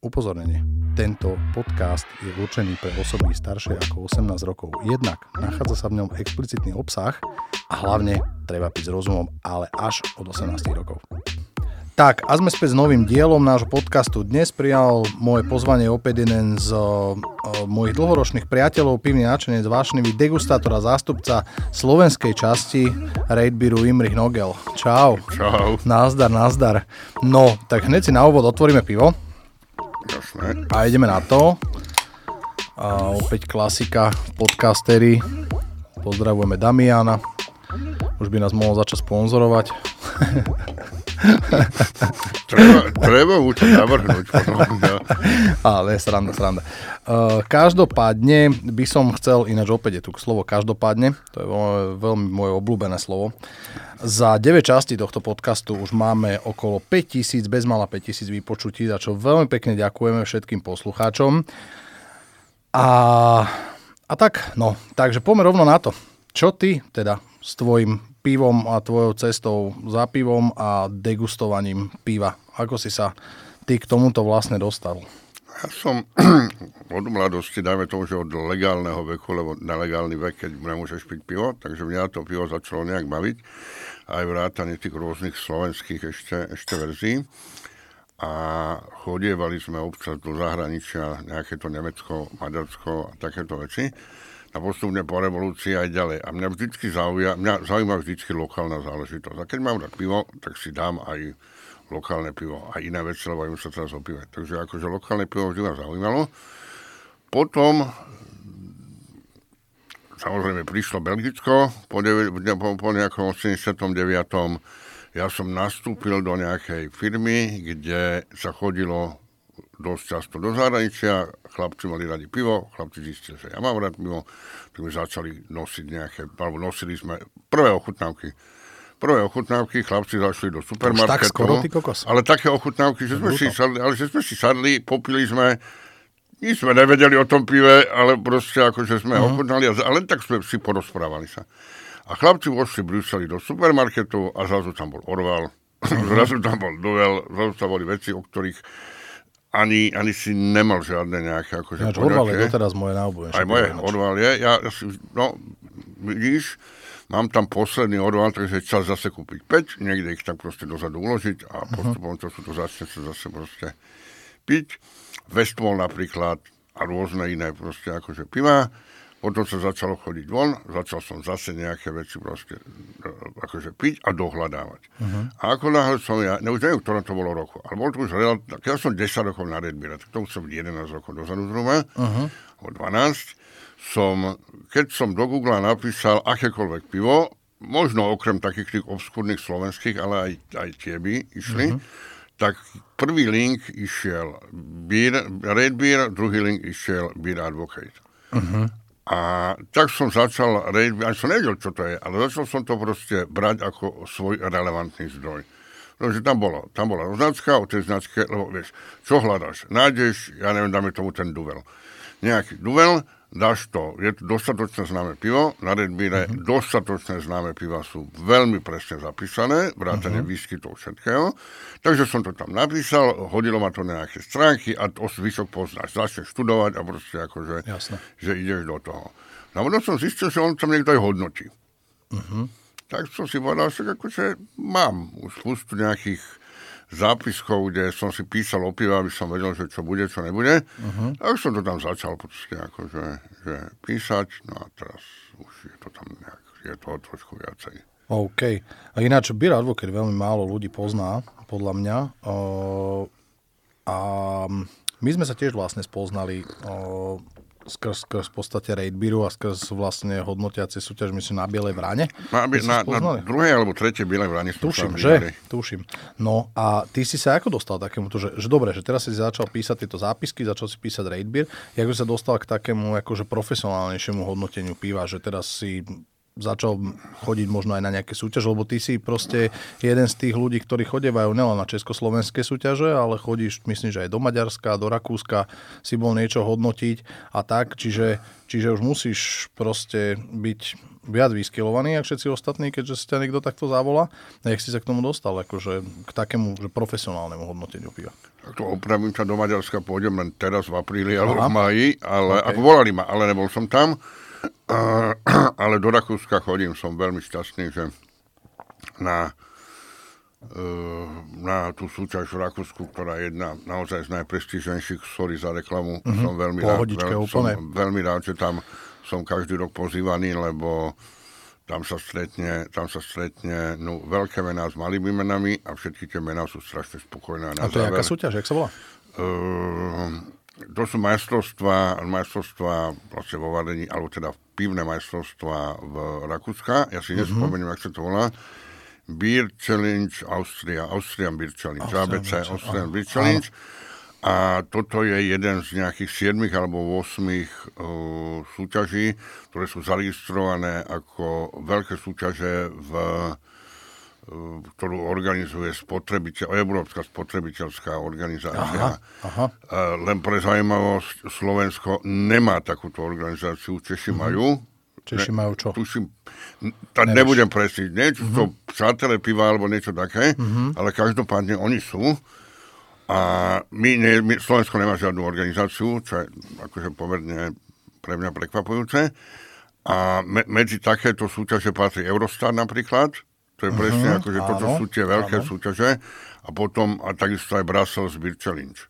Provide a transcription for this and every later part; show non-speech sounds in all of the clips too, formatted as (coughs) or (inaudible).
Upozornenie. Tento podcast je určený pre osoby staršie ako 18 rokov. Jednak nachádza sa v ňom explicitný obsah a hlavne treba piť s rozumom, ale až od 18 rokov. Tak, a sme späť s novým dielom nášho podcastu. Dnes prijal moje pozvanie opäť jeden z o, mojich dlhoročných priateľov, pivný náčenec, vášnivý degustátor a zástupca slovenskej časti Raid Beeru Imrich Nogel. Čau. Čau. Nazdar, nazdar. No, tak hneď si na úvod otvoríme pivo. A ideme na to. A opäť klasika, podcastery. Pozdravujeme Damiana. Už by nás mohol začať sponzorovať. (laughs) Treba, treba mu to navrhnúť. Ale sranda, sranda. Uh, každopádne by som chcel, ináč opäť je tu slovo každopádne, to je veľmi, veľmi moje obľúbené slovo. Za 9 častí tohto podcastu už máme okolo 5000, bezmala 5000 vypočutí, za čo veľmi pekne ďakujeme všetkým poslucháčom. A, a tak, no, takže poďme rovno na to. Čo ty teda s tvojim pivom a tvojou cestou za pivom a degustovaním piva? Ako si sa ty k tomuto vlastne dostal? ja som (clears throat) od mladosti, dajme tomu, že od legálneho veku, lebo nelegálny vek, keď nemôžeš piť pivo, takže mňa to pivo začalo nejak baviť. Aj vrátanie tých rôznych slovenských ešte, ešte verzií. A chodievali sme občas do zahraničia, nejaké to Nemecko, Maďarsko a takéto veci a postupne po revolúcii aj ďalej. A mňa vždycky zaujíma, mňa zaujíma vždycky lokálna záležitosť. A keď mám rád pivo, tak si dám aj lokálne pivo a iné veci, lebo im sa teraz o pive. Takže akože lokálne pivo vždy ma zaujímalo. Potom samozrejme prišlo Belgicko po, po, po nejakom 89. Ja som nastúpil do nejakej firmy, kde sa chodilo dosť často do zahraničia, chlapci mali radi pivo, chlapci zistili, že ja mám rád pivo, tak mi začali nosiť nejaké, alebo nosili sme prvé ochutnávky. Prvé ochutnávky, chlapci zašli do supermarketu. tak skoro, ty kokos. Ale také ochutnávky, že sme, si sadli, ale že sme si sadli, popili sme, nič sme nevedeli o tom pive, ale proste akože sme uh-huh. ochutnali a len tak sme si porozprávali sa. A chlapci vošli Bruseli do supermarketu a zrazu tam bol Orval, (clears throat) zrazu tam bol Duel, zrazu tam boli veci, o ktorých ani, ani si nemal žiadne nejaké akože Ináč Orval je doteraz moje náobľúbenejšie. Aj moje Orval je. Ja, no, vidíš, mám tam posledný Orval, takže čas zase kúpiť 5, niekde ich tam proste dozadu uložiť a postupom to sú to začne sa zase proste piť. Westmall napríklad a rôzne iné proste akože piva. Potom sa začalo chodiť von, začal som zase nejaké veci proste e, akože piť a dohľadávať. Uh-huh. A ako náhle som ja, už neviem, ktoré to bolo roku, ale bol to už relatívne, ja som 10 rokov na Redmire, tak to už som 11 rokov dozadu zhruba, uh-huh. o 12, som, keď som do Google napísal akékoľvek pivo, možno okrem takých tých obskúrnych slovenských, ale aj, aj tie by išli, uh-huh. tak prvý link išiel beer, Red Beer, druhý link išiel Beer Advocate. Uh-huh. A tak som začal, aj som nevedel, čo to je, ale začal som to proste brať ako svoj relevantný zdroj. Pretože tam, bolo, tam bola značka, o tej značke, lebo vieš, čo hľadáš? Nájdeš, ja neviem, dáme tomu ten duvel. Nejaký duvel, dáš to, je to dostatočne známe pivo, na Red Beere uh-huh. dostatočne známe piva sú veľmi presne zapísané, vrátane uh-huh. výskytov všetkého, takže som to tam napísal, hodilo ma to na nejaké stránky a to zvyšok poznáš, začneš študovať a proste akože, Jasne. že ideš do toho. No a som zistil, že on tam niekto aj hodnotí. Uh-huh. Tak som si povedal, že akože mám už spustu nejakých zápiskov, kde som si písal o piva, aby som vedel, že čo bude, čo nebude. Uh-huh. A už som to tam začal proste akože, že písať, no a teraz už je to tam nejak, je toho trošku viacej. OK. A ináč Beer Advocate veľmi málo ľudí pozná, podľa mňa. O, a my sme sa tiež vlastne spoznali o, skrz, skrz v podstate Raid Beeru a skrz vlastne hodnotiace súťaž, myslím, na Bielej vrane. Na, na, na druhej alebo tretej Bielej vrane Tuším, že? Tuším. No a ty si sa ako dostal takému, že, že dobre, že teraz si začal písať tieto zápisky, začal si písať Raid Beer, ako sa dostal k takému akože profesionálnejšiemu hodnoteniu piva, že teraz si začal chodiť možno aj na nejaké súťaže, lebo ty si proste jeden z tých ľudí, ktorí chodevajú nielen na československé súťaže, ale chodíš, myslím, že aj do Maďarska, do Rakúska, si bol niečo hodnotiť a tak, čiže, čiže už musíš proste byť viac vyskilovaný, ako všetci ostatní, keďže si ťa niekto takto zavolá. A jak si sa k tomu dostal, akože k takému že profesionálnemu hodnoteniu piva? Tak to opravím sa do Maďarska, pôjdem len teraz v apríli alebo v maji, ale okay. ako volali ma, ale nebol som tam. (clears throat) Ale do Rakúska chodím, som veľmi šťastný, že na, uh, na tú súťaž v Rakúsku, ktorá je jedna naozaj z najprestíženejších, sorry za reklamu, mm-hmm. som veľmi rád, veľ, som veľmi rád, že tam som každý rok pozývaný, lebo tam sa stretne, tam sa stretne no, veľké mená s malými menami a všetky tie mená sú strašne spokojné. A, a to je aká súťaž, jak sa volá? Uh, to sú majstrovstvá, majstrovstvá proste vo varení, alebo teda pivné majstrovstvá v Rakúska. Ja si mm-hmm. nespomeniem, jak sa to volá. Beer Challenge Austria, Austrian Beer Challenge, Austrian ABC, Austrian Beer Challenge. A toto je jeden z nejakých 7 alebo 8 uh, súťaží, ktoré sú zaregistrované ako veľké súťaže, v, uh, ktorú organizuje spotrebiteľ, Európska spotrebiteľská organizácia. Aha, aha. Len pre zaujímavosť, Slovensko nemá takúto organizáciu, Češi uh-huh. majú. Češi majú čo? Tuším, tá, nebudem presiť, niečo uh-huh. to přátelé piva alebo niečo také, uh-huh. ale každopádne oni sú. A my, nie, my, Slovensko nemá žiadnu organizáciu, čo je akože pomerne pre mňa prekvapujúce. A me, medzi takéto súťaže patrí Eurostar napríklad, to je presne uh-huh, akože áno, toto sú tie veľké áno. súťaže. A potom, a takisto aj Brussels Beer Challenge.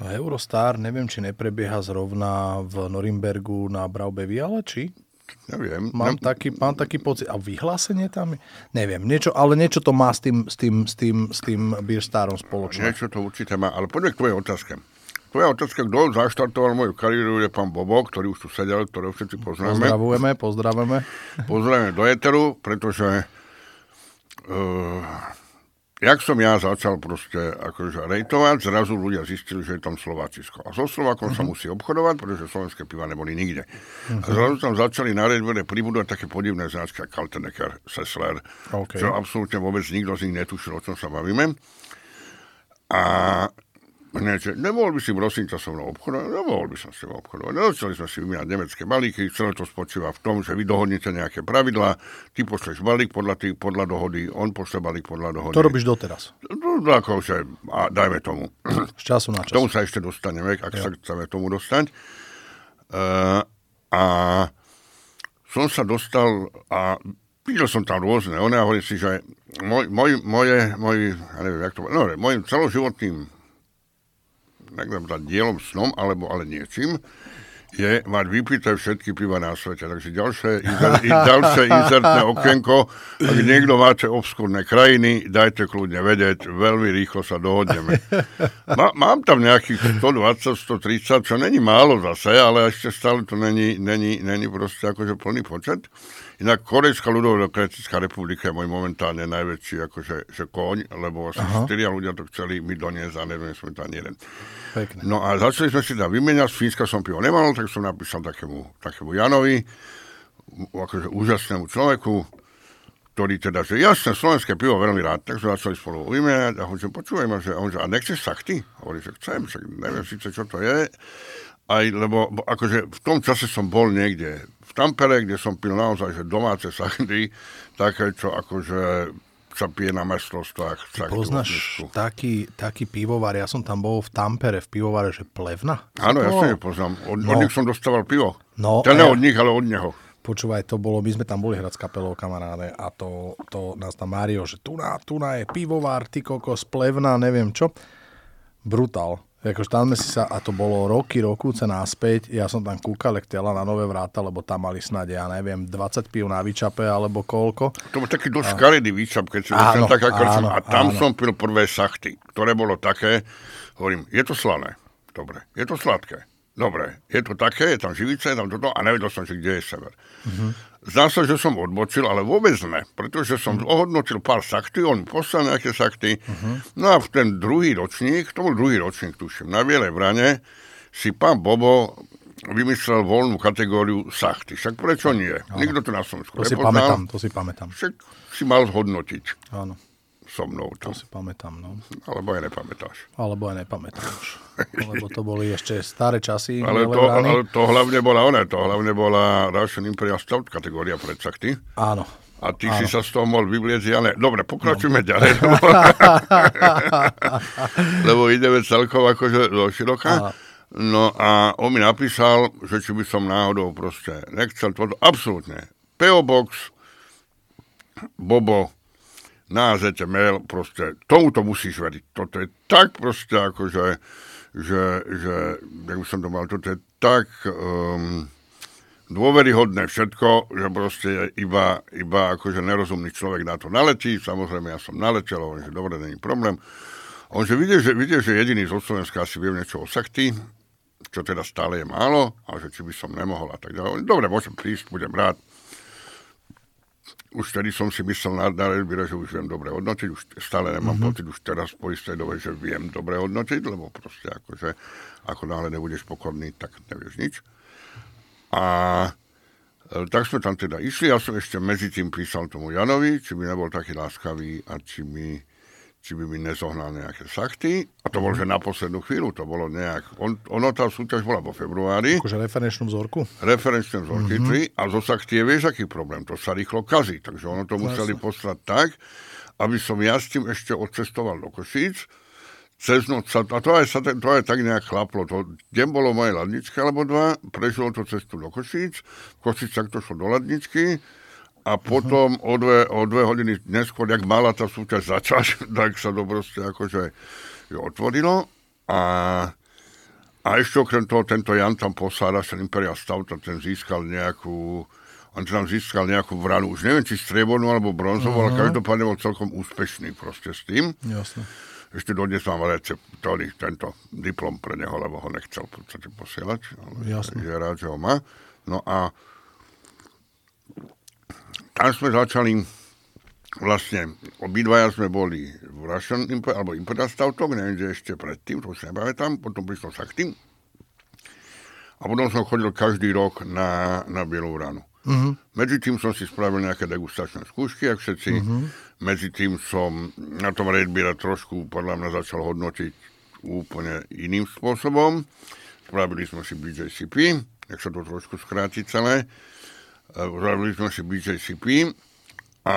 No, Eurostar, neviem, či neprebieha zrovna v Norimbergu na Braubevi, ale či? Neviem. Mám, ne... taký, mám taký pocit. A vyhlásenie tam je? Neviem, niečo, ale niečo to má s tým, s tým, s tým, s tým Beerstarom spoločné. Niečo to určite má, ale poďme k tvojej otázke. Tvoja otázka, kto zaštartoval moju kariéru, je pán Bobo, ktorý už tu sedel, ktorého všetci poznáme. Pozdravujeme, pozdravujeme. Pozdravujeme do Eteru, pretože uh, jak som ja začal proste akože rejtovať, zrazu ľudia zistili, že je tam Slovácisko. A so Slovákom uh-huh. sa mhm. musí obchodovať, pretože slovenské piva neboli nikde. Uh-huh. A mhm. zrazu tam začali na redvere pribudovať také podivné značky, Kaltenecker, Sessler, okay. čo absolútne vôbec nikto z nich netušil, o čom sa bavíme. A Hneď, nemohol by si prosím ťa so mnou obchodovať? Nemohol by som s tebou obchodovať. Začali sme si vymieňať nemecké balíky, celé to spočíva v tom, že vy dohodnete nejaké pravidlá, ty pošleš balík podľa, tý, podľa dohody, on pošle balík podľa dohody. To robíš doteraz? No, akože, a dajme tomu. (clears throat) Z času na čas. Tomu sa ešte dostaneme, ak ja. sa chceme tomu dostať. Uh, a som sa dostal a videl som tam rôzne. Ona hovorí si, že môj, môj, moje, môj, ja neviem, jak to, no, môjim celoživotným neviem, dielom snom, alebo ale niečím, je mať vypité všetky piva na svete. Takže ďalšie, inzer, ďalšie inzertné (laughs) okienko, ak niekto máte obskúrne krajiny, dajte kľudne vedieť, veľmi rýchlo sa dohodneme. Má, mám tam nejakých 120, 130, čo není málo zase, ale ešte stále to není, není, není proste akože plný počet. Inak Korejská ľudovodemokratická republika je môj momentálne najväčší akože, že koň, lebo Aha. štyria ľudia to chceli mi doniesť a neviem, sme ani jeden. Pekne. No a začali sme si tam vymeniať, z Fínska som pivo nemal, tak som napísal takému, takému Janovi, akože úžasnému človeku, ktorý teda, že jasné, slovenské pivo veľmi rád, tak sme začali spolu vymeniať a hovorím, počúvaj ma, že, a, on, že, a nechceš sakty? Hovorí, že chcem, však neviem síce, čo to je, aj, lebo akože v tom čase som bol niekde v Tampere, kde som pil naozaj že domáce sachdy, také, čo akože sa pije na mestrovstvách. Ty poznáš taký, taký pivovar, ja som tam bol v Tampere, v pivovare, že Plevna? Áno, ja si nepoznám. Od, no. od nich som dostával pivo. No, teda ja... od nich, ale od neho. Počúvaj, to bolo, my sme tam boli hrať s kapelou kamaráde a to, to nás tam Mário, že tu na, tu na je pivovar, ty kokos, plevna, neviem čo. Brutál. Akože tam sme si sa, a to bolo roky, rokúce náspäť, ja som tam kúkal tela na nové vráta, lebo tam mali snad, ja neviem, 20 pív na výčape, alebo koľko. To bol taký dosť skaredý výčap, keď si áno, taká áno, A tam áno. som pil prvé sachty, ktoré bolo také, hovorím, je to slané, dobre, je to sladké, dobre, je to také, je tam živice, je tam toto, a nevedel som, že kde je sever. Mm-hmm. Zdá sa, že som odbočil, ale vôbec ne, pretože som uh-huh. ohodnotil pár sakty, on poslal nejaké sakty. Uh-huh. No a v ten druhý ročník, to bol druhý ročník, tuším, na Bielej brane, si pán Bobo vymyslel voľnú kategóriu sachty. Však prečo nie? Áno. Nikto to na Slovensku To si pamätám, to si pamätám. Však si mal zhodnotiť. Áno. So mnou to. To si pamätám, no. Alebo aj nepamätáš. Alebo aj nepamätám už. Lebo to boli ešte staré časy. Ale to, ale to hlavne bola ona, to hlavne bola Russian Imperial Stout kategória pred sachty. Áno. A ty Áno. si sa z toho mohol vyvlieť, ale dobre, pokračujeme no. ďalej. Lebo, (laughs) lebo ideme celkovo akože do široka. No a on mi napísal, že či by som náhodou proste nechcel toto. Absolútne. PO Box, Bobo, na mail, proste tomuto musíš veriť. Toto je tak proste akože, že, že, jak by som to mal, toto je tak... Um, dôveryhodné všetko, že proste iba, iba akože nerozumný človek na to naletí. Samozrejme, ja som naletel, hovorím, že dobre, není problém. On, že vidie, že, vidie, že jediný zo Slovenska asi viem niečo o sakty, čo teda stále je málo, a že či by som nemohol a tak ďalej. Dobre, môžem prísť, budem rád. Už vtedy som si myslel na, Redbíre, že už viem dobre hodnotiť, už stále nemám mm-hmm. pocit už teraz po istej dobe, že viem dobre hodnotiť, lebo proste akože ako náhle nebudeš pokorný, tak nevieš nič. A e, tak sme tam teda išli, ja som ešte medzi tým písal tomu Janovi, či by nebol taký láskavý a či, mi, či by mi nezohnal nejaké sakty. A to bolo, že na poslednú chvíľu, to bolo nejak... On, ono tá súťaž bola vo februári. Akože referenčnú vzorku? Referenčnú vzorky, mm-hmm. a zo sakty je vieš, aký problém, to sa rýchlo kazí. Takže ono to museli poslať tak, aby som ja s tým ešte odcestoval do Košíc, cez noc sa, a to aj, sa, to aj tak nejak chlaplo. To, deň bolo moje ladnička alebo dva, prežilo to cestu do Košíc, v sa to šlo do ladničky a potom o dve, o dve hodiny neskôr, jak mala tá súťaž začať, (laughs) tak sa to proste akože otvorilo a, a ešte okrem toho tento Jan tam poslal Russian Imperial Stout a ten získal nejakú on tam získal nejakú vranu, už neviem, či striebornú alebo bronzovú, uh-huh. ale mhm. každopádne bol celkom úspešný proste s tým. Jasne ešte dodnes mám recept, ktorý tento diplom pre neho, lebo ho nechcel v podstate posielať. Ale Jasne. Je rád, že ho má. No a tam sme začali vlastne, obidvaja sme boli v Russian Imper, alebo Imperial Stoutok, neviem, že ešte predtým, to si nepamätám, potom prišlo sa k tým. A potom som chodil každý rok na, na Bielú ranu. Uh-huh. Medzi tým som si spravil nejaké degustačné skúšky, ak všetci. Uh-huh. Medzi tým som na tom Red trošku podľa mňa začal hodnotiť úplne iným spôsobom. Spravili sme si BJCP, ak sa to trošku skráti celé. Spravili sme si BJCP a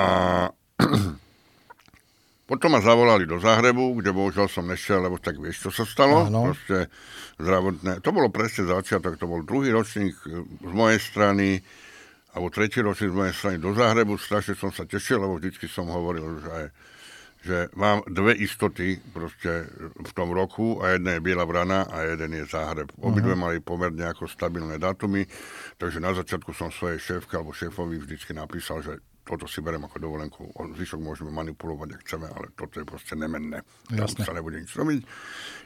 (clears throat) potom ma zavolali do Zahrebu, kde bohužiaľ som nešiel, lebo tak vieš, čo sa stalo. Áno. Proste zdravotné. To bolo presne začiatok, to bol druhý ročník e, z mojej strany alebo tretí ročník z mojej strany do Záhrebu. Strašne som sa tešil, lebo vždycky som hovoril, že, že mám dve istoty proste v tom roku a jedna je Biela brana a jeden je Záhreb. Obidve uh-huh. mali pomerne ako stabilné datumy, takže na začiatku som svojej šéfke alebo šéfovi vždycky napísal, že toto si berem ako dovolenku, o zvyšok môžeme manipulovať, ak chceme, ale toto je proste nemenné. Tam Jasne. sa nebude nič robiť.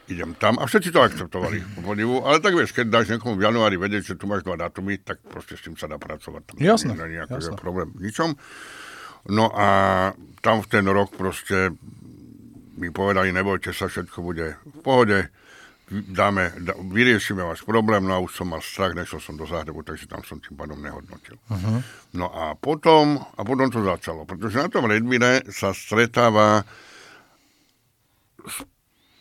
Idem tam a všetci to akceptovali (laughs) po podivu, ale tak vieš, keď dáš niekomu v januári vedieť, že tu máš dva datumy, tak proste s tým sa dá pracovať. Tam Jasne. Nie je nejaký problém ničom. No a tam v ten rok proste mi povedali, nebojte sa, všetko bude v pohode dáme, dá, vyriešime váš problém, no a už som mal strach, nešiel som do Zahrebu, takže tam som tým pádom nehodnotil. Uh-huh. No a potom, a potom to začalo, pretože na tom Redmire sa stretáva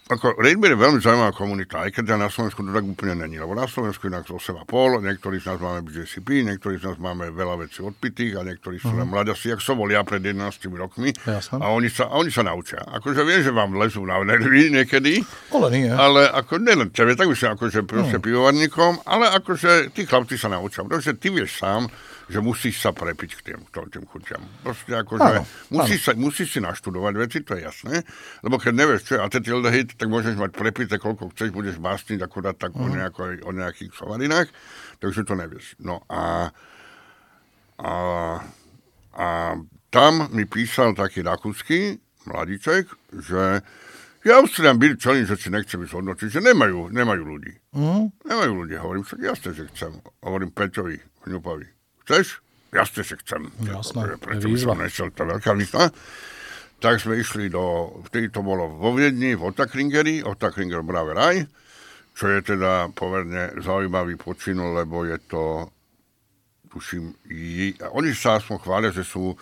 ako Raidbeer je veľmi zaujímavá komunita, aj keď na Slovensku to tak úplne není, lebo na Slovensku inak 8,5, niektorí z nás máme BJCP, niektorí z nás máme veľa vecí odpitých a niektorí sú uh-huh. mladasi, jak som bol ja pred 11 rokmi Jasne. a oni, sa, a oni sa naučia. Akože viem, že vám lezú na nervy niekedy, ale, nie. ale ako, nielen tebe, tak už akože proste uh-huh. pivovarníkom, ale akože tí chlapci sa naučia, pretože ty vieš sám, že musíš sa prepiť k tým, k tým chuťam. Proste ako, že musíš, sa, musíš si naštudovať veci, to je jasné, lebo keď nevieš, čo je acetildehyd, tak môžeš mať prepité, koľko chceš, budeš básniť akurát tak uh-huh. o, mhm. nejako, o nejakých sovarinách, takže to nevieš. No a, a, a tam mi písal taký rakúsky mladíček, že ja Austrian Beer Challenge, že si nechcem ísť hodnotiť, že nemajú, nemajú ľudí. Uh-huh. Nemajú ľudí. Hovorím, však jasne, že chcem. Hovorím Peťovi, Hňupovi. Chceš? Jasne, že chcem. Jasné, Prečo by som nešiel, to veľká výzva. Tak sme išli do, vtedy to bolo vo Viedni, v Otakringeri, Otakringer Brave Raj, čo je teda poverne zaujímavý počin, lebo je to, tuším, oni sa aspoň chvália, že sú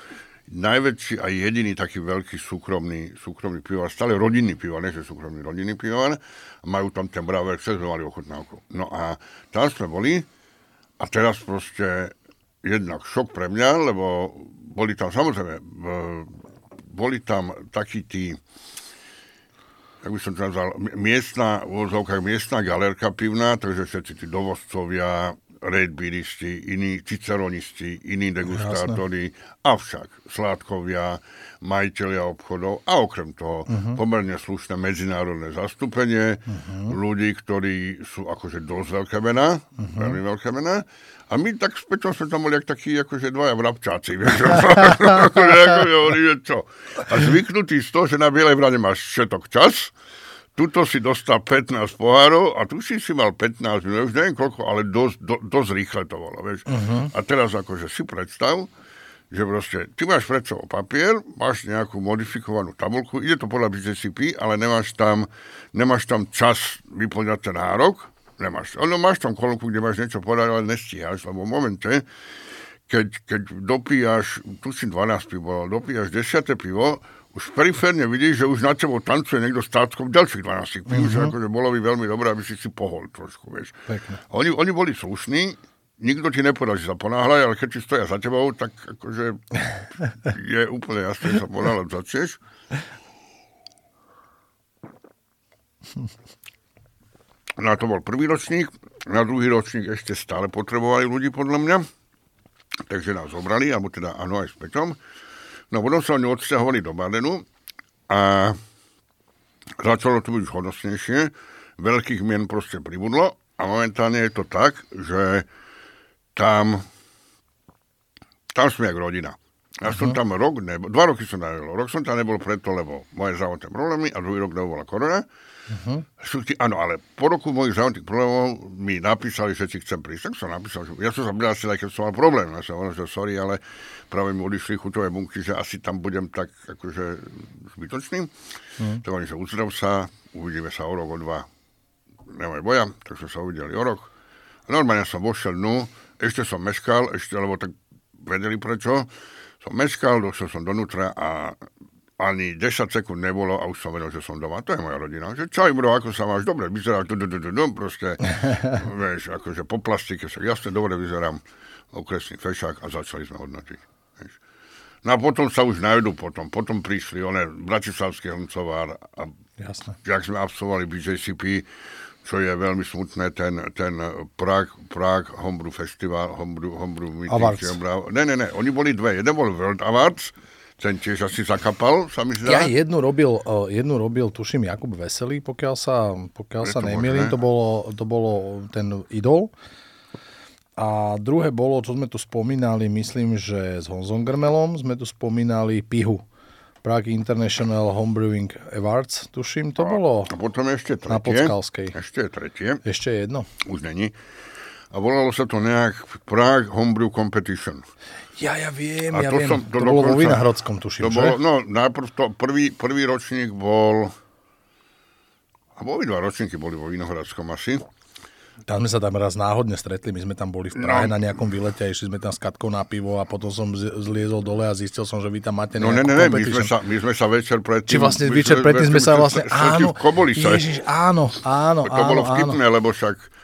najväčší a jediný taký veľký súkromný, súkromný pivovar, stále rodinný pivovar, nie že súkromný rodinný pivovar, majú tam ten bravé, čo sme mali ochotnávku. No a tam sme boli a teraz proste jednak šok pre mňa, lebo boli tam samozrejme, boli tam takí tí, jak by som to nazval, miestna, v miestna galerka pivná, takže všetci tí dovozcovia, redbiristi, iní ciceronisti, iní degustátori, Jasne. avšak sládkovia, majiteľia obchodov a okrem toho uh-huh. pomerne slušné medzinárodné zastúpenie uh-huh. ľudí, ktorí sú akože dosť veľké mená, uh-huh. veľmi veľké mená. A my tak späťom sme tam boli jak takí akože dvaja vrabčáci, vieš, (laughs) (laughs) akože, akože, čo. A zvyknutý z toho, že na Bielej brane máš všetok čas, Tuto si dostal 15 pohárov a tu si si mal 15 minút, už neviem koľko, ale dosť, do, dosť rýchle to bolo, vieš. Uh-huh. A teraz akože si predstav, že proste, ty máš pred sebou papier, máš nejakú modifikovanú tabulku, ide to podľa BCCP, ale nemáš tam, nemáš tam čas vyplňať ten nárok, nemáš. Ono máš tam kolónku, kde máš niečo povedať, ale nestíhaš, lebo v momente, keď, keď dopíjaš, tu si 12 pivo, dopíjaš 10 pivo, už periférne vidíš, že už na tebou tancuje niekto s táckom ďalších 12 pív, uh-huh. akože bolo by veľmi dobré, aby si si pohol trošku, vieš. Oni, oni boli slušní, nikto ti nepovedal, že sa ponáhľaj, ale keď ti stoja za tebou, tak akože (laughs) je úplne jasné, že sa ponáhľať začneš. No a to bol prvý ročník, na druhý ročník ešte stále potrebovali ľudí, podľa mňa, takže nás zobrali, alebo teda áno aj s Peťom. No potom sa oni odsťahovali do Badenu a začalo to byť hodnostnejšie. Veľkých mien proste pribudlo a momentálne je to tak, že tam, tam sme jak rodina. Ja uh-huh. som tam rok nebol, dva roky som tam nebol. Rok som tam nebol preto, lebo moje zdravotné problémy a druhý rok nebola korona. Uh-huh. Ti, áno, ale po roku mojich zdravotných problémov mi napísali, že si chcem prísť. Tak som napísal, že ja som sa prihlásil, keď som mal problém. Ja som hovoril, že sorry, ale práve mi odišli chutové bunky, že asi tam budem tak akože zbytočný. Uh-huh. Tak oni sa uzdrav sa, uvidíme sa o rok, o dva. Nemaj boja, tak sme sa uvideli o rok. A normálne som vošiel dnu, ešte som meškal, ešte, lebo tak vedeli prečo som meškal, došiel som donútra a ani 10 sekúnd nebolo a už som vedel, že som doma. To je moja rodina. Že čaj, bro, ako sa máš? Dobre, vyzerá, proste, (laughs) vieš, akože po plastike, však jasne, dobre vyzerám, okresný fešák a začali sme hodnotiť. Vieš. No a potom sa už najdu potom. Potom prišli one Bratislavský hrncovár a Jasne. jak sme absolvovali BJCP, čo je veľmi smutné, ten, ten Prague, Prague Homebrew Festival, Homebrew, Homebrew Meeting. Awards. Ne, ne, ne, oni boli dve. Jeden bol World Awards, ten tiež asi zakapal, sa mi zdá. Ja jednu robil, jednu robil, tuším, Jakub Veselý, pokiaľ sa, pokiaľ sa nemýlim, to bolo, to bolo ten idol. A druhé bolo, čo sme tu spomínali, myslím, že s Honzom Grmelom sme tu spomínali Pihu Prague International Homebrewing Awards, tuším, to bolo a potom ešte tretie, na Podskalskej. Ešte je tretie. Ešte jedno. Už není. A volalo sa to nejak Prague Homebrew Competition. Ja, ja viem, a ja to viem. Som, to, to bolo vo Vinahrodskom, tuším, to že? Bolo, no, najprv to, prvý, prvý ročník bol... A dva ročníky boli vo Vinohradskom asi. Tam sme sa tam raz náhodne stretli, my sme tam boli v Prahe no. na nejakom výlete išli sme tam s Katkou na pivo a potom som zliezol dole a zistil som, že vy tam máte nejakú No ne, ne, ne, my sme, sa, my sme sa večer predtým... Či vlastne večer predtým sme sa vlastne... Áno, ježiš, áno, áno, To bolo vtipné, lebo však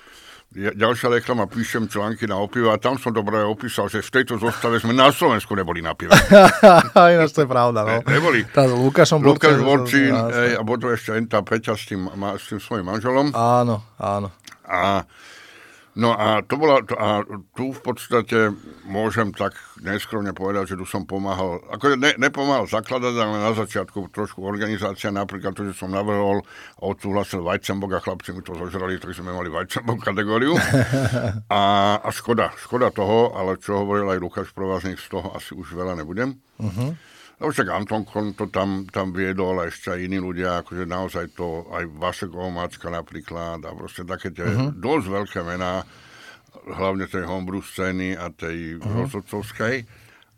ďalšia reklama, píšem články na opivo a tam som dobre opísal, že v tejto zostave sme na Slovensku neboli na pive. (laughs) Ináč to je pravda, no. Ne, neboli. Tá s Lukášom Lukáš Vorčín, a potom ešte Enta Peťa s tým, s tým svojim manželom. Áno, áno. A, no a to bola, a tu v podstate môžem tak neskromne povedať, že tu som pomáhal, ako ne, nepomáhal zakladať, ale na začiatku trošku organizácia, napríklad to, že som navrhol, odsúhlasil Vajcembok a chlapci mi to zožrali, takže sme mali Vajcembok kategóriu. A, a škoda, škoda toho, ale čo hovoril aj Lukáš Prováznik, z toho asi už veľa nebudem. Uh-huh. No však Anton Kon to tam, tam viedol a ešte aj iní ľudia, akože naozaj to, aj Vašek Omáčka napríklad a proste také tie uh-huh. dosť veľké mená, hlavne tej homebrew scény a tej uh-huh. rozhodcovskej.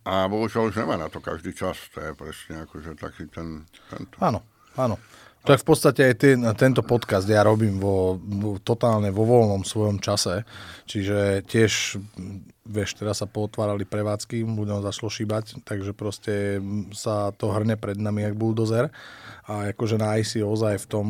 A bohužiaľ už nemá na to každý čas, to je presne akože taký ten... Tento. Áno, áno. Tak v podstate aj ten, tento podcast ja robím vo, totálne vo voľnom svojom čase, čiže tiež, vieš, teraz sa potvárali prevádzky, budem zašlo šíbať, takže proste sa to hrne pred nami jak buldozer a akože nájsť si ozaj v tom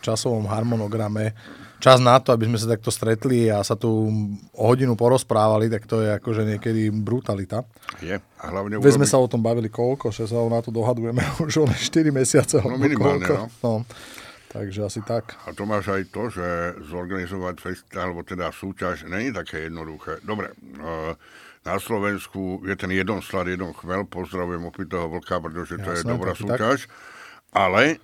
časovom harmonograme čas na to, aby sme sa takto stretli a sa tu o hodinu porozprávali, tak to je akože niekedy brutalita. Je. A hlavne Veď sme sa o tom bavili koľko, že sa na to dohadujeme (laughs) už o 4 mesiace. No minimálne, koľko. no. no. Takže asi tak. A to máš aj to, že zorganizovať festival, alebo teda súťaž, není také jednoduché. Dobre, uh, na Slovensku je ten jeden slad, jeden chmel, pozdravujem opitého vlka, pretože to Jasné, je dobrá tak, súťaž, ale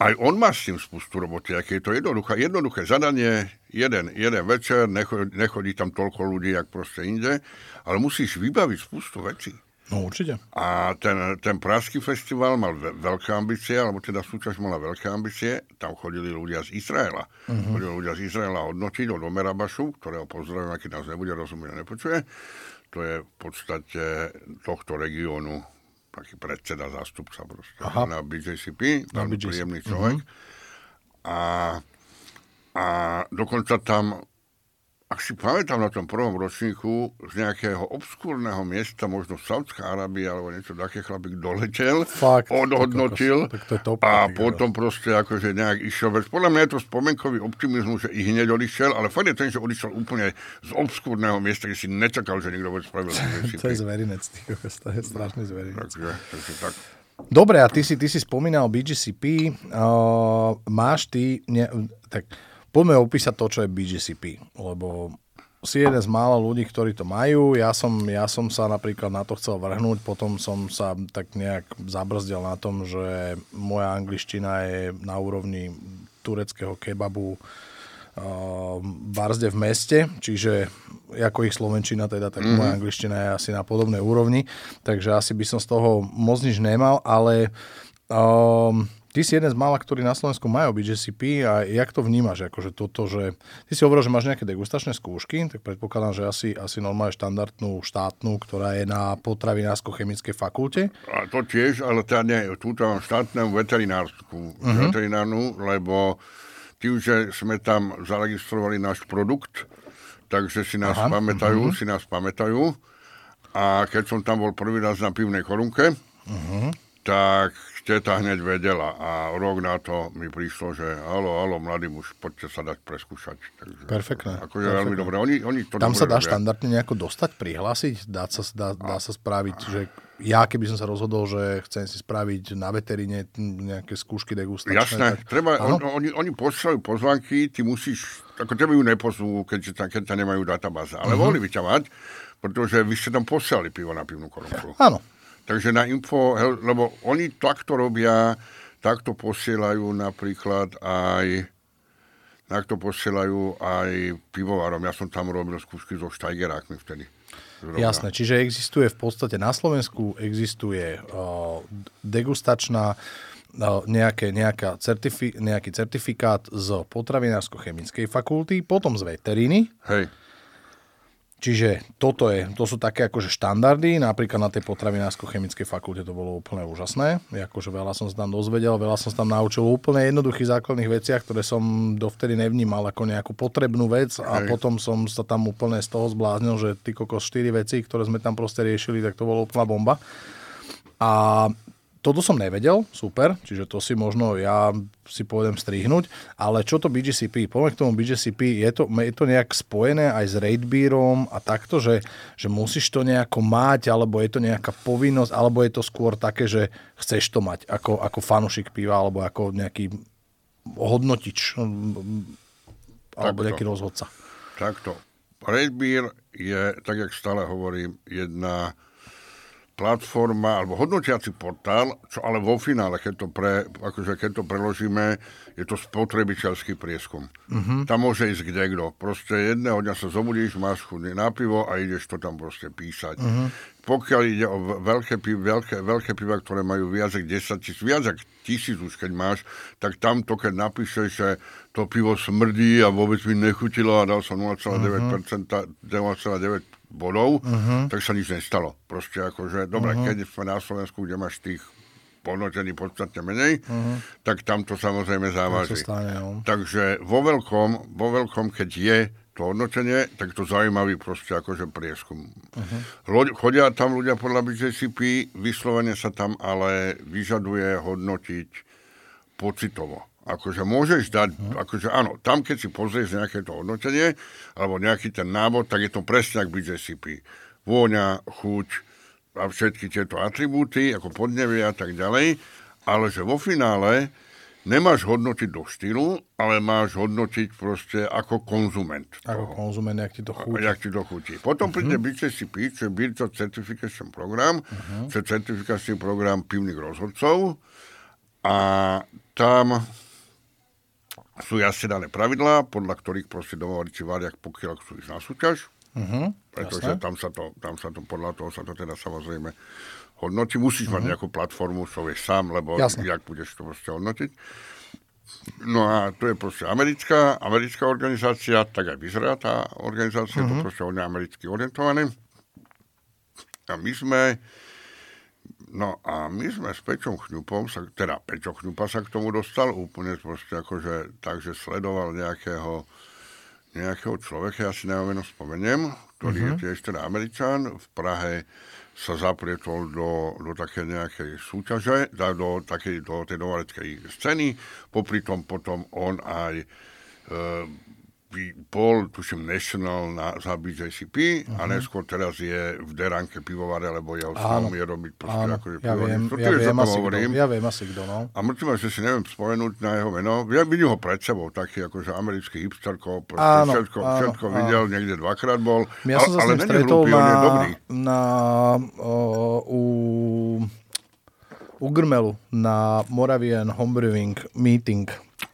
aj on má s tým spustu roboty, aké je to jednoduché. Jednoduché zadanie, jeden, jeden večer, nechodí, nechodí tam toľko ľudí, jak proste inde, ale musíš vybaviť spustu vecí. No určite. A ten, ten Pražský festival mal ve- veľké ambície, alebo teda súťaž mala veľké ambície. Tam chodili ľudia z Izraela. Uh-huh. Chodili ľudia z Izraela hodnotiť od Omerabašu, ktorého pozdravujem, aký nás nebude rozumieť nepočuje. To je v podstate tohto regiónu taký predseda, zástupca proste Aha. na BJCP, Na BJCP. príjemný človek. A, a dokonca tam ak si pamätám na tom prvom ročníku, z nejakého obskúrneho miesta, možno Saudská Arábia alebo niečo také, chlapík doletel, Fakt, odhodnotil tak to je top, a potom proste akože nejak išiel. Veď podľa mňa je to spomenkový optimizmus, že i hneď odišiel, ale fakt je ten, že odišiel úplne z obskúrneho miesta, kde si nečakal, že niekto bude spravil. (laughs) To je zverinec, ty to je strašný zverinec. Takže, takže tak. Dobre, a ty si, ty si spomínal BGCP. Uh, máš ty... Ne, tak poďme opísať to, čo je BGCP, lebo si jeden z mála ľudí, ktorí to majú. Ja som, ja som sa napríklad na to chcel vrhnúť, potom som sa tak nejak zabrzdil na tom, že moja angličtina je na úrovni tureckého kebabu uh, barzde v meste, čiže ako ich slovenčina teda, tak mm-hmm. moja angličtina je asi na podobnej úrovni, takže asi by som z toho moc nič nemal, ale um, ty si jeden z mála, ktorí na Slovensku majú BGCP a jak to vnímaš, akože toto, že ty si hovoril, že máš nejaké degustačné skúšky, tak predpokladám, že asi, asi normálne štandardnú štátnu, ktorá je na potravinársko-chemickej fakulte. A to tiež, ale teda nie, túto mám štátnu veterinárskú, uh-huh. veterinárnu, lebo tým, že sme tam zaregistrovali náš produkt, takže si nás Aha, pamätajú, si nás pamätajú. A keď som tam bol prvý raz na pivnej korunke, tak teta hneď vedela a rok na to mi prišlo, že halo, halo, mladý muž, poďte sa dať preskúšať. Takže, Perfektné, Akože veľmi dobre. Oni, oni to Tam sa dá robia. štandardne nejako dostať, prihlásiť? Dá sa, dá, dá sa spraviť, že ja keby som sa rozhodol, že chcem si spraviť na veteríne nejaké skúšky degustačné. Jasné, tak... treba, on, oni, oni posielajú pozvanky, ty musíš, ako tebe ju nepozvú, keď, ta, keď tam nemajú databáze, ale uh-huh. mohli by ťa mať, pretože vy ste tam posielali pivo na pivnú korunku. Áno. Takže na info, lebo oni takto robia, takto posielajú napríklad aj takto posielajú aj pivovarom. Ja som tam robil skúšky so štajgerákmi vtedy. Zrovna. Jasné, čiže existuje v podstate na Slovensku existuje uh, degustačná uh, nejaké, nejaká certifi- nejaký certifikát z potravinársko-chemickej fakulty, potom z veteríny, Hej, Čiže toto je, to sú také akože štandardy, napríklad na tej potravinársko-chemickej fakulte to bolo úplne úžasné. Akože veľa som sa tam dozvedel, veľa som sa tam naučil o úplne jednoduchých základných veciach, ktoré som dovtedy nevnímal ako nejakú potrebnú vec a Hej. potom som sa tam úplne z toho zbláznil, že ty kokos 4 veci, ktoré sme tam proste riešili, tak to bolo úplná bomba. A toto som nevedel, super, čiže to si možno ja si pôjdem strihnúť, ale čo to BGCP? Poďme k tomu BGCP, je to, je to nejak spojené aj s Raidbeerom a takto, že, že musíš to nejako mať, alebo je to nejaká povinnosť, alebo je to skôr také, že chceš to mať ako, ako fanušik piva, alebo ako nejaký hodnotič, alebo Takto. nejaký rozhodca. takto. Beer je, tak jak stále hovorím, jedna platforma alebo hodnotiaci portál, čo ale vo finále, keď to, pre, akože keď to preložíme, je to spotrebiteľský prieskum. Uh-huh. Tam môže ísť kde kto. Proste jedného dňa sa zobudíš, máš chudný na pivo a ideš to tam proste písať. Uh-huh. Pokiaľ ide o ve- veľké, veľké, veľké piva, ktoré majú viac ako 10 tisíc, viac ako tisíc už keď máš, tak tam to, keď napíšeš, že to pivo smrdí a vôbec mi nechutilo a dal som 0,9%, 0,9 bodov, uh-huh. tak sa nič nestalo. Proste akože, dobre, uh-huh. keď sme na Slovensku, kde máš tých pohodnotení podstatne menej, uh-huh. tak tam to samozrejme závaží. stane, no. Takže vo veľkom, vo veľkom, keď je to hodnotenie, tak to zaujímavý proste akože prieskum. Uh-huh. Chodia tam ľudia podľa BJCP, vyslovene sa tam ale vyžaduje hodnotiť pocitovo. Akože môžeš dať, uh-huh. akože áno, tam keď si pozrieš nejaké to hodnotenie, alebo nejaký ten návod, tak je to presne ako BJCP. Vôňa, chuť a všetky tieto atribúty, ako podnevie a tak ďalej, ale že vo finále nemáš hodnotiť do štýlu, ale máš hodnotiť proste ako konzument. Ako toho. konzument, jak ti to chutí. Jak ti to chutí. Potom uh-huh. príde BCCP, čo je Virtual Certification Program, uh-huh. čo je certifikačný program pivných rozhodcov a tam sú jasne dané pravidlá, podľa ktorých proste domovariči varia, pokiaľ chcú ísť na súťaž. Uh-huh. Pretože tam sa, to, tam sa to, podľa toho sa to teda samozrejme hodnotí. Musíš uh-huh. mať mhm. nejakú platformu, čo vieš sám, lebo Jasne. jak budeš to proste hodnotiť. No a to je proste americká, americká organizácia, tak aj vyzerá tá organizácia, uh-huh. to mhm. proste hodne americky orientované. A my sme, no a my sme s Pečom Chňupom, sa, teda Pečo Chňupa sa k tomu dostal úplne proste akože, takže sledoval nejakého, nejakého človeka, ja si neviem, spomeniem, ktorý uh-huh. je tiež teda Američan v Prahe sa zaprietol do, do také nejakej súťaže, do, takej, do tej novaleckej scény. Popri tom potom on aj e, bol, tuším, National na, za BJCP uh-huh. a mhm. neskôr teraz je v Deranke pivovare, lebo jeho snom je robiť proste áno, akože ja viem, ja, viem asi hovorím. Kdo, ja viem asi kto, no. A mŕtvim, že si neviem spomenúť na jeho meno. Ja vidím ho pred sebou, taký akože americký hipsterko, áno, všetko, áno, všetko áno. videl, niekde dvakrát bol. Ja som sa ale ním stretol hlupý, na, na, o, u u Grmelu na Moravian Homebrewing Meeting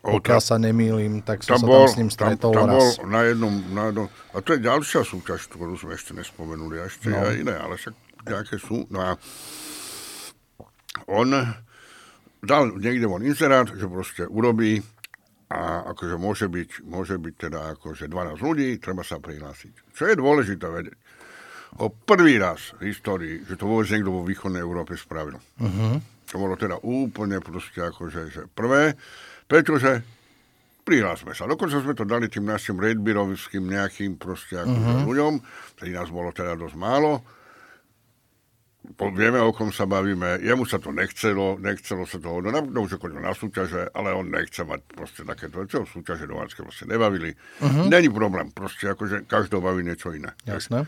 pokiaľ sa nemýlim, tak som tam sa bol, tam s ním stretol tam, tam raz. Bol na jednom, na jednom, a to je ďalšia súťaž, ktorú sme ešte nespomenuli, a ešte no. aj iné, ale však nejaké sú. No a on dal niekde von inzerát, že proste urobí a akože môže byť, môže byť teda akože 12 ľudí, treba sa prihlásiť. Čo je dôležité vedieť? O prvý raz v histórii, že to vôbec niekto vo východnej Európe spravil. Uh-huh. To bolo teda úplne proste akože že prvé pretože prihlásme sa. Dokonca sme to dali tým našim redbirovským nejakým proste ako uh-huh. ľuďom, ktorý nás bolo teda dosť málo. Po, vieme, o kom sa bavíme. Jemu sa to nechcelo, nechcelo sa toho, no, no už chodil na súťaže, ale on nechce mať proste takéto veci, súťaže domácké vlastne nebavili. Uh-huh. Není problém, proste akože každého baví niečo iné. Jasné.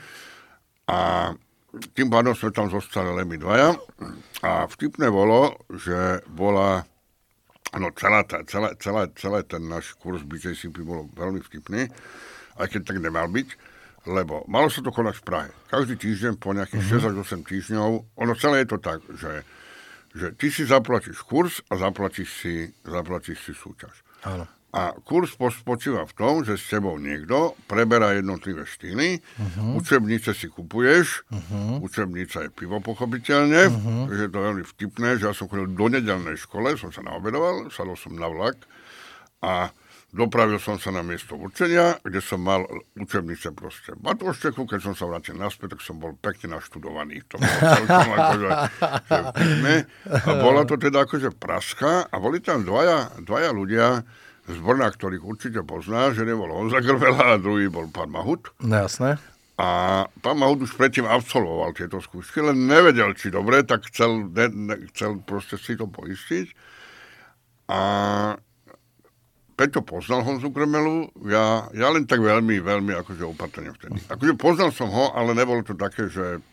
A tým pádom sme tam zostali len my dvaja. A vtipné bolo, že bola No celá, tá, celá, celá, celé ten náš kurz BJCP bol veľmi vtipný, aj keď tak nemal byť, lebo malo sa to konať v Prahe. Každý týždeň po nejakých mm-hmm. 6 až 8 týždňov, ono celé je to tak, že, že ty si zaplatíš kurz a zaplatíš si, zaplatíš si súťaž. Áno. A kurz spočíva v tom, že s tebou niekto preberá jednotlivé štýly, uh-huh. učebnice si kupuješ, uh-huh. učebnica je pivo pochopiteľne, uh-huh. takže je to veľmi vtipné, že ja som chodil do nedelnej škole, som sa naobedoval, sadol som na vlak a dopravil som sa na miesto učenia, kde som mal učebnice proste Matvošteku, keď som sa vrátil naspäť, tak som bol pekne naštudovaný. To bolo celkom akože, že A bola to teda akože praska a boli tam dvaja, dvaja ľudia, z Brna, ktorých určite pozná, že nebol Honza Grvela a druhý bol pán Mahut. No jasné. A pán Mahut už predtým absolvoval tieto skúšky, len nevedel, či dobre, tak chcel, ne, ne, chcel proste si to poistiť. A Peťo poznal Honzu Grmelu, ja, ja len tak veľmi, veľmi akože opatrne vtedy. Akože poznal som ho, ale nebolo to také, že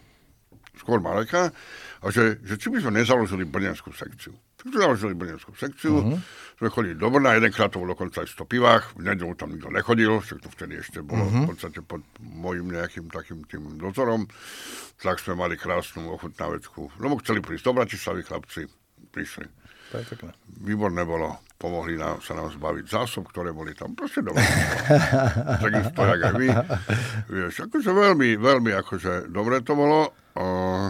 skôr Mareka, a že, že či by sme nezaložili brňanskú sekciu. Založili brňanskú sekciu, uh-huh sme chodili do Brna, jedenkrát to bolo dokonca aj v Stopivách, v nedelu tam nikto nechodil, však to vtedy ešte bolo uh-huh. v podstate pod môjim nejakým takým tým dozorom, tak sme mali krásnu ochutnávečku. Lebo chceli prísť do Bratislavy, chlapci, prišli. To je pekné. Výborné bolo, pomohli nám, sa nám zbaviť zásob, ktoré boli tam proste doma. (laughs) Takisto, jak aj vy. Vieš, akože veľmi, veľmi akože dobre to bolo. Uh,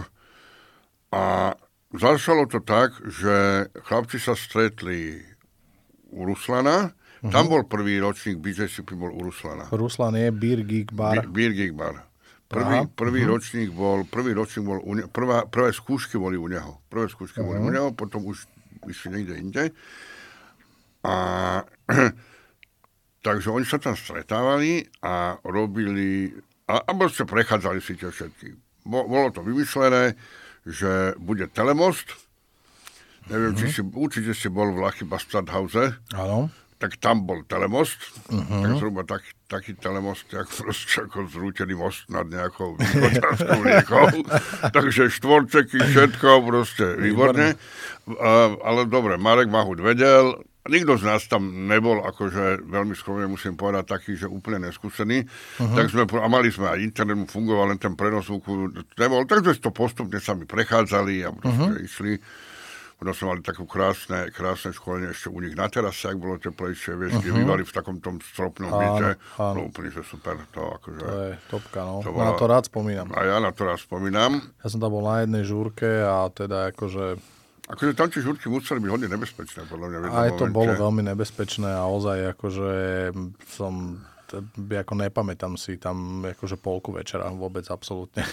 a začalo to tak, že chlapci sa stretli u Ruslana. Uh-huh. Tam bol prvý ročník BJCP, bol u Ruslana. Ruslan je Beer Geek Bar. Beer Geek Bar. Prvý, Aha, prvý uh-huh. ročník bol, prvý ročník bol, u ne, prvá, prvé skúšky boli u neho. Prvé skúšky uh-huh. boli u neho, potom už išli niekde inde. A (clears throat) takže oni sa tam stretávali a robili, a, a proste prechádzali si tie všetky. Bo, bolo to vymyslené, že bude telemost, neviem, uh-huh. či si, určite si bol v Lachyba Stadhause. Áno tak tam bol telemost, uh-huh. tak zhruba tak, taký telemost, jak proste ako zrútený most nad nejakou východňarskou (laughs) riekou. Takže štvorčeky, všetko, proste výborne. Uh, ale dobre, Marek Mahut vedel, nikto z nás tam nebol, akože veľmi skromne musím povedať, taký, že úplne neskúsený. Uh-huh. Tak sme, a mali sme aj internet, fungoval len ten prenos zvuku, nebol, takže to postupne sami prechádzali a proste uh-huh. išli. Potom sme mali takú krásne, krásne školenie ešte u nich na terase, ak bolo teplejšie, vieš, uh-huh. bývali v takom tom stropnom byte. No úplne, že super. To, akože, to je topka, no. To bola, na to rád spomínam. A ja na to rád spomínam. Ja som tam bol na jednej žúrke a teda akože Akože tam tie žúrky museli byť hodne nebezpečné, podľa mňa. Aj to momente. bolo veľmi nebezpečné a ozaj akože som ako nepamätám si tam akože polku večera vôbec absolútne.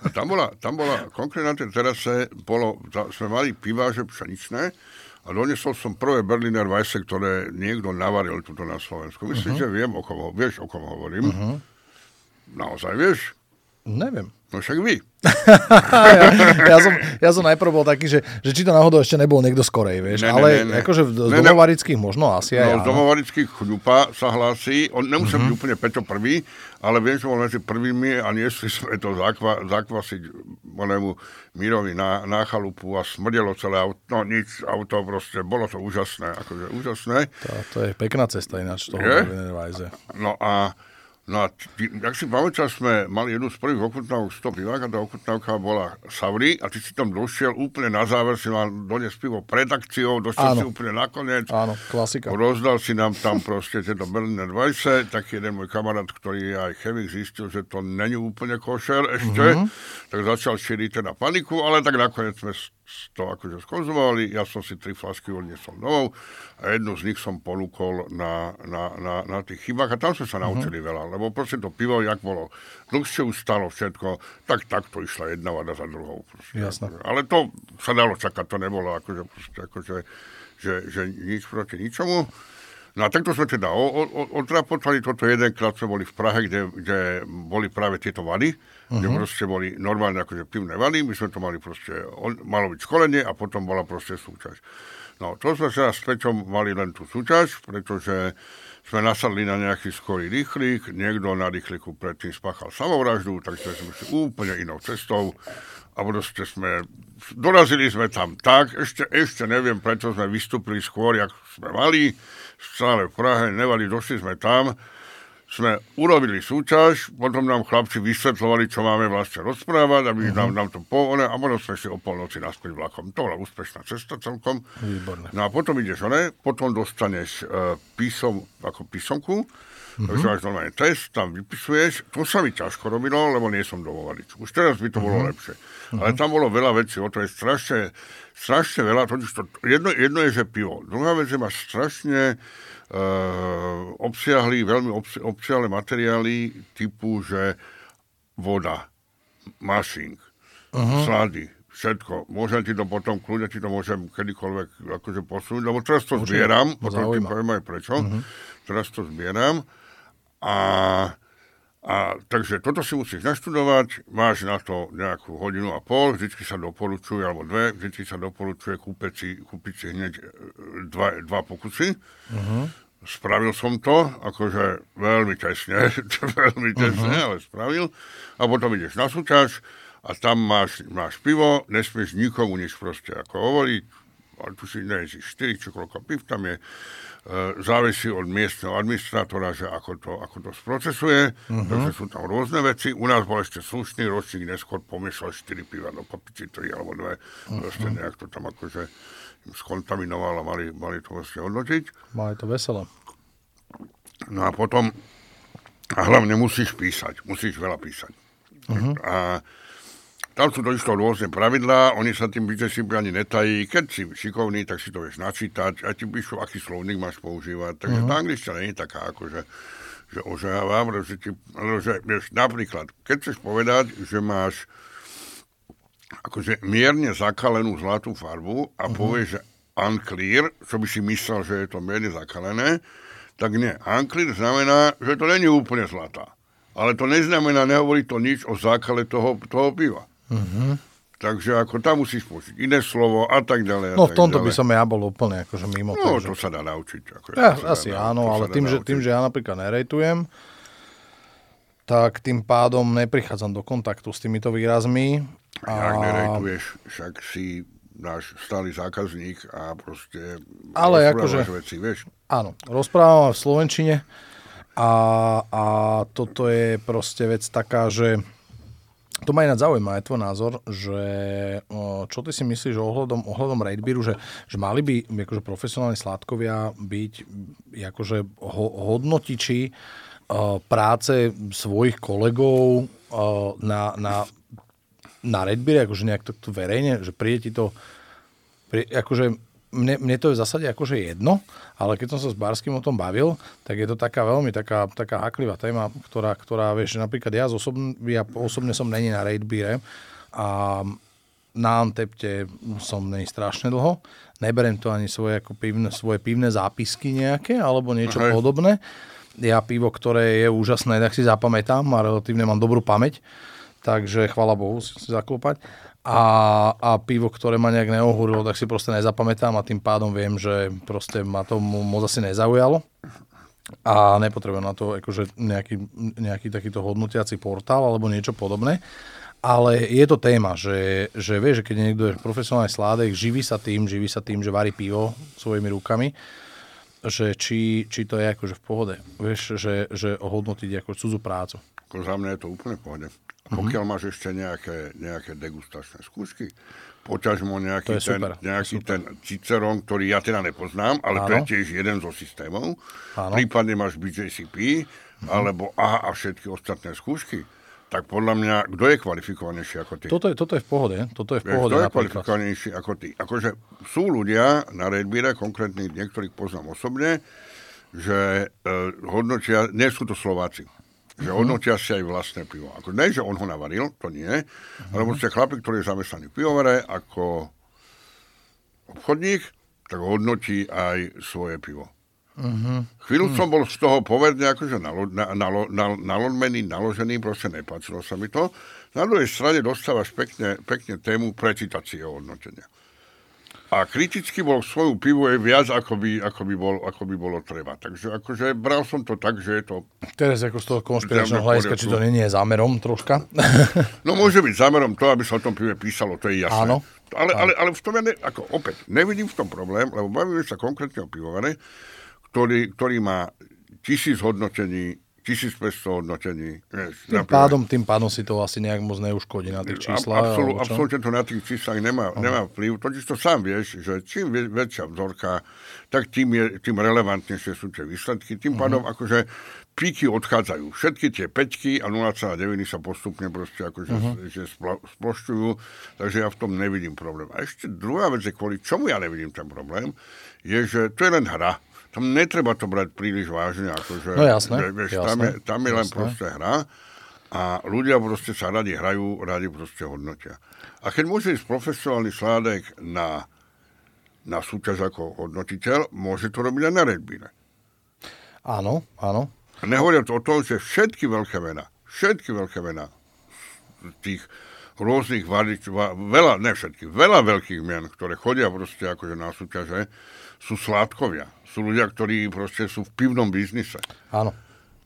A tam bola, tam bola konkrétne na tej terase, bolo, sme mali piváže pšeničné a donesol som prvé Berliner Weisse, ktoré niekto navaril tuto na Slovensku. Myslím, uh-huh. že viem, o kom, vieš, o kom hovorím. Uh-huh. Naozaj vieš? Neviem. No však vy. ja, (laughs) ja, som, ja som najprv bol taký, že, že či to náhodou ešte nebol niekto skorej, vieš. Ne, ale ne, ne. akože z ne, domovarických možno asi aj. No, z domovarických chňupa sa hlási. On nemusel uh-huh. byť úplne Peťo prvý, ale viem, že bol medzi prvými a niesli sme to zakva, zakvasiť onému Mírovi na, na chalupu a smrdelo celé auto. No nič, auto proste, bolo to úžasné, akože úžasné. To, to je pekná cesta ináč toho No a No a ty, jak si pamätáš, sme mali jednu z prvých okutnávok 100 pivák a tá okutnávka bola Savri a ty si tam došiel úplne na záver, si mal doniesť pivo pred akciou, došiel Áno. si úplne nakoniec. Áno, klasika. Rozdal si nám tam proste tieto Berliner Weisse, taký jeden môj kamarát, ktorý je aj chemik, zistil, že to není úplne košer ešte, mm-hmm. tak začal šíriť teda paniku, ale tak nakoniec sme to akože skonzumovali, ja som si tri flašky odniesol domov a jednu z nich som ponúkol na, na, na, na tých chybách a tam sme sa mhm. naučili uh-huh. veľa, lebo proste to pivo, jak bolo dlhšie už stalo všetko, tak takto išla jedna vada za druhou. Proste, Jasne. Akože. Ale to sa dalo čakať, to nebolo akože, proste, akože že, že nič proti ničomu. No a takto sme teda odrapotali toto jedenkrát, sme boli v Prahe, kde, kde boli práve tieto vady, uh-huh. kde mhm. proste boli normálne akože pivné vady, my sme to mali proste, malo byť školenie a potom bola proste súťaž. No, to sme sa s Peťom mali len tú súťaž, pretože sme nasadli na nejaký skorý rýchlik, niekto na rýchliku predtým spáchal samovraždu, takže sme šli úplne inou cestou a proste sme, dorazili sme tam tak, ešte, ešte neviem, prečo sme vystúpili skôr, jak sme mali, stále v Prahe, nevali, došli sme tam, sme urobili súťaž, potom nám chlapci vysvetľovali, čo máme vlastne rozprávať, aby uh-huh. nám, nám to povedali a potom sme si o polnoci naspäť vlakom. To bola úspešná cesta celkom. Výborné. No a potom ideš, ne? potom dostaneš uh, písom, ako písomku, uh-huh. takže máš normálne test, tam vypisuješ. To sa mi ťažko robilo, lebo nie som domovarič. Už teraz by to uh-huh. bolo lepšie. Uh-huh. Ale tam bolo veľa vecí, o to je strašne, strašne veľa, totiž to, jedno, jedno je, že pivo. Druhá vec, že máš strašne obsiahli veľmi obsi- obsiahle materiály typu, že voda, mašing, uh-huh. slady, všetko. Môžem ti to potom, kľudne ti to môžem kedykoľvek akože posunúť, lebo teraz to Môžem, zbieram, potom ti poviem aj prečo. Uh-huh. Teraz to zbieram a a, takže toto si musíš naštudovať, máš na to nejakú hodinu a pol, vždycky sa doporučuje, alebo dve, vždycky sa doporučuje kúpiť si, kúpiť si hneď e, dva, dva pokusy. Uh-huh. Spravil som to, akože veľmi tesne, (laughs) veľmi tesne, uh-huh. ale spravil. A potom ideš na súťaž a tam máš, máš pivo, nesmieš nikomu nič proste ako hovoriť, ale tu si nejsi 4 či koľko piv tam je, E, závisí od miestneho administrátora, že ako to, ako to sprocesuje. Uh-huh. Takže sú tam rôzne veci. U nás bol ešte slušný ročník, neskôr pomiešal 4 piva do kopici, 3 alebo 2. Uh-huh. Proste nejak to tam akože skontaminoval a mali, mali to vlastne hodnotiť. Mali to veselé. No a potom, a hlavne musíš písať, musíš veľa písať. Uh-huh. A tam sú to isto rôzne pravidlá, oni sa tým byteším ani netají. Keď si šikovný, tak si to vieš načítať a ti píšu, aký slovník máš používať. Takže uh-huh. tá angličtina nie je taká, akože, že ožávam, že, ti, že vieš, napríklad, keď chceš povedať, že máš akože mierne zakalenú zlatú farbu a uh-huh. povieš, že unclear, čo by si myslel, že je to mierne zakalené, tak nie. Unclear znamená, že to není úplne zlatá. Ale to neznamená, nehovorí to nič o zákale toho, toho piva. Uh-huh. Takže ako tam musíš použiť iné slovo a tak ďalej. A no v tomto ďalej. by som ja bol úplne akože mimo No, toho. to sa dá naučiť. Ako, Ja, to sa asi dá, áno, ale tým že, naučiť. tým, že ja napríklad nerejtujem, tak tým pádom neprichádzam do kontaktu s týmito výrazmi. Jak nerejtuješ, však si náš stály zákazník a proste Ale akože- veci, vieš. Áno, rozprávam v Slovenčine a, a toto je proste vec taká, že to ma ináč zaujíma aj tvoj názor, že čo ty si myslíš ohľadom, ohľadom Raidbeeru, že, že mali by akože profesionálni sládkovia byť akože ho, hodnotiči práce svojich kolegov na, na, na Redbeere, akože nejak to, to verejne, že príde ti to pri, akože mne, mne to je v zásade akože jedno, ale keď som sa s Barským o tom bavil, tak je to taká veľmi taká, taká haklivá téma, ktorá, ktorá vieš, napríklad ja, osobn, ja osobne som není na Raidbeere a na Antepte som není strašne dlho. Neberiem to ani svoje, ako pivné, svoje pivné zápisky nejaké, alebo niečo Hej. podobné. Ja pivo, ktoré je úžasné, tak si zapamätám a relatívne mám dobrú pamäť, takže chvala Bohu si zaklopať. A, a pivo, ktoré ma nejak neohúrilo, tak si proste nezapamätám a tým pádom viem, že proste ma to mo- moc asi nezaujalo a nepotrebujem na to akože nejaký, nejaký takýto hodnotiaci portál alebo niečo podobné. Ale je to téma, že, že vieš, že keď niekto je profesionálny sládek, živí sa tým, živí sa tým, že varí pivo svojimi rukami, že či, či to je akože v pohode. Vieš, že, že ohodnotiť ako cudzú prácu. Za mňa je to úplne v pohode. A Mhm. pokiaľ máš ešte nejaké, nejaké degustačné skúšky, poťažmo nejaký, ten, super, nejaký ten Ciceron, ktorý ja teda nepoznám, ale to je tiež jeden zo systémov. Áno. Prípadne máš BJCP, alebo AHA a všetky ostatné skúšky. Tak podľa mňa, kto je kvalifikovanejší ako ty? Toto je, toto je v pohode. Toto je v pohode kto je kvalifikovanejší ako ty? Akože sú ľudia na Redbíre, konkrétne niektorých poznám osobne, že e, hodnotia, nie sú to Slováci, Mhm. Že hodnotia si aj vlastné pivo. Ako, ne, že on ho navaril, to nie, Mhm. ale proste chlapík, ktorý je zamestnaný v pivovare ako obchodník, tak hodnotí aj svoje pivo. Mhm. Chvíľu som bol z toho povedne akože nalo, na, nalo, na, nalomený, naložený, proste nepáčilo sa mi to. Na druhej strane dostávaš pekne, pekne tému precitácie hodnotenia. A kriticky bol svoju pivu je viac, ako by, ako, by bol, ako by bolo treba. Takže akože bral som to tak, že je to... Teraz ako z toho konšpiračného hľadiska, či to nie je zámerom troška. (laughs) No môže byť zámerom to, aby sa o tom pive písalo, to je jasné. Áno. Ale, ale, ale v tom ja ne, ako opäť, nevidím v tom problém, lebo bavíme sa konkrétne o pivovare, ktorý, ktorý má tisíc hodnotení, 1500 hodnotení. Vieš, Tým na pive. pádom, tým pádom si to asi nejak moc neuškodí na tých číslach. Absol, alebo čo? absolútne to na tých číslach nemá, nemá vplyv. Totiž to sám vieš, že čím väčšia vzorka, tak tým, je, tým relevantnejšie sú tie výsledky. Tým pádom akože píky odchádzajú. Všetky tie peťky a 0,9 sa postupne proste akože uh-huh. že splo, splošťujú, takže ja v tom nevidím problém. A ešte druhá vec, je, kvôli čomu ja nevidím ten problém, je, že to je len hra. Tam netreba to brať príliš vážne. Akože, No jasné, vieš, jasné, tam, je, tam je len jasné. proste hra a ľudia proste sa radi hrajú, radi proste hodnotia. A keď môže ísť profesionálny sládek na, na súťaž ako hodnotiteľ, môže to robiť aj na Redbine. Áno, áno. Nehovoriac o tom, že všetky veľké mená, všetky veľké mená tých rôznych varič, va, veľa, ne všetky, veľa veľkých mien, ktoré chodia proste akože na súťaže, sú sládkovia. Sú ľudia, ktorí proste sú v pivnom biznise. Áno.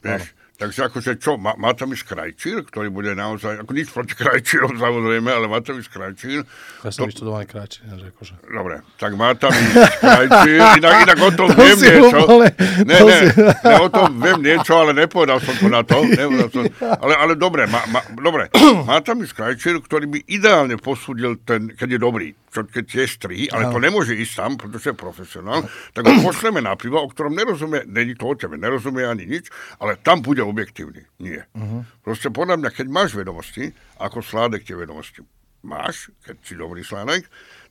Vieš, takže akože čo, má, má tam ísť krajčír, ktorý bude naozaj, ako nič proti krajčírom samozrejme, ale má tam ísť krajčír. Ja som vyštudovaný kráči. že Akože. Dobre, tak má tam ísť krajčír, inak, inak o tom (laughs) To viem niečo. úplne- Ne, to ne, si- ne, o tom viem niečo, ale nepovedal som to na to. Nepovedal som, ale, ale dobre, má, má, dobre, má tam ísť krajčír, ktorý by ideálne posúdil ten, keď je dobrý, čo, je strý, ale to nemôže ísť tam, pretože je profesionál, tak ho (clears throat) pošleme na pivo, o ktorom nerozumie, není to o tebe, nerozumie ani nič, ale tam bude objektívny. Nie. Uh-huh. Proste podľa mňa, keď máš vedomosti, ako sládek tie vedomosti máš, keď si dobrý sládek,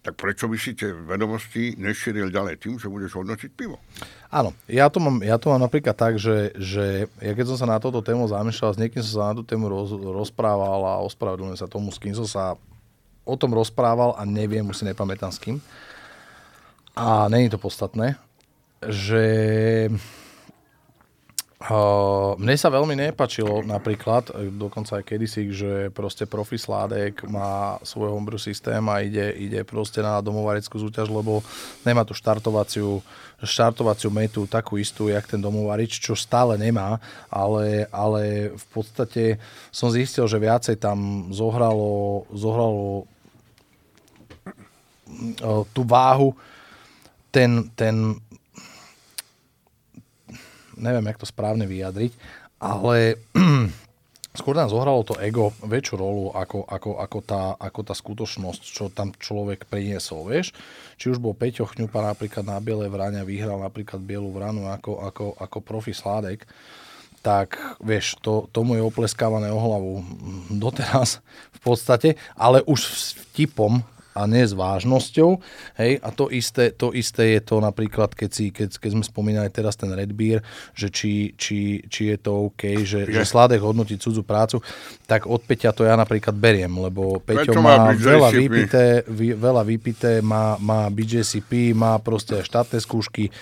tak prečo by si tie vedomosti nešíril ďalej tým, že budeš hodnotiť pivo? Áno, ja to mám, ja to mám napríklad tak, že, že ja keď som sa na toto tému zamýšľal, s niekým som sa na tú tému roz, rozprával a ospravedlňujem sa tomu, s kým som sa o tom rozprával a neviem, už si nepamätám s kým. A není to podstatné, že Uh, mne sa veľmi nepačilo napríklad, e, dokonca aj kedysi, že proste profi Sládek má svoj homebrew systém a ide, ide proste na domovarickú súťaž, lebo nemá tú štartovaciu, štartovaciu metu takú istú, jak ten domovarič, čo stále nemá, ale, ale v podstate som zistil, že viacej tam zohralo, zohralo tú váhu ten, ten neviem, jak to správne vyjadriť, ale (clears throat) skôr nám zohralo to ego väčšiu rolu ako, ako, ako, tá, ako tá skutočnosť, čo tam človek priniesol, vieš. Či už bol Peťo Chňupa napríklad na Bielej vrane vyhral napríklad Bielu vranu ako, ako, ako profi Sládek, tak vieš, to, tomu je opleskávané o hlavu doteraz v podstate, ale už vtipom a nie s vážnosťou. Hej? A to isté, to isté je to napríklad, keď, si, keď, keď sme spomínali teraz ten Red Beer, že či, či, či je to OK, že, je. že Sládek hodnotí cudzú prácu, tak od Peťa to ja napríklad beriem, lebo Peťo má, má veľa vypité, veľa vypité, má, má BJCP, má proste štátne skúšky,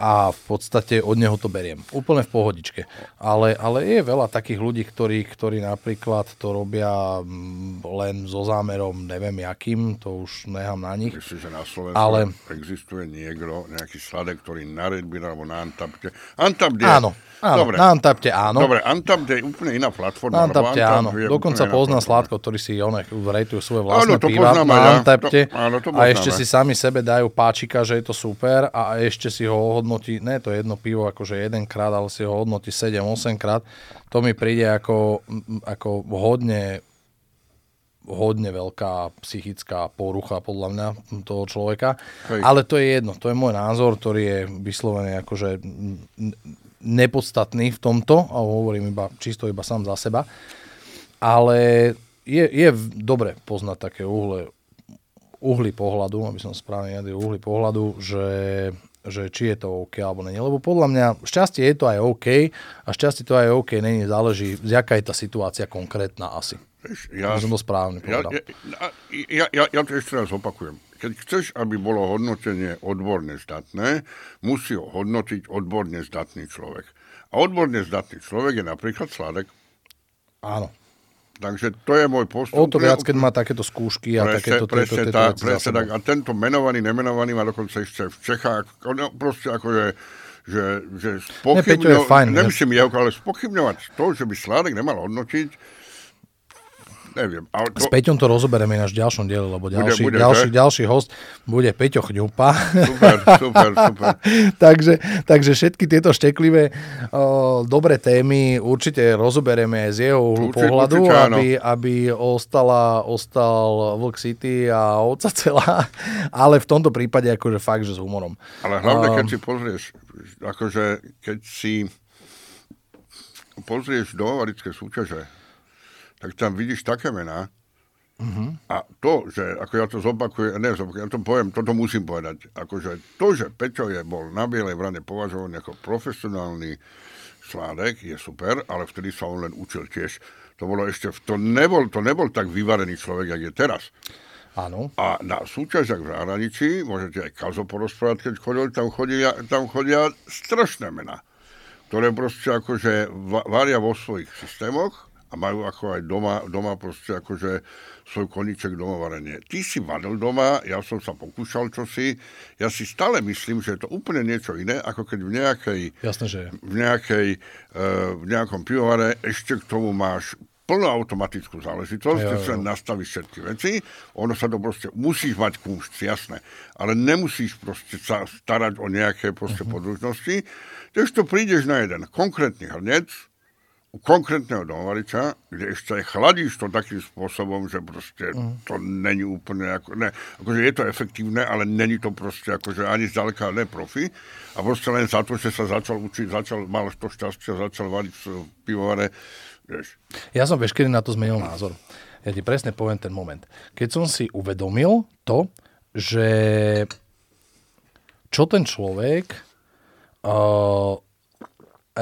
a v podstate od neho to beriem. Úplne v pohodičke. Ale, ale je veľa takých ľudí, ktorí, ktorí napríklad to robia mm, len so zámerom, neviem jakým, to už nechám na nich. Myslím, že na Slovensku ale... existuje niekto, nejaký sladek, ktorý na Red Bull alebo na Antapte. Antapte Áno, Áno, Dobre. na Antapte áno. Dobre, Antapte je úplne iná platforma. Na Antapte áno. Dokonca pozná Sládko, ktorý si one rejtujú svoje vlastné áno, piva na ja. Antapte. To, áno, to a ešte si sami sebe dajú páčika, že je to super a ešte si ho hodnotí, ne to jedno pivo akože jedenkrát, ale si ho hodnotí 7-8 krát. To mi príde ako, ako hodne hodne veľká psychická porucha podľa mňa toho človeka. Hej. Ale to je jedno, to je môj názor, ktorý je vyslovený akože nepodstatný v tomto, a hovorím iba, čisto iba sám za seba, ale je, je dobre poznať také uhle, uhly pohľadu, aby som správne jadil, uhly pohľadu, že, že či je to OK alebo nie. Lebo podľa mňa šťastie je to aj OK a šťastie to aj OK není, záleží, jaká je tá situácia konkrétna asi. Ja, som to správne povedal. Ja, ja, ja, ja to ešte raz opakujem keď chceš, aby bolo hodnotenie odborne zdatné, musí ho hodnotiť odborne zdatný človek. A odborne zdatný človek je napríklad Sladek. Áno. Takže to je môj postup. O to viac, keď má takéto skúšky a presne, takéto... Presne tieto, tak, presne tak. A tento menovaný, nemenovaný má dokonca ešte v Čechách, no, proste že že, že spochybňovať, ne, nemyslím jeho, ale spochybňovať to, že by Sládek nemal hodnotiť, neviem. Ale to... S Peťom to rozoberieme náš ďalšom diele, lebo ďalší, bude, bude, ďalší, ďalší host bude Peťo Chňupa. Super, super, super. (laughs) takže, takže všetky tieto šteklivé o, dobré témy určite rozoberieme z jeho uhlu určite, pohľadu, určite, aby, aby ostala, ostal Vlk City a oca celá, ale v tomto prípade akože fakt, že s humorom. Ale hlavne, keď um, si pozrieš, akože keď si pozrieš do avarické súťaže, tak tam vidíš také mená. Uh-huh. A to, že, ako ja to zopakujem, ne, ja to poviem, toto musím povedať, akože to, že Peťo je bol na Bielej vrane považovaný ako profesionálny sládek, je super, ale vtedy sa on len učil tiež. To bolo ešte, to nebol, to nebol tak vyvarený človek, jak je teraz. Áno. A na súťažiach v zahraničí, môžete aj Kazo porozprávať, keď chodil, tam chodia, tam chodia strašné mená, ktoré proste akože varia vo svojich systémoch a majú ako aj doma, doma proste akože svoj koniček domovarenie. Ty si vadil doma, ja som sa pokúšal čosi, ja si stále myslím, že je to úplne niečo iné, ako keď v nejakej, Jasne, že v, nejakej uh, v nejakom pivovare ešte k tomu máš plnú automatickú záležitosť, keď sa nastavíš všetky veci, ono sa to proste, musíš mať kúšť, jasné, ale nemusíš proste sa starať o nejaké proste uh-huh. podružnosti, keď to prídeš na jeden konkrétny hrnec, konkrétneho domovariča, kde ešte aj chladíš to takým spôsobom, že proste mm. to není úplne ako, ne, akože je to efektívne, ale není to proste akože ani zďaleka ne profi. A proste len za to, že sa začal učiť, začal, mal to šťastie, začal variť v pivovare, vieš. Ja som vieš, kedy na to zmenil názor. Ja ti presne poviem ten moment. Keď som si uvedomil to, že čo ten človek uh,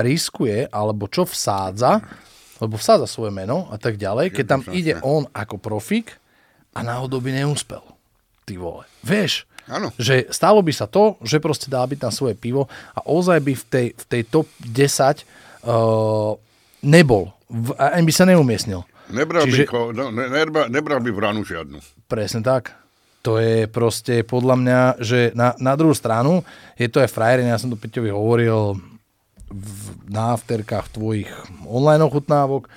riskuje, alebo čo vsádza, lebo vsádza svoje meno a tak ďalej, keď tam ide on ako profik a náhodou by neúspel. Ty vole. Vieš, Áno. že stalo by sa to, že proste dá byť na svoje pivo a ozaj by v tej, v tej top 10 uh, nebol. V, ani by sa neumiestnil. Nebral, Čiže- by, ko, no, ne, nebral, nebral by vranu žiadnu. Presne tak. To je proste podľa mňa, že na, na druhú stranu je to aj frajerine, ja som to Peťovi hovoril v, na afterkách tvojich online ochutnávok,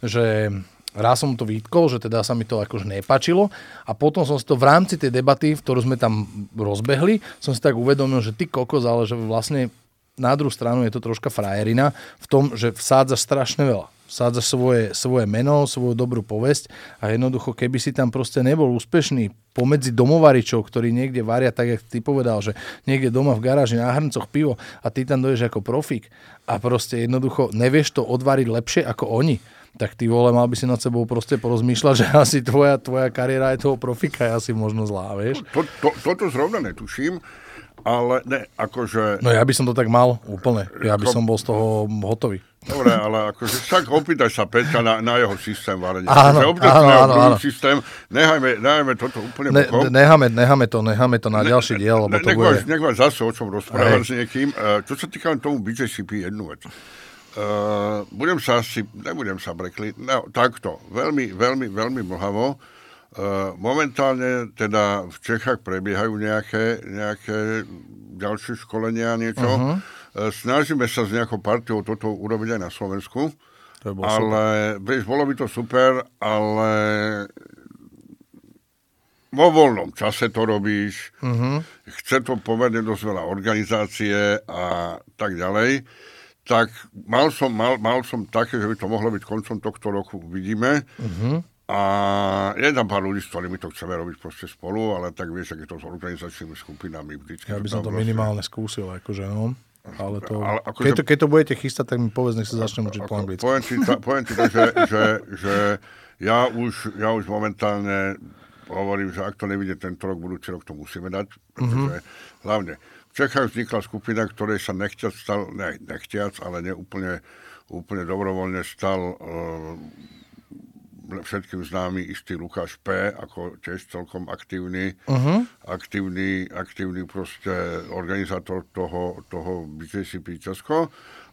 že raz som to vytkol, že teda sa mi to akože nepačilo a potom som si to v rámci tej debaty, ktorú sme tam rozbehli, som si tak uvedomil, že ty kokos, ale že vlastne na druhú stranu je to troška frajerina v tom, že vsádza strašne veľa. Vsádza svoje, svoje meno, svoju dobrú povesť a jednoducho, keby si tam proste nebol úspešný pomedzi domovaričov, ktorí niekde varia, tak jak ty povedal, že niekde doma v garáži na hrncoch pivo a ty tam dojdeš ako profík a proste jednoducho nevieš to odvariť lepšie ako oni, tak ty vole, mal by si nad sebou proste porozmýšľať, že asi tvoja, tvoja kariéra je toho profika je asi možno zlá, vieš? To, to, toto zrovna netuším, ale ne, akože... No ja by som to tak mal úplne. Ja by som bol z toho hotový. Dobre, ale akože však opýtaj sa Peťa na, na jeho systém varenia. Áno, Akože áno, áno, áno. systém, nechajme, nechajme toto úplne Ne, bokom. necháme, necháme, to, necháme to na ďalší diel, lebo Ne- to nech, bude... nech máš zase o čom rozprávať s niekým. Uh, čo sa týka tomu BJCP, jednu vec. Uh, budem sa asi, nebudem sa brekli, no, takto, veľmi, veľmi, veľmi mlhavo. Uh, momentálne teda v Čechách prebiehajú nejaké, nejaké ďalšie školenia, niečo. Uh-huh. Uh, snažíme sa s nejakou partiou toto urobiť aj na Slovensku. To by bolo ale, vieš, bolo by to super, ale vo voľnom čase to robíš, uh-huh. chce to pomerne dosť veľa organizácie a tak ďalej, tak mal som, mal, mal som také, že by to mohlo byť koncom tohto roku, uvidíme. Uh-huh. A je tam pár ľudí, s ktorými to chceme robiť proste spolu, ale tak vieš, ak je to s organizačnými skupinami. Vždycky Ja by som to proste- minimálne skúsil, akože no. Ale to, Ale akože- keď, to, keď to budete chystať, tak mi povedz, nech sa začnem učiť po Ako, anglicky. poviem ti, ta, poviem ti to, že, (laughs) že, že ja, už, ja už momentálne hovorím, že ak to nevidie tento rok, budúci rok to musíme dať, pretože mm-hmm. hlavne v Čechách vznikla skupina, ktorej sa nechťac stal, ne, nechťac, ale neúplne úplne dobrovoľne stal uh, všetkým známy istý Lukáš P., ako tiež celkom aktívny, uh-huh. aktívny, aktívny proste organizátor toho, toho BJCP Česko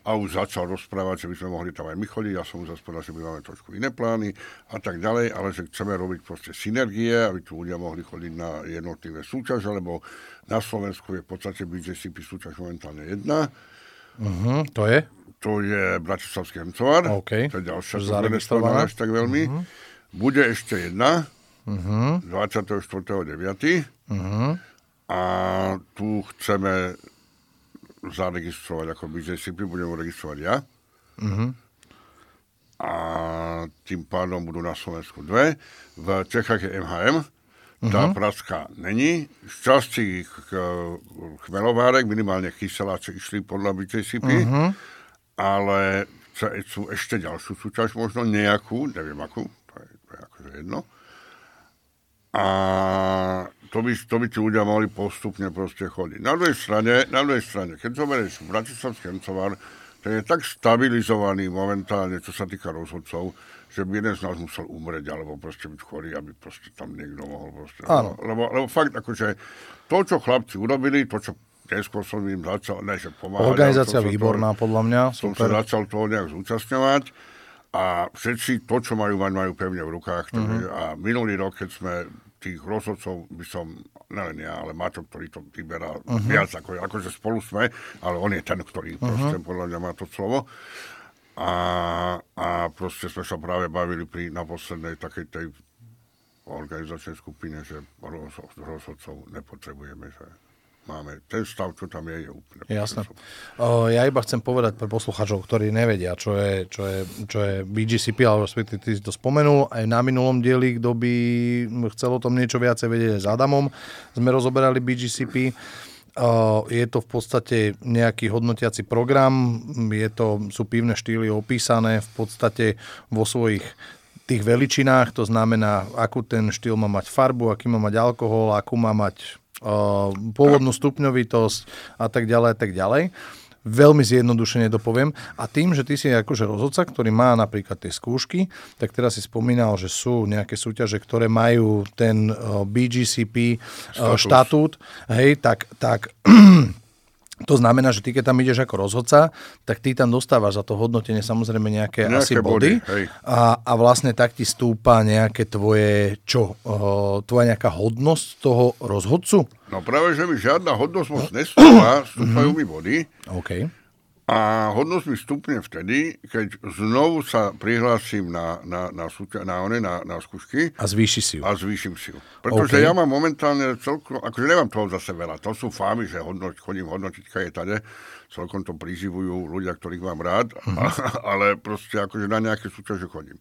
a už začal rozprávať, že by sme mohli tam aj my chodiť. Ja som mu zase povedal, že my máme trošku iné plány a tak ďalej, ale že chceme robiť proste synergie, aby tu ľudia mohli chodiť na jednotlivé súťaže, lebo na Slovensku je v podstate BJCP súťaž momentálne jedna. Uh-huh, to je? To je Bratislavský Hemcovar. OK. To je ďalšia, to zaregistrovaná. až tak veľmi. Uh-huh. Bude ešte jedna, uh-huh. 24.9. Uh-huh. A tu chceme zaregistrovať ako BJCP, budem registrovať ja. Uh-huh. A tým pádom budú na Slovensku dve. V Čechách je MHM, tá uh-huh. praska není. Z časti ch- chmelovárek, minimálne kyseláče išli podľa BJCP, uh-huh. Ale sú ešte ďalšiu súťaž, možno nejakú, neviem akú, to je, to je akože jedno. A to by, to by tí ľudia mohli postupne proste chodiť. Na druhej strane, na druhej strane keď zoberieš Bratislavský Hemcovar, ten je tak stabilizovaný momentálne, čo sa týka rozhodcov, že by jeden z nás musel umrieť, alebo proste byť chorý, aby proste tam niekto mohol proste. Áno. Lebo, lebo fakt, akože to, čo chlapci urobili, to, čo neskôr som im začal, ne, že pomáhať. Organizácia sa výborná, podľa mňa. som sa Super. začal toho nejak zúčastňovať a všetci to, čo majú mať, majú pevne v rukách. Takže, Mhm. uh-huh. A minulý rok, keď sme tých rozhodcov, by som, nelen ja, ale Maťo, ktorý to vyberal Mhm. uh-huh. viac, ako, akože spolu sme, ale on je ten, ktorý uh-huh. proste, podľa mňa má to slovo. A, a proste sme sa práve bavili pri, na poslednej takej tej organizačnej skupine, že rozhod- rozhodcov nepotrebujeme, že máme ten stav, čo tam je, je úplne Jasné. O, ja iba chcem povedať pre poslucháčov, ktorí nevedia, čo je, čo je, čo je BGCP, alebo respektíve ty si to spomenul, aj na minulom dieli, kto by chcel o tom niečo viacej vedieť s Adamom, sme rozoberali BGCP. Je to v podstate nejaký hodnotiaci program, je to, sú pivné štýly opísané v podstate vo svojich tých veličinách, to znamená, akú ten štýl má mať farbu, aký má mať alkohol, akú má mať pôvodnú stupňovitosť a tak ďalej a tak ďalej. Veľmi zjednodušene to poviem. A tým, že ty si akože rozhodca, ktorý má napríklad tie skúšky, tak teraz si spomínal, že sú nejaké súťaže, ktoré majú ten BGCP uh, štatút, hej, tak, tak To znamená, že ty keď tam ideš ako rozhodca, tak ty tam dostávaš za to hodnotenie samozrejme nejaké, nejaké asi body, body a, a vlastne tak ti stúpa nejaké tvoje, čo, uh, tvoja nejaká hodnosť toho rozhodcu? No práve, že mi žiadna hodnosť moc (clears throat) nestúpa, stúpajú mi body. Okay. A hodnosť mi stupne vtedy, keď znovu sa prihlásim na, na, na, súťa, na, one, na, na skúšky. A zvýši si ju. A zvýšim si ju. Pretože okay. ja mám momentálne celkom, akože nemám toho zase veľa. To sú fámy, že hodnoť, chodím hodnotiť je tade. Celkom to priživujú ľudia, ktorých mám rád. Uh-huh. (laughs) ale proste akože na nejaké súťaže chodím.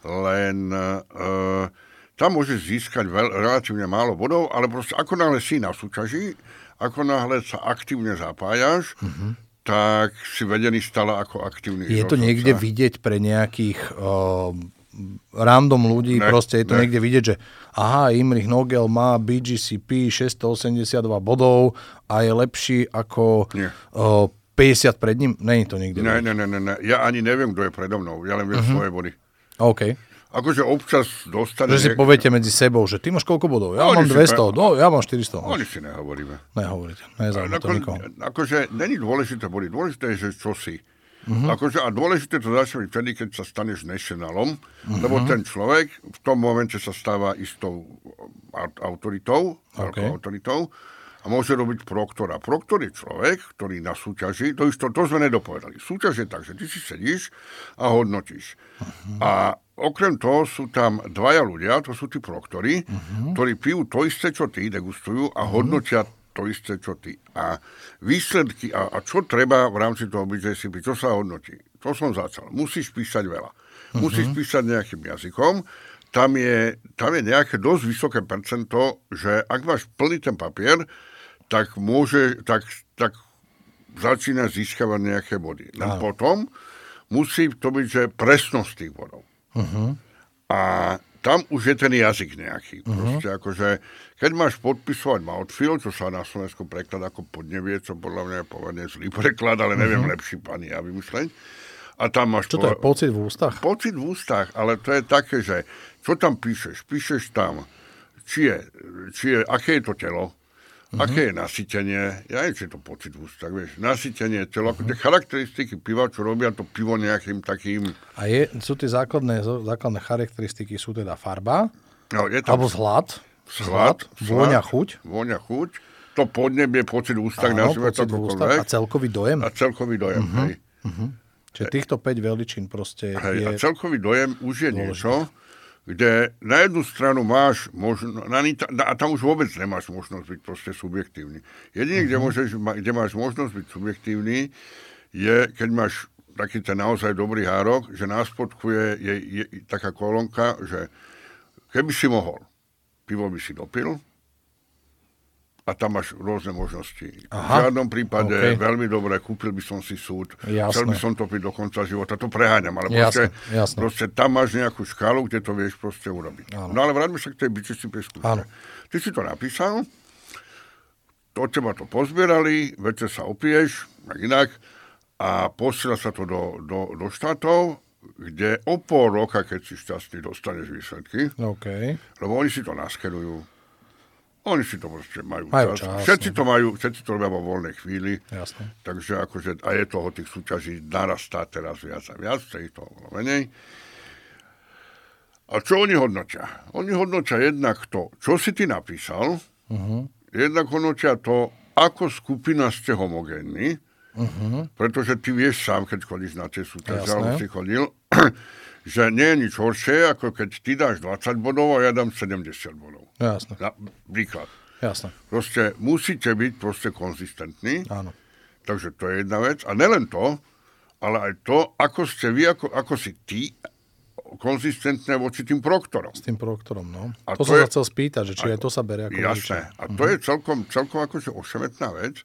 Len... Uh, tam môžeš získať veľ, relatívne málo bodov, ale proste ako náhle si na súťaži, ako náhle sa aktívne zapájaš, uh-huh tak si vedený stala ako aktívny Je to niekde vidieť pre nejakých uh, random ľudí, ne, proste je to ne. niekde vidieť, že aha, Imrich Nogel má BGCP 682 bodov a je lepší ako uh, 50 pred ním? Není to niekde. Ne, ne, ne, ne, ja ani neviem, kto je predo mnou, ja len viem uh-huh. svoje body. OK akože občas dostane... Že si poviete medzi sebou, že ty máš koľko bodov? Ja no, mám 200, pre... no ja mám 400. Oni si nehovoríme. Nehovoríte, nezaujíma to nikoho. Akože není dôležité body, dôležité je, že čo si. Uh-huh. Akože, a dôležité to začne vtedy, keď sa staneš nationalom, uh-huh. lebo ten človek v tom momente sa stáva istou autoritou, okay. autoritou a môže robiť proktora. Proktor je človek, ktorý na súťaži, to, isto, to sme nedopovedali. Súťaž je tak, že ty si sedíš a hodnotíš. Uh-huh. A okrem toho sú tam dvaja ľudia, to sú tí proktory, uh-huh. ktorí pijú to isté, čo ty, degustujú a uh-huh. hodnotia to isté, čo ty. A výsledky, a, a čo treba v rámci toho BJCP, čo sa hodnotí? To som začal. Musíš písať veľa. Uh-huh. Musíš písať nejakým jazykom. Tam je, tam je nejaké dosť vysoké percento, že ak máš plný ten papier, tak môže, tak, tak začína získavať nejaké body. Len potom musí to byť, že presnosť tých bodov. Uh-huh. A tam už je ten jazyk nejaký. Uh-huh. Proste akože, keď máš podpisovať mouthfeel, čo sa na Slovensku prekladá ako podnevie, čo podľa mňa je povedne zlý preklad, ale neviem uh-huh. lepší pani ja vymysleť. A tam máš... Čo to je, pocit v ústach? Pocit v ústach, ale to je také, že čo tam píšeš? Píšeš tam, či je, či je, aké je to telo, Uh-huh. Aké je nasytenie? Ja neviem, či je to pocit v ústach, vieš. Nasytenie uh-huh. ako tie charakteristiky piva, čo robia to pivo nejakým takým... A je, sú tie základné, základné charakteristiky, sú teda farba, no, je tam... alebo zhlad, zhlad, vôňa, chuť. Vôňa, chuť. To podnebie, pocit v ústach, Áno, nazvime to ústach, A celkový dojem. A celkový dojem, uh-huh. hej. Uh-huh. Čiže týchto 5 veličín proste hej, je... A celkový dojem už je dôležité. niečo, kde na jednu stranu máš možno, na, a tam už vôbec nemáš možnosť byť proste subjektívny. Jedine, kde, mhm. môžeš, kde máš možnosť byť subjektívny, je, keď máš taký ten naozaj dobrý hárok, že na spodku je, je, je taká kolónka, že keby si mohol, pivo by si dopil, a tam máš rôzne možnosti. Aha. V žiadnom prípade okay. veľmi dobre, kúpil by som si súd, jasné. chcel by som to piť do konca života, to preháňam, ale jasné, proste, jasné. proste tam máš nejakú škálu, kde to vieš proste urobiť. Áno. No ale vráťme sa k tej byčisti skúške. Ty si to napísal, od teba to pozbierali, večer sa opiješ, tak inak, a posiela sa to do, do, do štátov, kde o pol roka, keď si šťastný, dostaneš výsledky. Okay. Lebo oni si to naskedujú oni si to proste majú, majú čas. čas. Všetci to majú, všetci to robia vo voľnej chvíli. Jasne. Takže akože, a je toho tých súťaží narastá teraz viac a viac, to je toho menej. A čo oni hodnotia? Oni hodnotia jednak to, čo si ty napísal, uh-huh. jednak hodnotia to, ako skupina ste homogénni, uh-huh. pretože ty vieš sám, keď chodíš na tie súťaže, alebo si chodil, že nie je nič horšie, ako keď ty dáš 20 bodov a ja dám 70 bodov. Jasne. Na, príklad. Jasne. Proste musíte byť proste konzistentní. Áno. Takže to je jedna vec. A nelen to, ale aj to, ako ste vy, ako, ako si ty konzistentné voči tým proktorom. S tým proktorom, no. A to, to som je, sa chcel spýtať, že či aj to sa berie ako Jasné. A to uh-huh. je celkom, celkom akože ošemetná vec,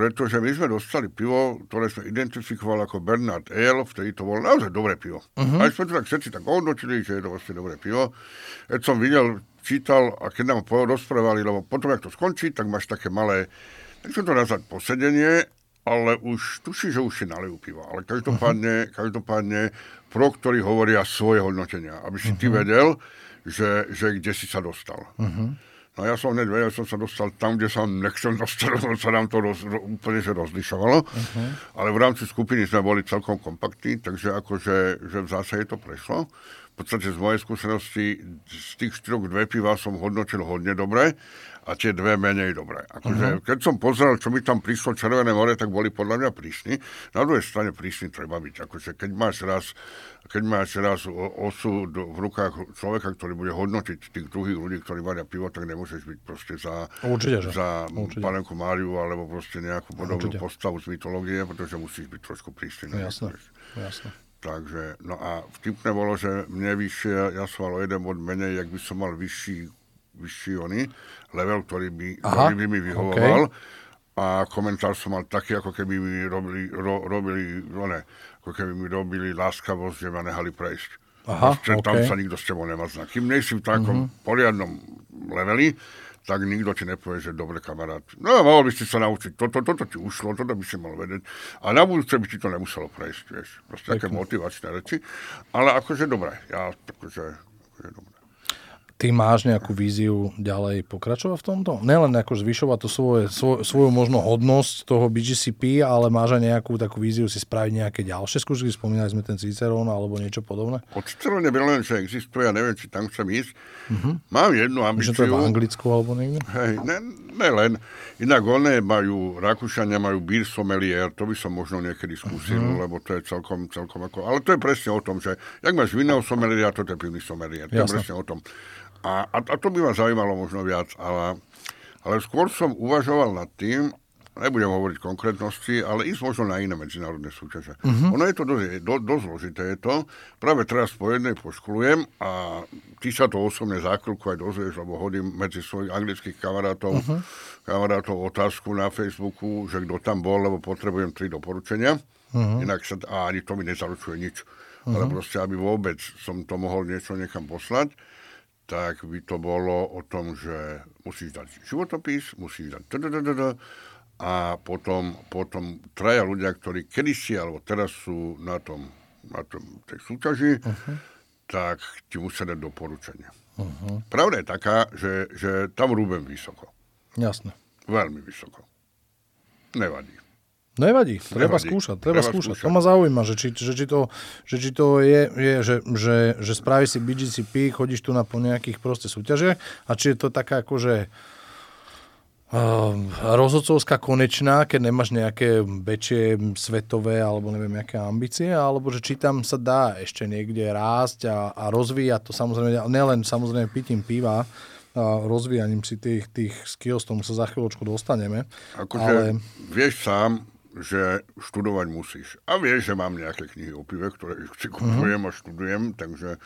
pretože my sme dostali pivo, ktoré sme identifikovali ako Bernard Ale, vtedy to bolo naozaj dobré pivo. Uh-huh. Aj sme to tak všetci tak hodnotili, že je to vlastne dobré pivo. Keď som videl, čítal a keď nám rozprávali, lebo potom, ak to skončí, tak máš také malé, tak som to nazvať posedenie, ale už tuší, že už si nalejú pivo. Ale každopádne, uh-huh. každopádne ktorý hovoria svoje hodnotenia, aby si uh-huh. ty vedel, že, že kde si sa dostal. Uh-huh. No ja som hneď vedel, som sa dostal tam, kde som nechcel dostať, lebo (laughs) sa nám to roz, úplne že rozlišovalo. Uh-huh. Ale v rámci skupiny sme boli celkom kompaktní, takže akože že v zásade to prešlo. V podstate z mojej skúsenosti z tých štyroch dve piva som hodnotil hodne dobre a tie dve menej dobré. Akože, uh-huh. Keď som pozrel, čo mi tam prišlo Červené more, tak boli podľa mňa prísni. Na druhej strane prísni treba byť. Akože, keď máš raz keď máš raz osud v rukách človeka, ktorý bude hodnotiť tých druhých ľudí, ktorí varia pivo, tak nemôžeš byť proste za, Určite, za panenku Máriu alebo proste nejakú podobnú Určite. postavu z mytológie, pretože musíš byť trošku prísny. No, jasné, jasné. Takže, no a vtipné bolo, že mne vyššie, ja som mal jeden bod menej, jak by som mal vyšší, vyšší oni, level, ktorý by, Aha, ktorý by mi vyhovoval. Okay. A komentár som mal taký, ako keby mi robili, ro, robili no ne, ako keby mi robili láskavosť, že ma nehali prejsť. Aha, Proste, okay. Tam sa nikto s tebou nemá. Kým nejsi v takom mm-hmm. poriadnom leveli, tak nikto ti nepovie, že dobre kamarát. No mohol by si sa naučiť, toto, toto ti ušlo, toto by si mal vedieť. A na budúce by ti to nemuselo prejsť, vieš. Proste také motivačné reči. Ale akože dobre, ja akože, akože dobre ty máš nejakú víziu ďalej pokračovať v tomto? Nelen ako zvyšovať to svoje, svoj, svoju možno hodnosť toho BGCP, ale máš aj nejakú takú víziu si spraviť nejaké ďalšie skúšky? Spomínali sme ten Cicerón alebo niečo podobné? O Ciceróne len, že existuje, ja neviem, či tam chcem ísť. Uh-huh. Mám jednu ambíciu. Že to je v Anglicku alebo niekde? Hej, ne, ne len. Inak one majú, Rakúšania majú beer sommelier, to by som možno niekedy skúsil, uh-huh. lebo to je celkom, celkom ako... Ale to je presne o tom, že jak máš vinného sommeliera, to je pivný sommelier. To je presne o tom. A, a, a to by ma zaujímalo možno viac, ale, ale skôr som uvažoval nad tým, nebudem hovoriť konkrétnosti, ale ísť možno na iné medzinárodné súťaže. Uh-huh. Ono je to dosť, do, dosť zložité. Je to. Práve teraz po jednej poškolujem a ty sa to osobne zákrutku aj dozvieš, lebo hodím medzi svojich anglických kamarátov, uh-huh. kamarátov otázku na Facebooku, že kto tam bol, lebo potrebujem tri doporučenia. Uh-huh. Inak sa, a ani to mi nezaručuje nič. Uh-huh. Ale proste, aby vôbec som to mohol niečo niekam poslať tak by to bolo o tom, že musíš dať životopis, musíš dať a potom, potom traja ľudia, ktorí kedysi alebo teraz sú na tom, na tom tej súťaži, uh-huh. tak ti musia dať doporučenie. Uh-huh. Pravda je taká, že, že tam rúbem vysoko. Jasne. Veľmi vysoko. Nevadí. Nevadí, treba Nevadí. skúšať, treba, treba skúšať. skúšať. To ma zaujíma, že či, že či to, že či to je, je že, že, že spraví si BGCP, chodíš tu na po nejakých proste súťažiach a či je to taká akože uh, rozhodcovská konečná, keď nemáš nejaké väčšie svetové alebo neviem, aké ambície, alebo že či tam sa dá ešte niekde rásť a, a rozvíjať to samozrejme, nelen samozrejme pitím piva, a rozvíjaním si tých, tých skills, tomu sa za chvíľočku dostaneme. Akože ale... vieš sám, že študovať musíš. A vieš, že mám nejaké knihy o pive, ktoré (laughs) si mhm. kupujem a študujem, takže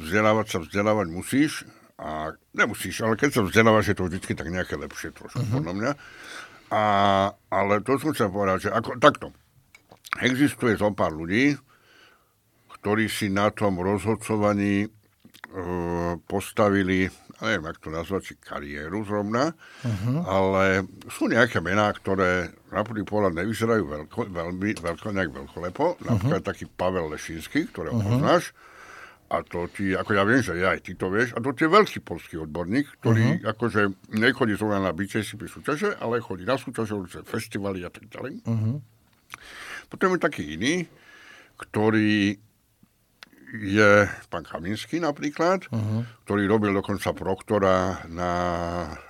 vzdelávať sa vzdelávať musíš a nemusíš, ale keď sa vzdelávaš, je to vždy tak nejaké lepšie trošku, uh-huh. podľa mňa. A, ale to som chcel povedať, že ako, takto. Existuje zo pár ľudí, ktorí si na tom rozhodcovaní e, postavili neviem, ak to nazvať, či kariéru zrovna, uh-huh. ale sú nejaké mená, ktoré na prvý pohľad nevyzerajú veľko, veľmi, veľko, nejak veľkolepo. Uh-huh. Napríklad taký Pavel Lešínsky, ktorého uh-huh. poznáš. A to ti, ako ja viem, že ja aj ty to vieš, a to je veľký polský odborník, ktorý uh-huh. akože nechodí zrovna na pri súťaže, ale chodí na súťaže, festivaly a tak ďalej. Uh-huh. Potom je taký iný, ktorý je pán Kaminský napríklad, uh-huh. ktorý robil dokonca proktora na,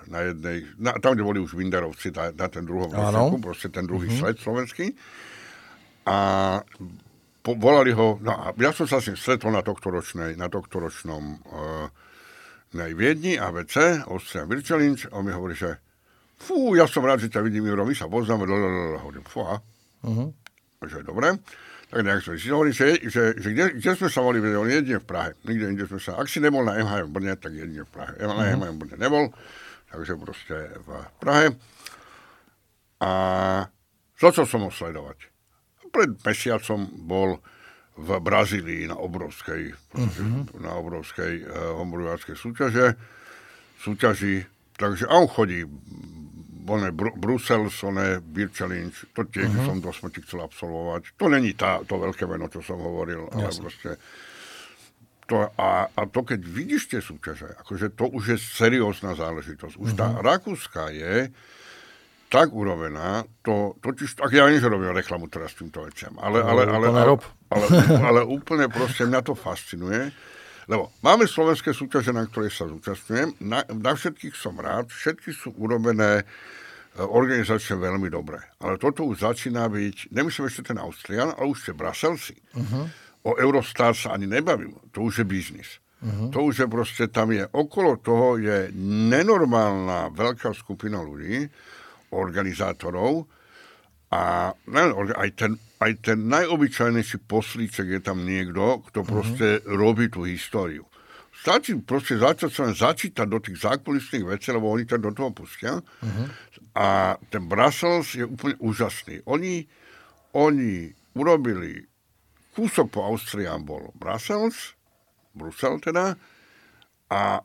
na jednej, na, tam, kde boli už Winderovci, na, na ten druhom rozseku, proste ten druhý uh-huh. sled slovenský. A po, volali ho, no ja som sa s ním stretol na tohtoročnej, na tohtoročnom uh, na Viedni, ABC, Austrian Virčelinč, on mi hovorí, že fú, ja som rád, že ťa vidím, Juro, my sa poznáme, hovorím, fú, uh-huh. že dobre tak nejak sme si hovorili, že, že, že kde, kde, sme sa volili, on jedine v Prahe. Nikde inde sme sa, ak si nebol na MHM Brne, tak jedine v Prahe. Na uh-huh. MHM Brne nebol, takže proste v Prahe. A začal som ho sledovať. Pred mesiacom bol v Brazílii na obrovskej, uh-huh. na obrovskej uh, súťaže, súťaži. Takže on chodí oné Br- Brussels, oné Challenge, to tiež uh-huh. som do smrti chcel absolvovať. To není tá, to veľké meno, čo som hovoril, ale Jasne. proste to, a, a to, keď vidíš tie súťaže, akože to už je seriózna záležitosť. Už uh-huh. tá Rakúska je tak urobená, to totiž, tak ja nič robím reklamu teraz týmto veciam, ale, ale, ale, ale, ale, ale, ale úplne proste mňa to fascinuje, lebo máme slovenské súťaže, na ktoré sa zúčastňujem, na, na všetkých som rád, všetky sú urobené e, organizačne veľmi dobre. Ale toto už začína byť, nemyslím ešte ten Austrian, ale už ste Bruselsi. Uh-huh o Eurostar sa ani nebavím. To už je biznis. Uh-huh. To už je proste, tam je, okolo toho je nenormálna veľká skupina ľudí, organizátorov a aj ten, aj ten najobyčajnejší poslíček je tam niekto, kto proste uh-huh. robí tú históriu. Stačí proste začať sa začítať do tých zákulisných vecí, lebo oni to do toho pustia. Uh-huh. A ten Brussels je úplne úžasný. Oni, oni urobili kúsok po Austriám bol Brussels, Brusel teda, a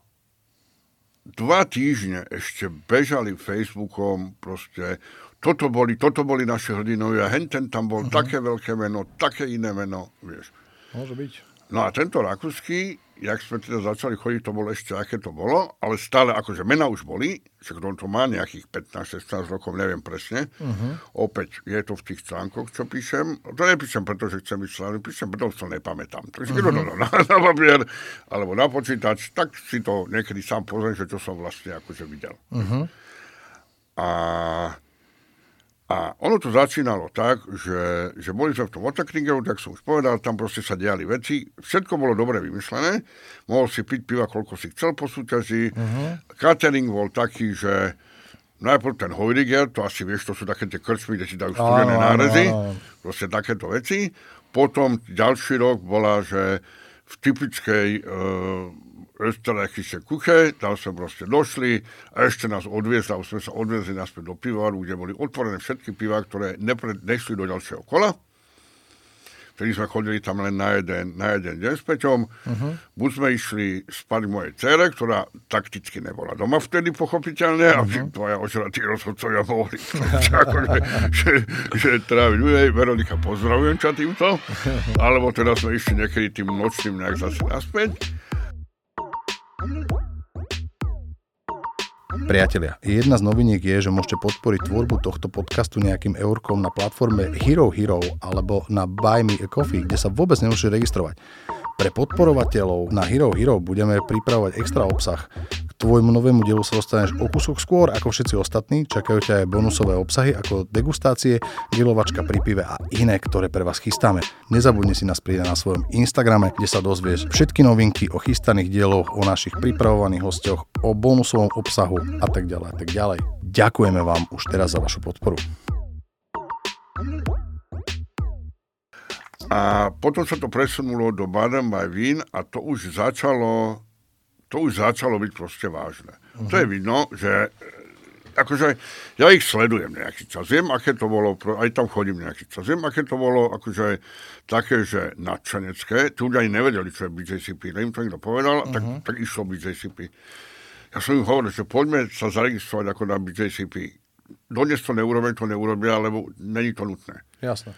dva týždne ešte bežali Facebookom proste, toto boli, toto boli naše hrdinovia, hen ten tam bol, uh-huh. také veľké meno, také iné meno, vieš. Môže byť. No a tento rakúsky jak sme teda začali chodiť, to bolo ešte, aké to bolo, ale stále, akože mena už boli, však on to má nejakých 15-16 rokov, neviem presne. Uh-huh. Opäť je to v tých článkoch, čo píšem. To nepíšem, pretože chcem byť slavný, píšem, pretože to nepamätám. Takže uh-huh. no, no, (laughs) na, na papier alebo na počítač, tak si to niekedy sám pozriem, že čo som vlastne akože videl. Uh-huh. A a ono to začínalo tak, že, že boli sme v tom Otakringeru, tak som už povedal, tam proste sa diali veci. Všetko bolo dobre vymyslené. Mohol si piť piva, koľko si chcel po súťaži. Uh-huh. Catering bol taký, že najprv ten Heuriger, to asi vieš, to sú také tie krčmy, kde si dajú studené nárezy. Proste takéto veci. Potom ďalší rok bola, že v typickej uh, österreichische Kuche, tam sme proste došli a ešte nás odviezli, a sme sa odviezli naspäť do pivaru, kde boli otvorené všetky piva, ktoré nepre, nešli do ďalšieho kola. Vtedy sme chodili tam len na jeden, na jeden deň s Peťom. Uh-huh. Buď sme išli spať mojej cere, ktorá takticky nebola doma vtedy pochopiteľne, uh-huh. aby tvoja ožratí rozhodcovia mohli (laughs) (laughs) akože, že, že tráviť ľudí. Veronika, pozdravujem ťa týmto. (laughs) Alebo teda sme išli niekedy tým nočným nejak zase naspäť. Priatelia, jedna z noviniek je, že môžete podporiť tvorbu tohto podcastu nejakým eurkom na platforme Hero Hero alebo na Buy Me a Coffee, kde sa vôbec nemusíte registrovať. Pre podporovateľov na Hero Hero budeme pripravovať extra obsah. Tvojmu novému dielu sa dostaneš o kúsok skôr ako všetci ostatní. Čakajú ťa aj bonusové obsahy ako degustácie, grilovačka pri pive a iné, ktoré pre vás chystáme. Nezabudni si nás pridať na svojom Instagrame, kde sa dozvieš všetky novinky o chystaných dieloch, o našich pripravovaných hostoch, o bonusovom obsahu a tak ďalej a tak ďalej. Ďakujeme vám už teraz za vašu podporu. A potom sa to presunulo do Baden by Wien a to už začalo, to už začalo byť proste vážne. Uh-huh. To je vidno, že akože ja ich sledujem nejaký čas. Viem, aké to bolo, aj tam chodím nejaký čas. Viem, aké to bolo akože také, že nadšenecké. Tu ľudia ani nevedeli, čo je BJCP. Ne im to niekto povedal, uh-huh. tak, mhm. tak išlo BJCP. Ja som im hovoril, že poďme sa zaregistrovať ako na BJCP. Dodnes to neurobia, to neurobia, lebo není to nutné. Jasné.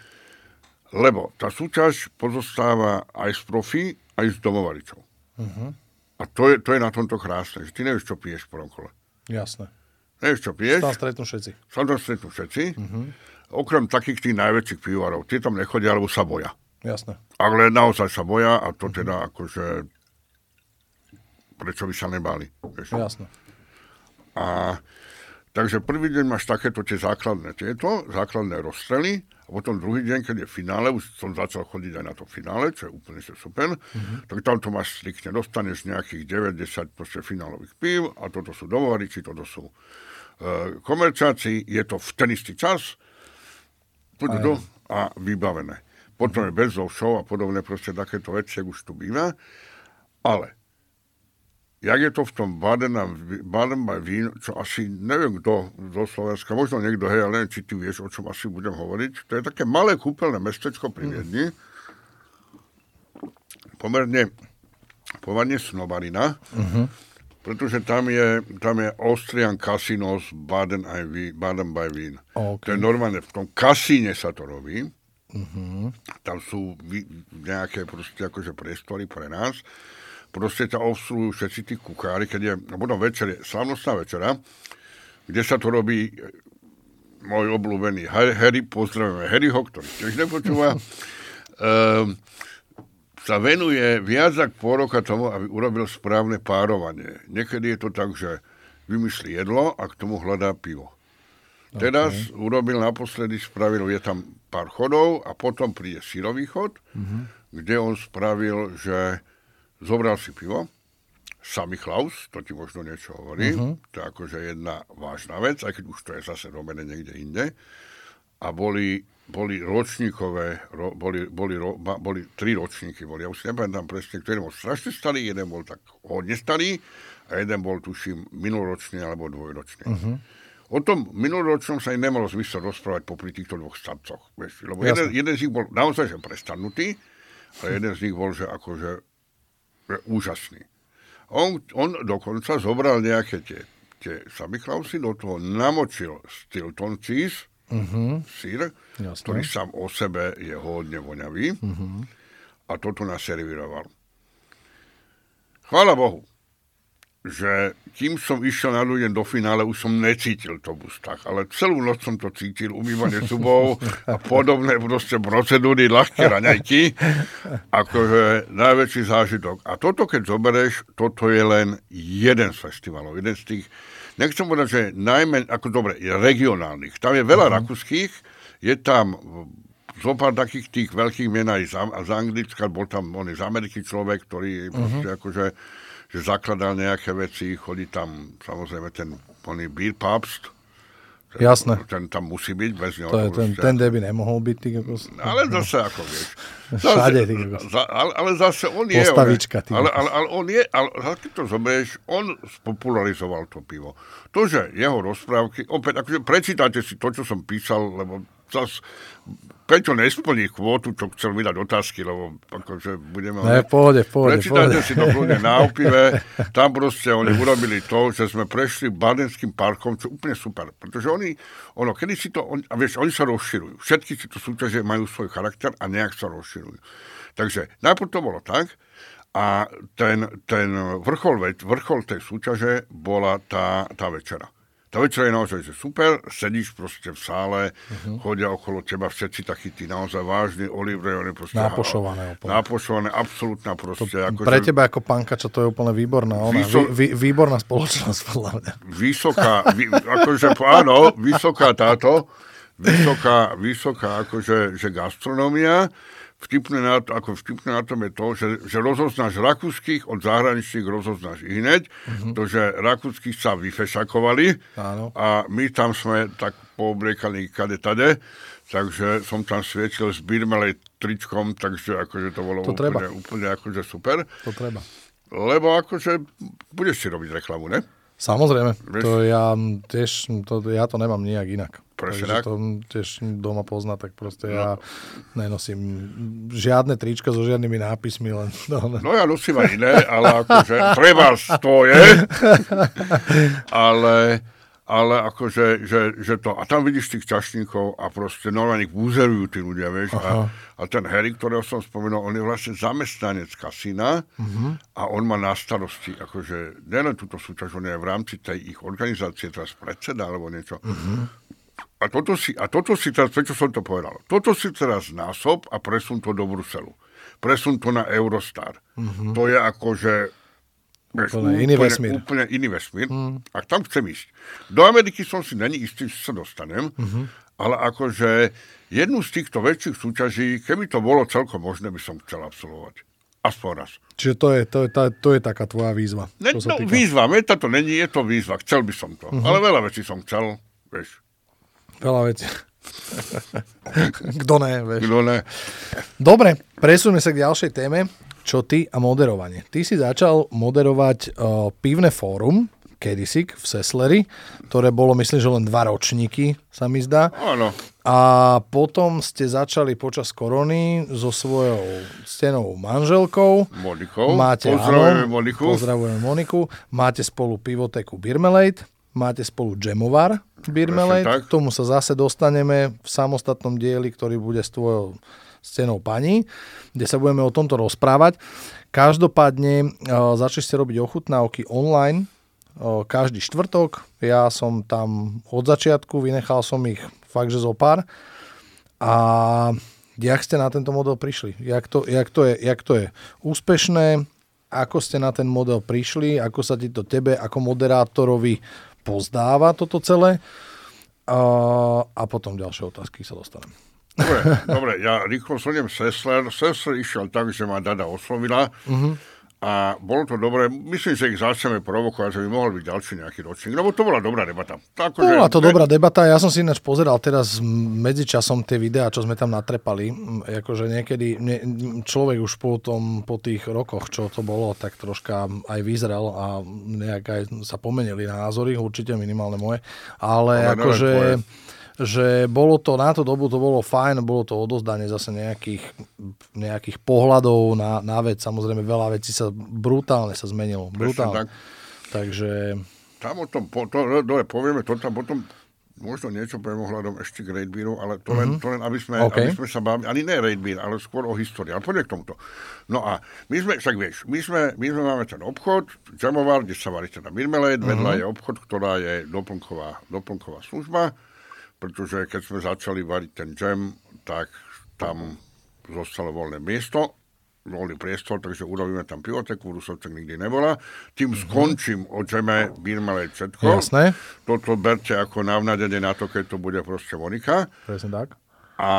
Lebo tá súťaž pozostáva aj z profi, aj z domovaričov. Uh-huh. A to je, to je na tomto krásne, že ty nevieš, čo piješ v prvom kole. Jasné. Nevieš, čo piješ. Tam stretnú všetci. Sa tam stretnú všetci. Uh-huh. Okrem takých tých najväčších pivovarov. Tí tam nechodia, alebo sa boja. Jasné. Ale naozaj sa boja a to uh-huh. teda akože prečo by sa nebali. Vieš? Jasné. A takže prvý deň máš takéto tie základné tieto, základné rozstrely a potom druhý deň, keď je finále, už som začal chodiť aj na to finále, čo je úplne super, mm-hmm. tak tam to máš striktne. Dostaneš nejakých 90 proste finálových pív a toto sú domovariči, toto sú uh, komerčáci, je to v ten istý čas do, a vybavené. Potom mm-hmm. je bez show a podobné proste takéto veci, už tu býva. Ale jak je to v tom Baden, Baden by Vín, čo asi neviem kto zo Slovenska, možno niekto, hej, ale neviem, či ty vieš, o čom asi budem hovoriť. To je také malé kúpeľné mestečko pri Viedni. Pomerne, pomerne snobarina. Uh-huh. Pretože tam je, tam je Austrian Casinos Baden, Baden by Wien. Okay. To je normálne, v tom kasíne sa to robí. Uh-huh. Tam sú nejaké proste akože priestory pre nás. Proste ťa obsluhujú všetci tí kuchári, keď je, no potom večer je slavnostná večera, kde sa to robí e, môj obľúbený Harry, pozdravujeme Harryho, ktorý tiež nepočúva. um, (laughs) sa venuje viac ako pol roka tomu, aby urobil správne párovanie. Niekedy je to tak, že vymyslí jedlo a k tomu hľadá pivo. Okay. Teraz urobil naposledy, spravil, je tam pár chodov a potom príde sírový chod, mm-hmm. kde on spravil, že zobral si pivo, Sammy Klaus, to ti možno niečo hovorí, uh-huh. to je akože jedna vážna vec, aj keď už to je zase robené niekde inde. A boli boli ročníkové, ro, boli, boli, ro, boli tri ročníky, boli, ja už nepamätám presne, ktorý bol strašne starý, jeden bol tak hodne starý a jeden bol, tuším, minuloročný alebo dvojročný. Uh-huh. O tom minuloročnom sa aj nemalo zmysel rozprávať popri týchto dvoch starcoch. Vieš, lebo jeden, jeden z nich bol naozaj že prestanutý, ale jeden z nich bol, že akože že úžasný. On, on dokonca zobral nejaké tie, tie Klausy, do toho namočil Stilton cheese, uh-huh. sír, Jasne. ktorý sám o sebe je hodne voňavý uh-huh. a toto naservíroval. Chvála Bohu, že kým som išiel na ľudem do finále, už som necítil to v ústach, ale celú noc som to cítil, umývanie zubov a podobné proste procedúry, ľahké raňajky, akože najväčší zážitok. A toto, keď zoberieš, toto je len jeden z festivalov, jeden z tých nechcem povedať, že najmä, ako dobre, je regionálnych. Tam je veľa uh-huh. rakúskych, je tam zo pár takých tých veľkých mien aj z, z Anglicka, bol tam on z Ameriky človek, ktorý uh-huh. akože že zakladal nejaké veci, chodí tam samozrejme ten oný Beer Pabst, Jasné. Ten tam musí byť, bez neho. To je ten, ten by nemohol byť. Ty, ako... Ale zase, ako vieš. Zase, (laughs) Všade, ty, za, ale, ale zase on je... Postavička, ty, ale, ale, ale, on je, ale keď to zoberieš, on spopularizoval to pivo. To, že jeho rozprávky, opäť, akože prečítate si to, čo som písal, lebo zas Peťo nesplní kvótu, čo chcel vydať otázky, lebo akože budeme... Ne, pohode, pohode, Prečítajte si to kľudne na opive. (laughs) Tam proste oni urobili to, že sme prešli Badenským parkom, čo úplne super. Pretože oni, ono, kedy si to, on, a vieš, oni sa rozširujú. Všetky to súťaže majú svoj charakter a nejak sa rozširujú. Takže najprv to bolo tak, a ten, ten vrchol, vrchol tej súťaže bola tá, tá večera. Večera je naozaj že super, sedíš proste v sále, uh-huh. chodia okolo teba všetci takí tí naozaj vážni, olivre, proste... Nápošované. Úplne. Nápošované, absolútna proste. To, ako, pre že... teba ako čo to je úplne výborná, ona, Vyso... vý, výborná spoločnosť, podľa mňa. Vysoká, vy, akože, áno, vysoká táto, vysoká, vysoká akože že gastronomia, vtipné na, to, ako vtipné na tom je to, že, že rozoznáš rakúskych od zahraničných, rozoznáš i hneď, uh-huh. to, že rakúskych sa vyfešakovali Áno. a my tam sme tak poobliekaní kade tade, takže som tam svietil s birmelej tričkom, takže akože to bolo to úplne, treba. úplne akože super. To treba. Lebo akože budeš si robiť reklamu, ne? Samozrejme, Vieš? to ja tiež, to, ja to nemám nijak inak. Presne Takže to tiež doma pozná, tak proste no. ja nenosím žiadne trička so žiadnymi nápismi. Len, no, no ja nosím aj iné, ale akože treba to je. ale ale akože, že, že to, a tam vidíš tých čašníkov a proste normálne ich buzerujú tí ľudia, vieš, a, a ten Harry, ktorého som spomenul, on je vlastne zamestnanec kasína uh-huh. a on má na starosti, akože, nielen túto súťaž, on je v rámci tej ich organizácie teraz predseda alebo niečo. Uh-huh. A toto si, a toto si teraz, prečo som to povedal, toto si teraz násob a presun to do Bruselu. Presun to na Eurostar. Uh-huh. To je akože Úplne, iný vesmír. Úplne iný vesmír. Mm. A tam chcem ísť. Do Ameriky som si není istý, že sa dostanem, mm-hmm. ale akože jednu z týchto väčších súťaží, keby to bolo celkom možné, by som chcel absolvovať. Aspoň raz. Čiže to je, to je, to, to je taká tvoja výzva. Ne, no, týka. výzva, meta to není, je to výzva. Chcel by som to. Mm-hmm. Ale veľa vecí som chcel, vieš. Veľa vecí. (laughs) Kto ne, vieš. Kto ne. Dobre, presúňme sa k ďalšej téme čo ty a moderovanie. Ty si začal moderovať uh, pivné fórum, kedysi v Sesleri, ktoré bolo, myslím, že len dva ročníky, sa mi zdá. Áno. A potom ste začali počas korony so svojou stenou manželkou. Monikou. Máte, Pozdravujeme áno, Moniku. Pozdravujeme Moniku. Máte spolu pivoteku Birmelate, máte spolu Jamovar Birmelate. K tomu sa zase dostaneme v samostatnom dieli, ktorý bude s tvojou scenou pani, kde sa budeme o tomto rozprávať. Každopádne uh, začali ste robiť ochutnávky online uh, každý štvrtok. Ja som tam od začiatku, vynechal som ich fakt, že zo pár. A jak ste na tento model prišli? Jak to, jak to, je, jak to je úspešné? Ako ste na ten model prišli? Ako sa ti to tebe ako moderátorovi pozdáva toto celé? A, a potom ďalšie otázky sa dostanem. Dobre, dobre, ja rýchlo slniem Sessler. Sessler išiel tak, že ma Dada oslovila uh-huh. A bolo to dobré. Myslím, že ich začneme provokovať, že by mohol byť ďalší nejaký ročník, lebo to bola dobrá debata. Tak, Bola to dobrá debata, ja som si ináč pozeral teraz medzičasom tie videá, čo sme tam natrepali. Akože niekedy ne, človek už po, tom, po tých rokoch, čo to bolo, tak troška aj vyzrel a nejak aj sa pomenili názory, určite minimálne moje. Ale, Ale akože... tvoje. Že bolo to, na tú dobu to bolo fajn, bolo to odozdanie zase nejakých, nejakých pohľadov na, na vec. Samozrejme veľa vecí sa brutálne sa zmenilo. Brutálne. tak. Takže Tam o tom, po, to, dole povieme to tam potom možno niečo poviem ohľadom ešte k Raid Beeru, ale to len, to len aby, sme, Mhm. OK. aby sme sa bavili, ani ne Raid Beer, ale skôr o histórii. Ale poďme k tomuto. No a my sme, však vieš, my sme, my sme máme ten obchod, Jamovar, kde sa varí teda Mirmelade, Mhm. vedľa je obchod, ktorá je doplnková, doplnková služba, pretože keď sme začali variť ten jam, tak tam zostalo voľné miesto, voľný priestor, takže urobíme tam pivoteku, v Rusovcek nikdy nebola. Tým skončím o džeme, Birmelade, všetko. Jasné. Toto berte ako navnadenie na to, keď to bude proste Monika. presne tak. A,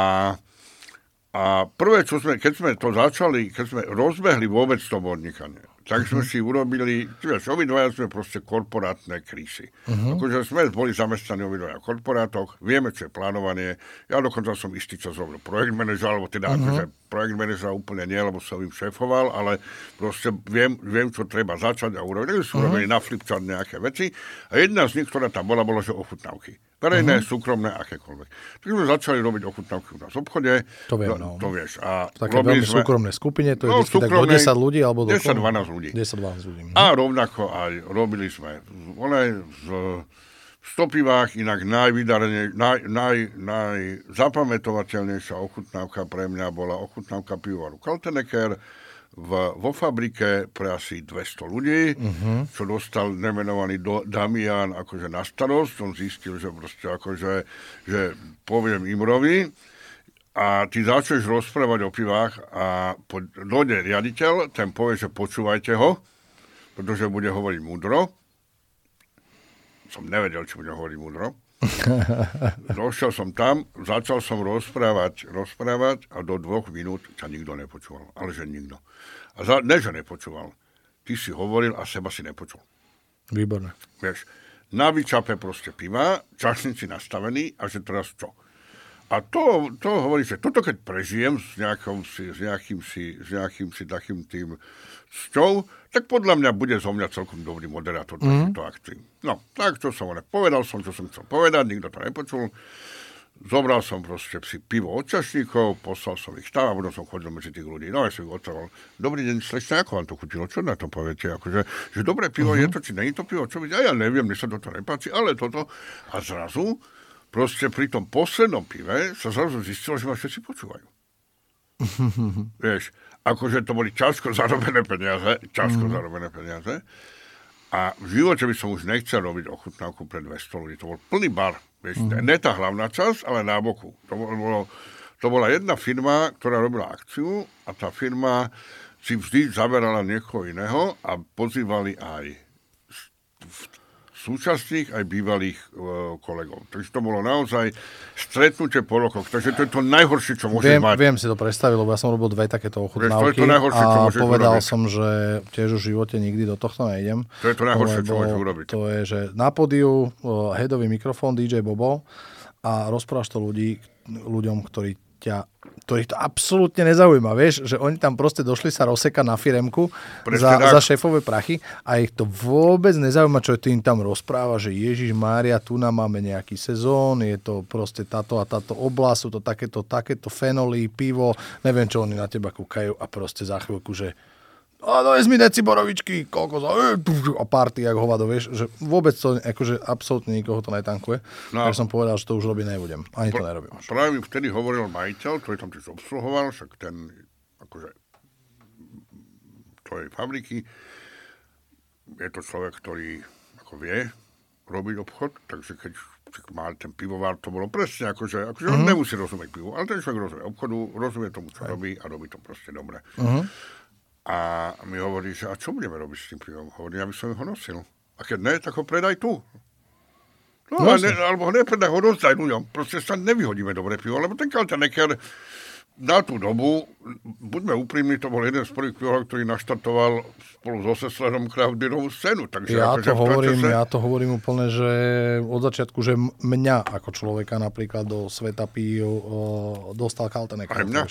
a prvé, čo sme, keď sme to začali, keď sme rozbehli vôbec to podnikanie, tak sme si urobili, vieš, obidvaja sme proste korporátne krísy. Uh-huh. Akože sme boli zamestnaní obidvaja v korporátoch, vieme, čo je plánovanie. Ja dokonca som istý čas robil projekt manažer, alebo teda uh-huh. akože projekt manažera úplne nie, lebo som im šéfoval, ale proste viem, viem čo treba začať a urobiť. Takže sme urobili na flipchart nejaké veci. A jedna z nich, ktorá tam bola, bola, že ochutnávky. Verejné, súkromné, akékoľvek. Tak sme začali robiť ochutnávky u nás v obchode. To viem, No, no. To vieš. A V takej veľmi súkromnej skupine, to je No, vždy tak do súkromnej- 10 ľudí, alebo do 10-12 ľudí. 10-12 ľudí. Mhm. A rovnako aj robili sme one v stopivách, inak najvydarene, naj, naj, najzapamätovateľnejšia ochutnávka pre mňa bola ochutnávka pivovaru Kaltenecker v, vo fabrike pre asi 200 ľudí, uh-huh. čo dostal nemenovaný do, Damian akože na starosť. On zistil, že proste akože, že poviem Imrovi, a ty začneš rozprávať o pivách a po, dojde riaditeľ, ten povie, že počúvajte ho, pretože bude hovoriť múdro. Som nevedel, či bude hovoriť múdro. (laughs) Došiel som tam, začal som rozprávať, rozprávať a do dvoch minút ťa nikto nepočúval. Ale že nikto. A za, ne, že nepočúval. Ty si hovoril a seba si nepočul. Výborné. Vieš, na vyčape proste piva, čašníci nastavení a že teraz čo? A to, to hovorí, že toto keď prežijem s, nejakou si, s, nejakým si, s nejakým si takým tým cťou, tak podľa mňa bude zo mňa celkom dobrý moderátor mm-hmm. takýchto akcií. No, tak čo som, povedal som, čo som chcel povedať, nikto to nepočul. Zobral som proste si pivo od čašníkov, poslal som ich tam a potom som chodil medzi tých ľudí. No ja som ich otrval. Dobrý deň, slečne, ako vám to chutilo? Čo na to poviete? Akože, že dobré pivo uh-huh. je to, či je to pivo? Čo by... Ja, ja neviem, mne sa toto nepáči, ale toto. A zrazu, proste pri tom poslednom pive sa zrazu zistilo, že ma všetci počúvajú. (laughs) Vieš, akože to boli ťažko zarobené peniaze, ťažko mm. zarobené peniaze. A v živote by som už nechcel robiť ochutnávku pre 200 ľudí. To bol plný bar. Vieš, mm. Ne tá hlavná časť, ale na boku. To, bolo, to bola jedna firma, ktorá robila akciu a tá firma si vždy zaberala niekoho iného a pozývali aj súčasných aj bývalých uh, kolegov. Takže to bolo naozaj stretnutie po rokoch. Takže to je to najhoršie, čo môžeš Viem, mať. viem si to predstaviť, lebo ja som robil dve takéto ochutnávky to najhoršie, čo a povedal urobiť. som, že tiež v živote nikdy do tohto nejdem. To je to najhoršie, čo môžeš urobiť. To je, že na podiu uh, headový mikrofón DJ Bobo a rozprávaš to ľudí, ľuďom, ktorí ťa, ktorých to absolútne nezaujíma, vieš, že oni tam proste došli sa rozsekať na firemku za, za šéfové prachy a ich to vôbec nezaujíma, čo tým tam rozpráva, že Ježiš Mária, tu nám máme nejaký sezón, je to proste táto a táto oblasť, sú to takéto, takéto fenoly, pivo, neviem, čo oni na teba kúkajú a proste za chvíľku, že a dojes mi deci borovičky, koľko za, a party, jak hovado, vieš, že vôbec to, akože absolútne nikoho to netankuje. No, Takže som povedal, že to už robiť nebudem. Ani to nerobím. Už. Práve mi vtedy hovoril majiteľ, ktorý tam tiež obsluhoval, však ten, akože, tvojej fabriky, je to človek, ktorý ako vie robiť obchod, takže keď mal ten pivovar, to bolo presne akože, akože mm-hmm. on mhm. nemusí rozumieť pivu, ale ten človek rozumie obchodu, rozumie tomu, čo Aj. robí a robí to proste dobre. Mm-hmm. A mi hovorí, že a čo budeme robiť s tým pivom? Hovorí, aby som ho nosil. A keď ne, tak ho predaj tu. No, no ne, alebo ho nepredaj, ho rozdaj ľuďom. Proste sa nevyhodíme dobre pivo, lebo ten Kaltenecker na tú dobu, buďme úprimní, to bol jeden z prvých pivovarov, ktorý naštartoval spolu so Seslerom kraftbeerovú scénu. Takže ja, akože to hovorím, čase... ja to hovorím úplne, že od začiatku, že mňa ako človeka napríklad do sveta pív dostal Kaltenecker. Aj mňa.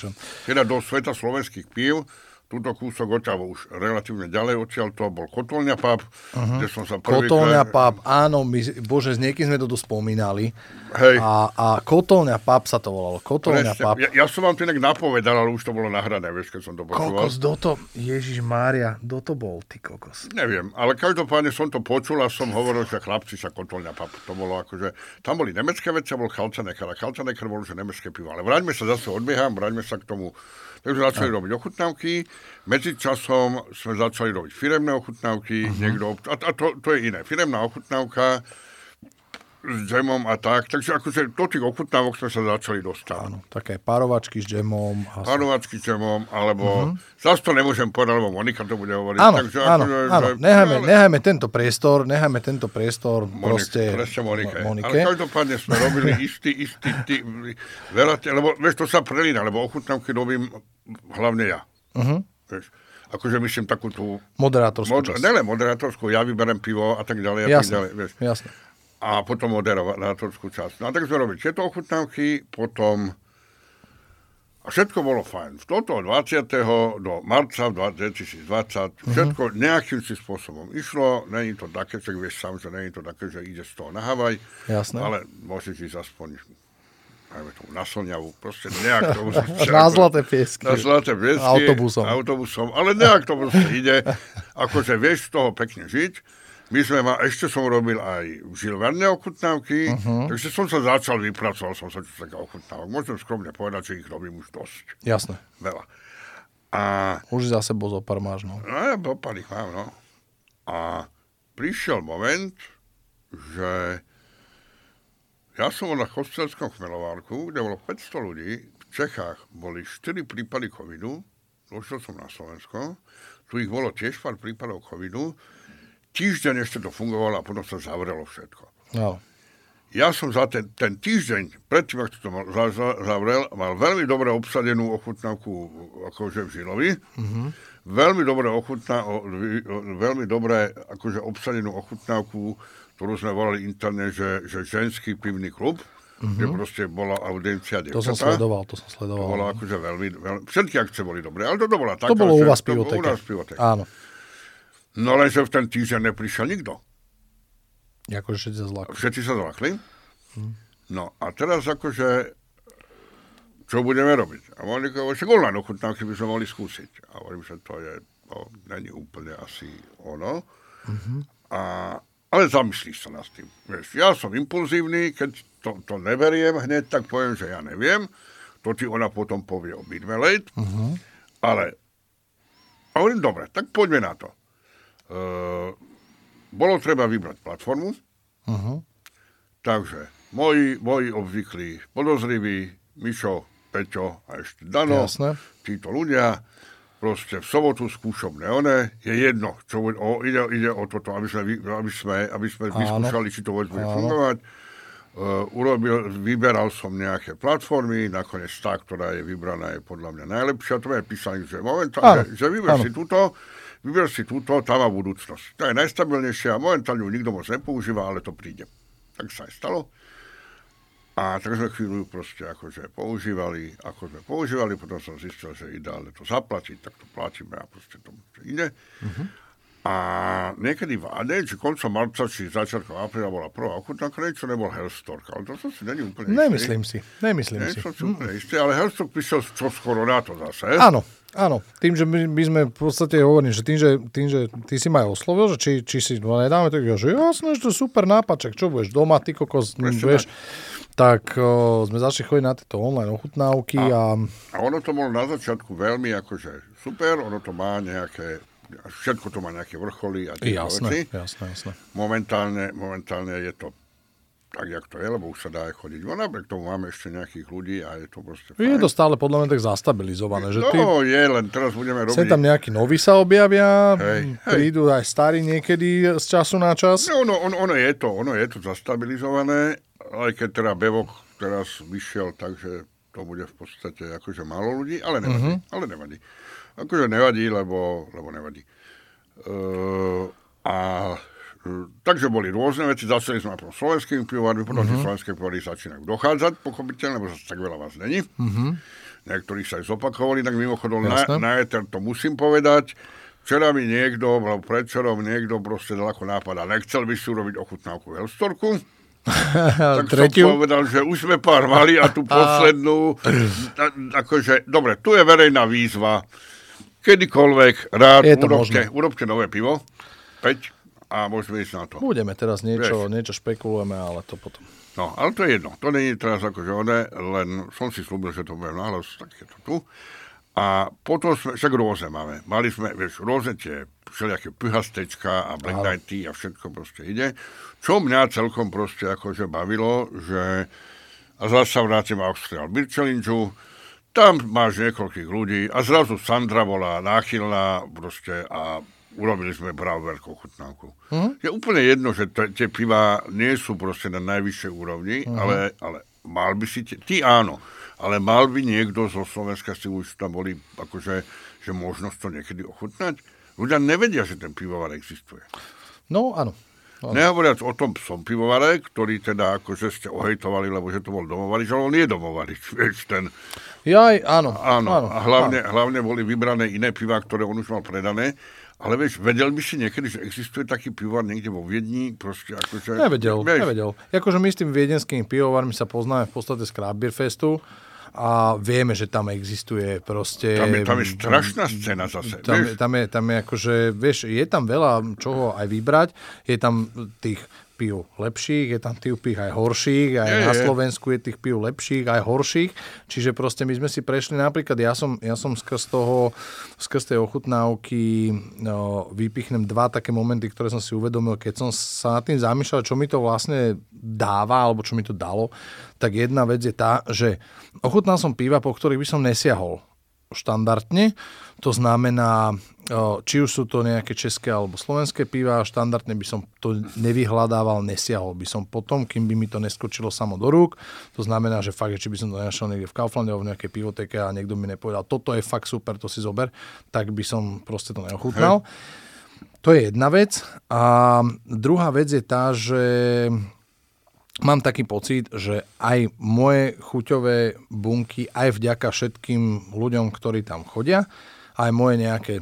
Teda do sveta slovenských pív túto kúsok odtiaľ už relatívne ďalej odtiaľ to bol Kotolňa pub, uh-huh. kde som sa prvý Kotolňa pub, áno, my, bože, s niekým sme to tu spomínali. Hej. A, a Kotolňa pub sa to volalo. Kotolňa Presne. pub. Ja, ja, som vám to inak napovedal, ale už to bolo nahrané, vieš, keď som to počúval. Kokos, do to, Ježiš Mária, do to bol, ty kokos. Neviem, ale každopádne som to počul a som hovoril, že chlapci sa Kotolňa pub. To bolo akože, tam boli nemecké veci bol Kalcanecker. A Kalcanecker bol, že nemecké pivo. Ale vráťme sa zase, odbieham, vráťme sa k tomu Takže začali robiť ochutnávky, medzi časom sme začali robiť firemné ochutnávky, uh-huh. niekto, a, a to, to je iné. Firemná ochutnávka s džemom a tak, takže akože do tých ochutnávok sme sa začali dostať. Áno, také párovačky s džemom. A... Párovačky s džemom, alebo uh-huh. zase to nemôžem povedať, lebo Monika to bude hovoriť. Áno, takže áno, akože, áno. Že, nechajme, ale... nechajme tento priestor, nechajme tento priestor Monik, proste presne Monike. Monike. Ale každopádne sme robili istý, istý, tý, veľa, lebo vieš, to sa prelína, lebo ochutnávky robím hlavne ja. Uh-huh. Vieš, akože myslím takú tú... Moderátorskú mod, časť. Nele moderátorskú, ja vyberem pivo a tak ďalej. A jasne, tak ďalej vieš. jasne. A potom moderátorskú časť. No a tak sme robili tieto ochutnávky, potom... A všetko bolo fajn. V toto 20. do marca 2020 mhm. všetko uh-huh. nejakým si spôsobom išlo. Není to také, že vieš sám, že není to také, že ide z toho na Havaj. Jasné. Ale môžeš ísť aspoň dajme tomu na Slňavu, proste nejak to (laughs) Na zlaté piesky. Na zlaté piesky. Autobusom. Autobusom, ale nejak to proste ide. (laughs) Akože vieš z toho pekne žiť. My sme ma, ešte som robil aj žilverné ochutnávky, uh-huh. takže som sa začal, vypracoval som sa čo také ochutnávok. Môžem skromne povedať, že ich robím už dosť. Jasné. Veľa. A... Už za sebou zo pár máš, no. No ja pár ich mám, no. A prišiel moment, že ja som bol na Kostelskom chmelovárku, kde bolo 500 ľudí. V Čechách boli 4 prípady covidu. Došiel som na Slovensko. Tu ich bolo tiež pár prípadov covidu. Týždeň ešte to fungovalo a potom sa zavrelo všetko. No. Ja som za ten, ten týždeň, predtým, ako to mal, zavrel, mal veľmi dobre obsadenú ochutnávku akože v Žilovi. Mm-hmm. Veľmi dobre ochutná, veľmi dobre akože obsadenú ochutnávku ktorú sme volali interne, že, že ženský pivný klub, mm-hmm. kde proste bola audiencia devčatá. To som sledoval, to som sledoval. To bolo no. akože veľmi, veľmi, všetky akcie boli dobré, ale to bola taká, To bolo u vás pivoteka. U nás pivoteka. Áno. No lenže v ten týždeň neprišiel nikto. Akože všetci sa zlakli. Všetci sa zlakli. Hm. No a teraz akože čo budeme robiť? A Monika že online ochutnávky by sme mohli skúsiť. A hovorím, že to je, to není úplne asi ono. Mm-hmm. A ale zamyslíš sa nad tým. Vieš, ja som impulzívny, keď to, to neberiem hneď, tak poviem, že ja neviem. To ti ona potom povie o Midvelate. Uh-huh. Ale a hovorím, dobre, tak poďme na to. Uh, bolo treba vybrať platformu. Uh-huh. Takže moji, moji obvyklí podozriví, Mišo, Peťo a ešte Dano, Jasne. títo ľudia, proste v sobotu skúšobné one, je jedno, čo o, ide, ide o toto, aby sme, aby sme, aby sme vyskúšali, či to vôbec bude fungovať. Uh, urobil, vyberal som nejaké platformy, nakoniec tá, ktorá je vybraná, je podľa mňa najlepšia. To je písané, že momentálne, že, že vyber si túto, vyber si túto, tá má budúcnosť. To je a Momentálne ju nikto moc nepoužíva, ale to príde. Tak sa aj stalo. A tak sme chvíľu proste akože používali, ako sme používali, potom som zistil, že ideálne to zaplatiť, tak to platíme a proste to ide. Uh-huh. A niekedy v AD, či koncom marca, či začiatkom apríla bola prvá ochutnávka, niečo nebol Hellstork, ale to som si není úplne Nemyslím istý. si, nemyslím Nie si. som si úplne istý, ale Hellstork prišiel čo skoro na to zase. Áno, Áno, tým, že my, my sme v podstate hovorili, že tým, že, tým, že ty si ma aj oslovil, že či, či si no nedáme, tak ja, že jasné, že to je super nápad, čak čo budeš doma, ty kokos, vieš, tak o, sme začali chodiť na tieto online ochutnávky a... A ono to bolo na začiatku veľmi akože super, ono to má nejaké, všetko to má nejaké vrcholy a tie jasné, veci. jasné, jasné. Momentálne, momentálne je to tak, jak to je, lebo už sa dá aj chodiť von. Napriek tomu máme ešte nejakých ľudí a je to proste fajn. Je to stále podľa mňa tak zastabilizované, že no, ty... je, len teraz budeme robiť... Sem tam nejakí noví sa objavia, Hej, hej. prídu aj starí niekedy z času na čas. No, ono, ono, ono, je to, ono je to zastabilizované, aj keď teda Bevok teraz vyšiel, takže to bude v podstate akože málo ľudí, ale nevadí, uh-huh. ale nevadí. Akože nevadí, lebo, lebo nevadí. Uh, a takže boli rôzne veci, začali sme aj slovenskými pivovarmi, potom uh-huh. slovenské pivovary začínajú dochádzať, pochopiteľne, lebo tak veľa vás není. Uh-huh. Niektorí sa aj zopakovali, tak mimochodom na, na Ether to musím povedať. Včera mi niekto, alebo predčerom niekto proste dal ako nápad a nechcel by si urobiť ochutnávku v Hellstorku. (laughs) tak Tretiu? som povedal, že už sme pár mali a tú poslednú, (laughs) a, akože, dobre, tu je verejná výzva. Kedykoľvek rád urobte, možné. urobte nové pivo, 5 a môžeme ísť na to. Budeme teraz niečo, Vieš. niečo špekulujeme, ale to potom. No, ale to je jedno. To nie je teraz akože one, len som si slúbil, že to bude nahlas, tak je to tu. A potom sme, však rôzne máme. Mali sme, vieš, rôzne tie všelijaké pyhastečka a black nighty a všetko proste ide. Čo mňa celkom proste akože bavilo, že a zase sa vrátim Austrial Beer Challenge, tam máš niekoľkých ľudí a zrazu Sandra bola náchylná proste a urobili sme brav veľkú chutnávku. Mhm. Je úplne jedno, že t- tie piva nie sú proste na najvyššej úrovni, Mhm. ale, ale mal by si, tie, ty áno, ale mal by niekto zo Slovenska si už tam boli, akože, že možnosť to niekedy ochutnať. Ľudia nevedia, že ten pivovar existuje. No, áno. áno. Nehovoriac o tom som pivovare, ktorý teda akože ste ohejtovali, lebo že to bol domovarič, ale on je domovarič, (laughs) vieš, ten, Jaj, áno. áno, áno a hlavne, hlavne boli vybrané iné piva, ktoré on už mal predané, ale vieš, vedel by si niekedy, že existuje taký pivovar niekde vo Viedni, proste akože... Nevedel, vieš, nevedel. Akože my s tým viedenskými pivovarmi sa poznáme v podstate z Craft Beer Festu a vieme, že tam existuje proste... Tam je, tam je strašná scéna zase, Tam, vieš. tam, je, tam je akože, vieš, je tam veľa čoho aj vybrať. Je tam tých pív lepších, je tam tých pív aj horších, aj Je, na. Slovensku je tých pív lepších, aj horších. Čiže proste my sme si prešli, napríklad ja som, ja som skrz toho, skrz tej ochutnávky no, vypichnem dva také momenty, ktoré som si uvedomil, keď som sa nad tým zamýšľal, čo mi to vlastne dáva, alebo čo mi to dalo, tak jedna vec je tá, že ochutnal som piva, po ktorých by som nesiahol štandardne. To znamená, či už sú to nejaké české alebo slovenské piva, štandardne by som to nevyhľadával, nesiahol by som potom, kým by mi to neskočilo samo do rúk. To znamená, že fakt, že či by som to nenašiel niekde v Kauflande alebo v nejakej pivoteke a niekto mi nepovedal, toto je fakt super, to si zober, tak by som proste to neochutnal. To je jedna vec. A druhá vec je tá, že mám taký pocit, že aj moje chuťové bunky, aj vďaka všetkým ľuďom, ktorí tam chodia, aj moje nejaké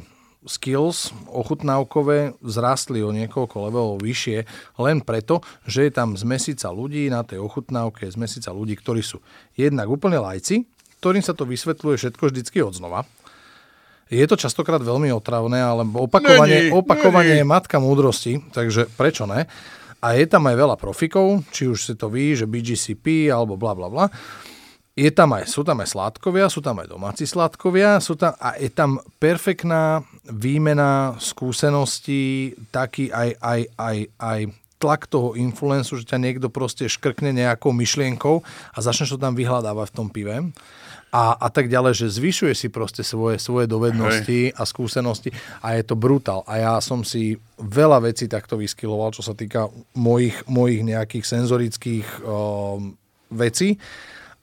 skills ochutnávkové zrastli o niekoľko levelov vyššie len preto, že je tam z mesiaca ľudí na tej ochutnávke, z mesiaca ľudí, ktorí sú jednak úplne lajci, ktorým sa to vysvetľuje všetko vždycky odznova. Je to častokrát veľmi otravné, ale opakovanie, Není, opakovanie není. je matka múdrosti, takže prečo ne? A je tam aj veľa profikov, či už si to ví, že BGCP alebo bla bla bla. Je tam aj, sú tam aj sládkovia, sú tam aj domáci sládkovia, sú tam, a je tam perfektná výmena skúseností, taký aj, aj, aj, aj tlak toho influencu, že ťa niekto proste škrkne nejakou myšlienkou a začneš to tam vyhľadávať v tom pive. A, a tak ďalej, že zvyšuje si proste svoje, svoje dovednosti a skúsenosti a je to brutál. A ja som si veľa vecí takto vyskyloval, čo sa týka mojich, mojich nejakých senzorických um, vecí.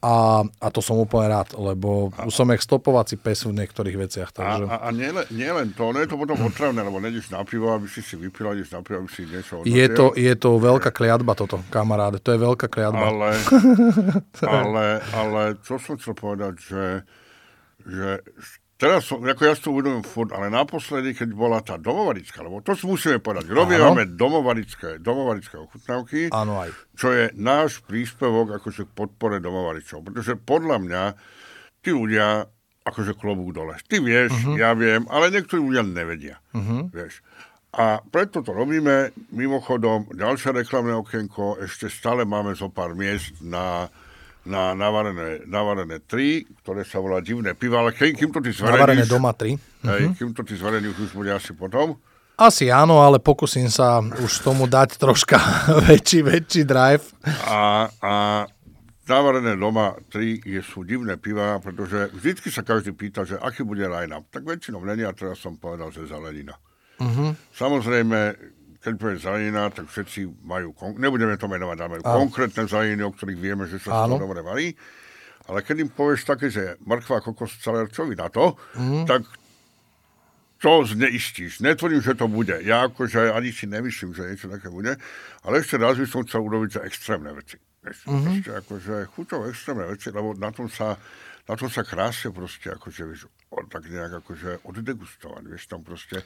A, a to som úplne rád, lebo a, som jak stopovací pes v niektorých veciach. Takže... A, a, a nielen nie len to, no je to potom otravné, lebo nejdeš na pivo, aby si si vypil, ideš na pivo, aby si niečo je to, je to veľká kliatba toto, kamaráde, to je veľká kliatba. Ale, (laughs) ale, ale čo som chcel povedať, že, že teraz ako ja si to uvedomím furt, ale naposledy, keď bola tá domovarická, lebo to si musíme povedať, robíme domovarické, domovarické ochutnávky, Áno aj. čo je náš príspevok akože k podpore domovaričov, pretože podľa mňa tí ľudia akože klobúk dole. Ty vieš, uh-huh. ja viem, ale niektorí ľudia nevedia. Uh-huh. Vieš. A preto to robíme. Mimochodom, ďalšie reklamné okienko, ešte stále máme zo pár miest na na navarené, navarené tri, ktoré sa volá divné piva, ale kým, kým to ty zvareníš... Navarené doma tri. Hej, uh-huh. kým to ty zvareníš, už bude asi potom. Asi áno, ale pokúsim sa už tomu dať troška (laughs) väčší, väčší drive. A, a navarené doma tri je, sú divné piva, pretože vždycky sa každý pýta, že aký bude line-up. Tak väčšinou není a teraz som povedal, že zelenina. Uh-huh. Samozrejme, keď povie zelenina, tak všetci majú, nebudeme to menovať, ale majú konkrétne zeleniny, o ktorých vieme, že sa z toho dobre varí. Ale keď im povieš také, že mrkva, kokos, celerčovi na to, mm. tak to zneistíš. Netvrdím, že to bude. Ja akože ani si nemyslím, že niečo také bude, ale ešte raz by som chcel urobiť za extrémne veci. mm-hmm. Ešte akože chuťové extrémne veci, lebo na tom sa, na tom sa krásne proste akože, vieš, tak nejak akože oddegustovať, vieš, tam proste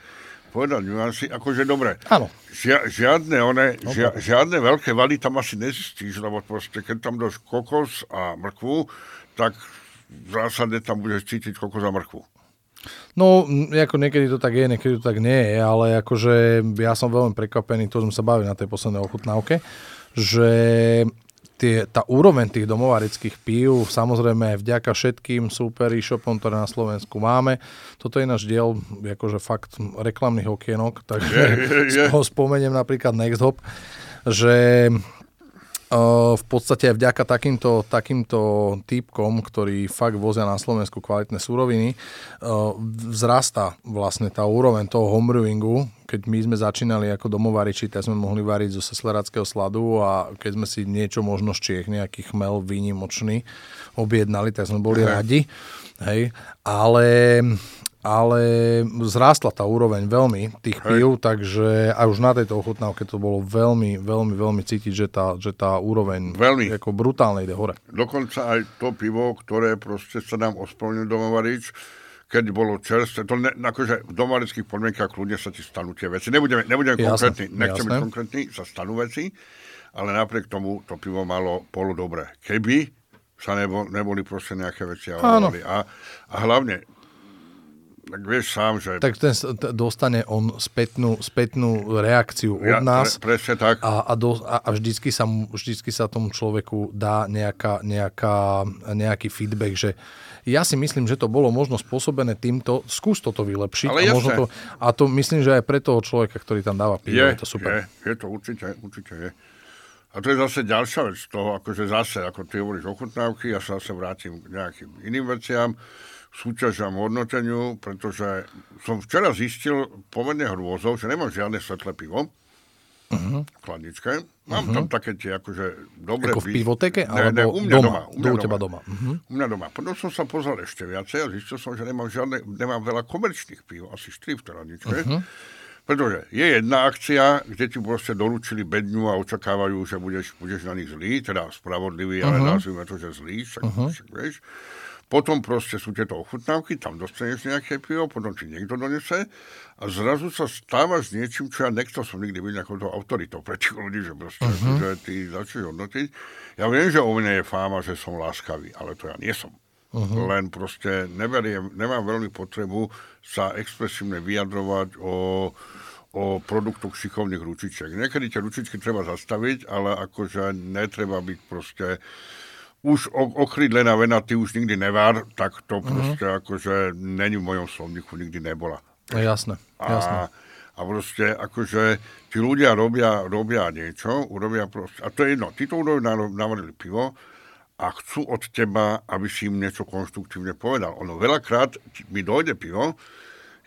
povedať nuancy, akože dobre. Áno. Žia, žiadne, one, no, žia, žiadne veľké vady tam asi nezistíš, lebo proste, keď tam dáš kokos a mrkvu, tak v zásade tam budeš cítiť kokos a mrkvu. No, ako niekedy to tak je, niekedy to tak nie je, ale akože ja som veľmi prekvapený, to sme sa bavili na tej poslednej ochutnávke, že tie, tá úroveň tých domovarických pív, samozrejme vďaka všetkým super e-shopom, ktoré na Slovensku máme. Toto je náš diel, akože fakt reklamných okienok, takže yeah, yeah, yeah. spomeniem napríklad Next Hop, že v podstate vďaka takýmto, takýmto typkom, ktorí fakt vozia na Slovensku kvalitné súroviny, vzrastá vlastne tá úroveň toho homebrewingu, keď my sme začínali ako domovariči, tak sme mohli variť zo seslerackého sladu a keď sme si niečo možno z Čiech, nejaký chmel výnimočný objednali, tak sme boli radi. Hej. Ale ale zrástla tá úroveň veľmi tých pív, takže aj už na tejto ochutnávke to bolo veľmi, veľmi, veľmi cítiť, že tá, že tá úroveň veľmi. ako brutálne ide hore. Dokonca aj to pivo, ktoré proste sa nám ospravedlnil domovarič, keď bolo čerstvé, to ne, akože v domarických podmienkach ľudia sa ti stanú tie veci. Nebudeme, nebudeme jasne, konkrétni, nechceme byť konkrétni, sa stanú veci, ale napriek tomu to pivo malo polo dobre. Keby sa nebol, neboli proste nejaké veci. A, a, a hlavne tak vieš sám, že... Tak ten dostane on spätnú, spätnú reakciu od ja, nás. Pre, presne tak. A, a, do, a, a vždycky, sa, vždycky sa tomu človeku dá nejaká, nejaká, nejaký feedback, že ja si myslím, že to bolo možno spôsobené týmto, skús toto vylepšiť. Ale a, možno to, a to myslím, že aj pre toho človeka, ktorý tam dáva pivo, je, je to super. Je, je to určite, určite je. A to je zase ďalšia vec toho, akože zase, ako ty hovoríš ochutnávky, ja sa zase vrátim k nejakým iným veciam súťažiam hodnoteniu, pretože som včera zistil pomerne hrôzov, že nemám žiadne svetlé pivo uh-huh. v chladničke. Mám uh-huh. tam také tie akože dobré... Ako v pivoteke? Ne, ne, u mňa doma. doma u, mňa u teba doma. Uh-huh. U mňa doma. Potom som sa pozrel ešte viacej a zistil som, že nemám, žiadne, nemám veľa komerčných pív, asi 4 v chladničke. Uh-huh. Pretože je jedna akcia, kde ti proste doručili bedňu a očakávajú, že budeš, budeš na nich zlý, teda spravodlivý, uh-huh. ale nazvime to, že zlý, však, uh-huh. však vieš. Potom proste sú tieto ochutnávky, tam dostaneš nejaké pivo, potom ti niekto donese a zrazu sa stávaš niečím, čo ja nechcel som nikdy byť nejakou to autoritou pre tých ľudí, že proste, uh-huh. že ty začneš hodnotiť. Ja viem, že o mne je fáma, že som láskavý, ale to ja nie som. Uh-huh. Len proste neveriem, nemám veľmi potrebu sa expresívne vyjadrovať o, o produktoch šikovných ručičiek. Niekedy tie ručičky treba zastaviť, ale akože netreba byť proste už okrydlená vena, ty už nikdy nevár, tak to uh-huh. proste akože není v mojom slovníku, nikdy nebola. No, jasné, jasné. A, a proste akože tí ľudia robia, robia niečo, urobia proste, a to je jedno, tí to urobia, navarili pivo a chcú od teba, aby si im niečo konštruktívne povedal. Ono veľakrát mi dojde pivo,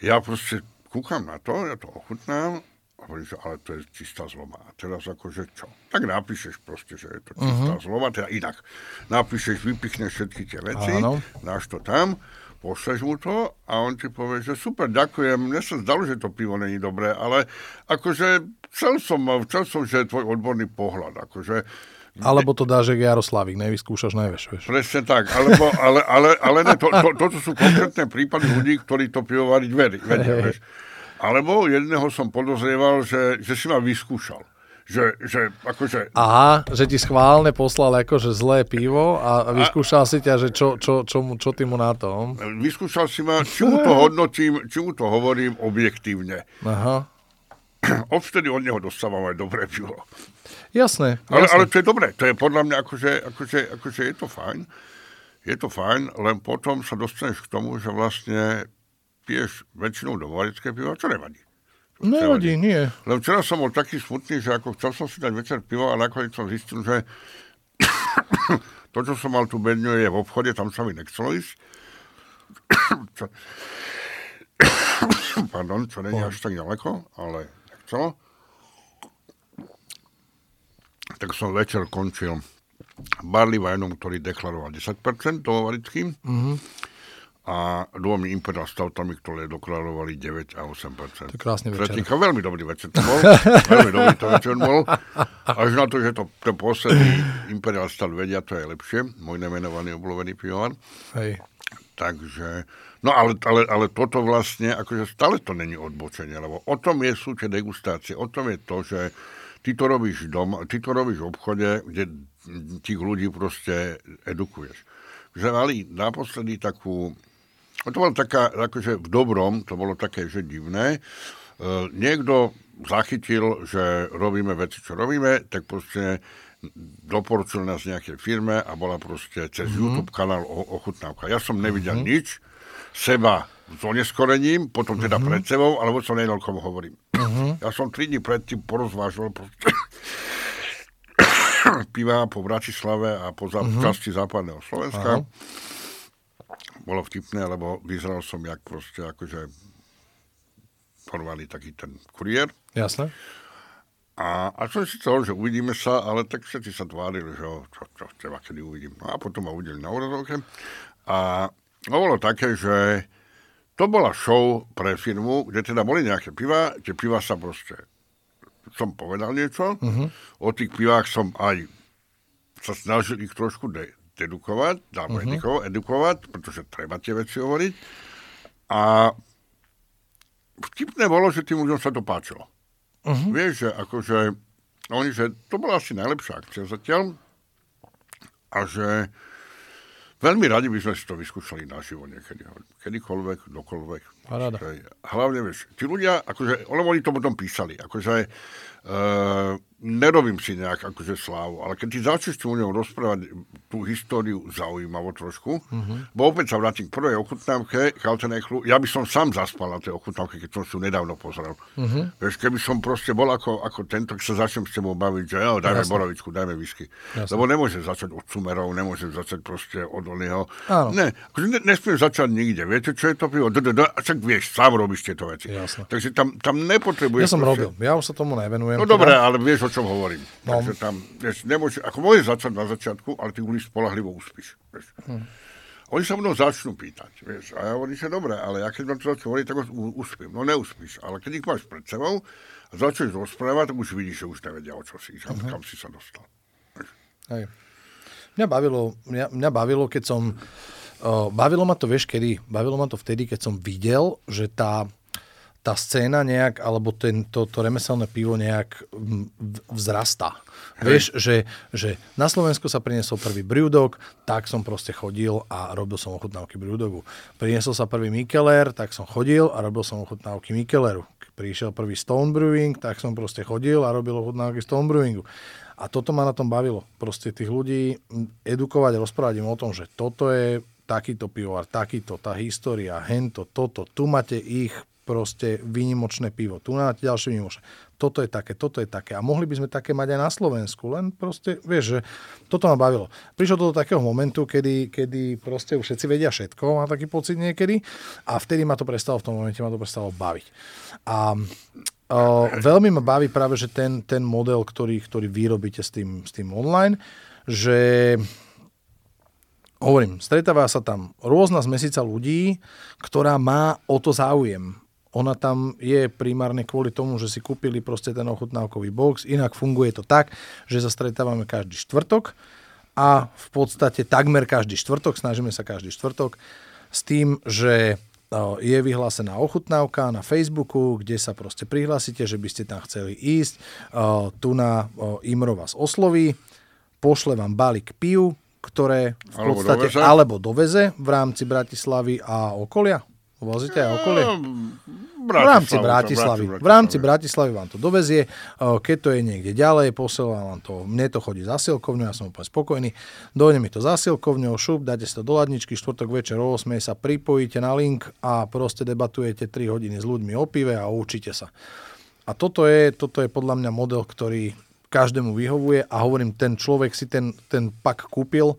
ja proste kúkam na to, ja to ochutnám hovorím, že ale to je čistá zloma. A teraz akože čo? Tak napíšeš proste, že je to čistá uh-huh. zloma, teda inak. Napíšeš, vypichneš všetky tie veci, Áno. dáš to tam, pošleš mu to a on ti povie, že super, ďakujem, mne sa zdalo, že to pivo není dobré, ale akože chcel som, chcel som, že je tvoj odborný pohľad, akože alebo to dáš, že Jaroslavik, nevyskúšaš, nevieš. Vieš. Presne tak, alebo, ale, ale, ale ne, to, to, to, to sú konkrétne prípady ľudí, ktorí to pivo variť vedia, vieš. Alebo jedného som podozrieval, že, že si ma vyskúšal. Že, že akože... Aha, že ti schválne poslal akože zlé pivo a vyskúšal a... si ťa, že čo, čo, čo, mu, čo ty mu na tom? Vyskúšal si ma, či mu to hodnotím, či mu to hovorím objektívne. Aha. (clears throat) Odvtedy od neho dostávam aj dobré pivo. Jasné. Ale, jasné. ale to je dobré. To je podľa mňa akože, akože, akože je to fajn. Je to fajn, len potom sa dostaneš k tomu, že vlastne piješ väčšinou domovarické pivo, čo nevadí. Nevadí, nie. Len včera som bol taký smutný, že ako chcel som si dať večer pivo a nakoniec som zistil, že (coughs) to, čo som mal tu bedňu, je v obchode, tam sa mi nechcelo ísť. (coughs) čo... (coughs) Pardon, čo není až tak ďaleko, ale nechcelo. Tak som večer končil barley wineom, ktorý deklaroval 10% domovarickým. Mm-hmm a dvomi Imperial Stoutami, ktoré deklarovali 9 a 8%. To krásny večer. Tretinka, veľmi dobrý večer to bol. veľmi dobrý to večer bol. Až na to, že to, to posledný Imperial Stout vedia, to je lepšie. Môj nemenovaný oblovený pivovar. Hej. Takže, no ale, ale, ale toto vlastne, akože stále to není odbočenie, lebo o tom je, sú tie degustácie, o tom je to, že ty to robíš doma, ty to robíš v obchode, kde tých ľudí proste edukuješ. Že mali naposledy takú to bolo taká, akože v dobrom, to bolo také, že divné. Uh, niekto zachytil, že robíme veci, čo robíme, tak proste doporučil nás nejakej firme a bola proste cez mm-hmm. YouTube kanál o, ochutnávka. Ja som nevidel mm-hmm. nič, seba s oneskorením, potom teda mm-hmm. pred sebou, alebo som nevedel, komu hovorím. Mm-hmm. Ja som tri dní predtým porozvážil proste (coughs) piva po Bratislave a po mm-hmm. časti západného Slovenska. Aha bolo vtipné, lebo vyzeral som jak proste akože porvaný taký ten kuriér. Jasné. A, a som si chcel, že uvidíme sa, ale tak všetci sa tvárili, že čo, čo, teba kedy uvidím. No a potom ma uvideli na úradovke. A to bolo také, že to bola show pre firmu, kde teda boli nejaké piva, tie piva sa proste, som povedal niečo, uh-huh. o tých pivách som aj sa snažil ich trošku de- edukovať, alebo uh-huh. edukovať, edukovať, pretože treba tie veci hovoriť. A vtipné bolo, že tým ľuďom sa to páčilo. Uh-huh. Vieš, že akože oni, že to bola asi najlepšia akcia zatiaľ a že veľmi radi by sme si to vyskúšali naživo niekedy. Kedykoľvek, dokoľvek. Paráda. Hlavne, vieš, tí ľudia, akože, oni to potom písali, akože uh, nerobím si nejak akože slávu, ale keď ty začneš s ľuďom rozprávať tú históriu zaujímavo trošku, uh-huh. bo opäť sa vrátim k prvej ochutnávke Kaltenechlu, ja by som sám zaspal na tej ochutnávke, keď som si ju nedávno pozrel. Uh-huh. Vieš, keby som proste bol ako, ako tento, keď sa začnem s tebou baviť, že jo, dajme Jasne. borovičku, dajme whisky. Jasne. Lebo nemôžem začať od sumerov, nemôžem začať proste od oného. Ne, akože ne, nesmiem začať nikde. Viete, čo je to pivo? Však vieš, sám robíš tieto veci. Jasne. Takže tam, tam nepotrebuješ... Ja som proste... robil, ja už sa tomu nevenujem. No dobre, teda. ale vieš, čom hovorím. No. Takže tam, vieš, nemôže, ako môže začať na začiatku, ale ty ľudí spolahlivo uspíš. Vieš. Hm. Oni sa mnou začnú pýtať, vieš, a ja hovorím, že dobre, ale ja keď mám to začať hovoriť, tak uspím. No neuspíš, ale keď ich máš pred sebou a začneš rozprávať, tak už vidíš, že už nevedia, o čo si, uh-huh. kam si sa dostal. Hej. Mňa bavilo, mňa, mňa bavilo, keď som, uh, bavilo ma to, vieš, kedy? Bavilo ma to vtedy, keď som videl, že tá, tá scéna nejak, alebo ten, to, to remeselné pivo nejak vzrastá. Hej. Vieš, že, že na Slovensku sa priniesol prvý Brewdog, tak som proste chodil a robil som ochutnávky Brewdogu. Priniesol sa prvý Mikeler, tak som chodil a robil som ochutnávky Mikeleru. Prišiel prvý Stone Brewing, tak som proste chodil a robil ochutnávky Stone Brewingu. A toto ma na tom bavilo. Proste tých ľudí edukovať, rozprávať im o tom, že toto je takýto pivovar, takýto, tá história, hento, toto, tu máte ich proste výnimočné pivo. Tu máte ďalšie výnimočné. Toto je také, toto je také. A mohli by sme také mať aj na Slovensku. Len proste, vieš, že toto ma bavilo. Prišlo to do takého momentu, kedy, kedy proste už všetci vedia všetko, má taký pocit niekedy. A vtedy ma to prestalo, v tom momente ma to prestalo baviť. A uh, veľmi ma baví práve, že ten, ten model, ktorý, ktorý vy robíte s tým, s tým online, že hovorím, stretáva sa tam rôzna zmesica ľudí, ktorá má o to záujem. Ona tam je primárne kvôli tomu, že si kúpili proste ten ochutnávkový box. Inak funguje to tak, že sa stretávame každý štvrtok a v podstate takmer každý štvrtok, snažíme sa každý štvrtok s tým, že je vyhlásená ochutnávka na Facebooku, kde sa proste prihlásite, že by ste tam chceli ísť. Tu na Imro vás osloví, pošle vám balík piv, ktoré v alebo podstate doveze. alebo doveze v rámci Bratislavy a okolia. Vozíte aj okolie? No, v rámci Bratislavy. V rámci Bratislavy vám to dovezie. Keď to je niekde ďalej, posiela vám to. Mne to chodí zasilkovňou, ja som úplne spokojný. Dojde mi to zasilkovňou, šup, dáte si to do ladničky, štvrtok večer o 8 sa pripojíte na link a proste debatujete 3 hodiny s ľuďmi o pive a učíte sa. A toto je, toto je podľa mňa model, ktorý každému vyhovuje a hovorím, ten človek si ten, ten pak kúpil,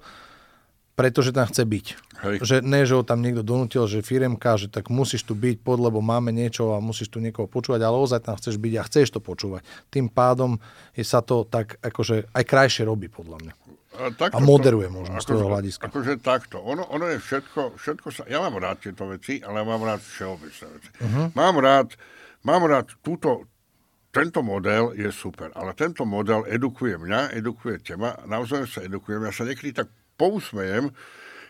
pretože tam chce byť. Hej. Že ne, že ho tam niekto donútil, že firemka, že tak musíš tu byť pod, lebo máme niečo a musíš tu niekoho počúvať, ale ozaj tam chceš byť a chceš to počúvať. Tým pádom je sa to tak akože aj krajšie robí podľa mňa. A, takto, a moderuje možno z toho hľadiska. Akože takto. Ono, ono je všetko, všetko sa... Ja mám rád tieto veci, ale mám rád všeobecné veci. Uh-huh. Mám rád, mám rád túto, tento model je super, ale tento model edukuje mňa, edukuje teba, naozaj sa edukujem. Ja sa niekedy tak pousmejem,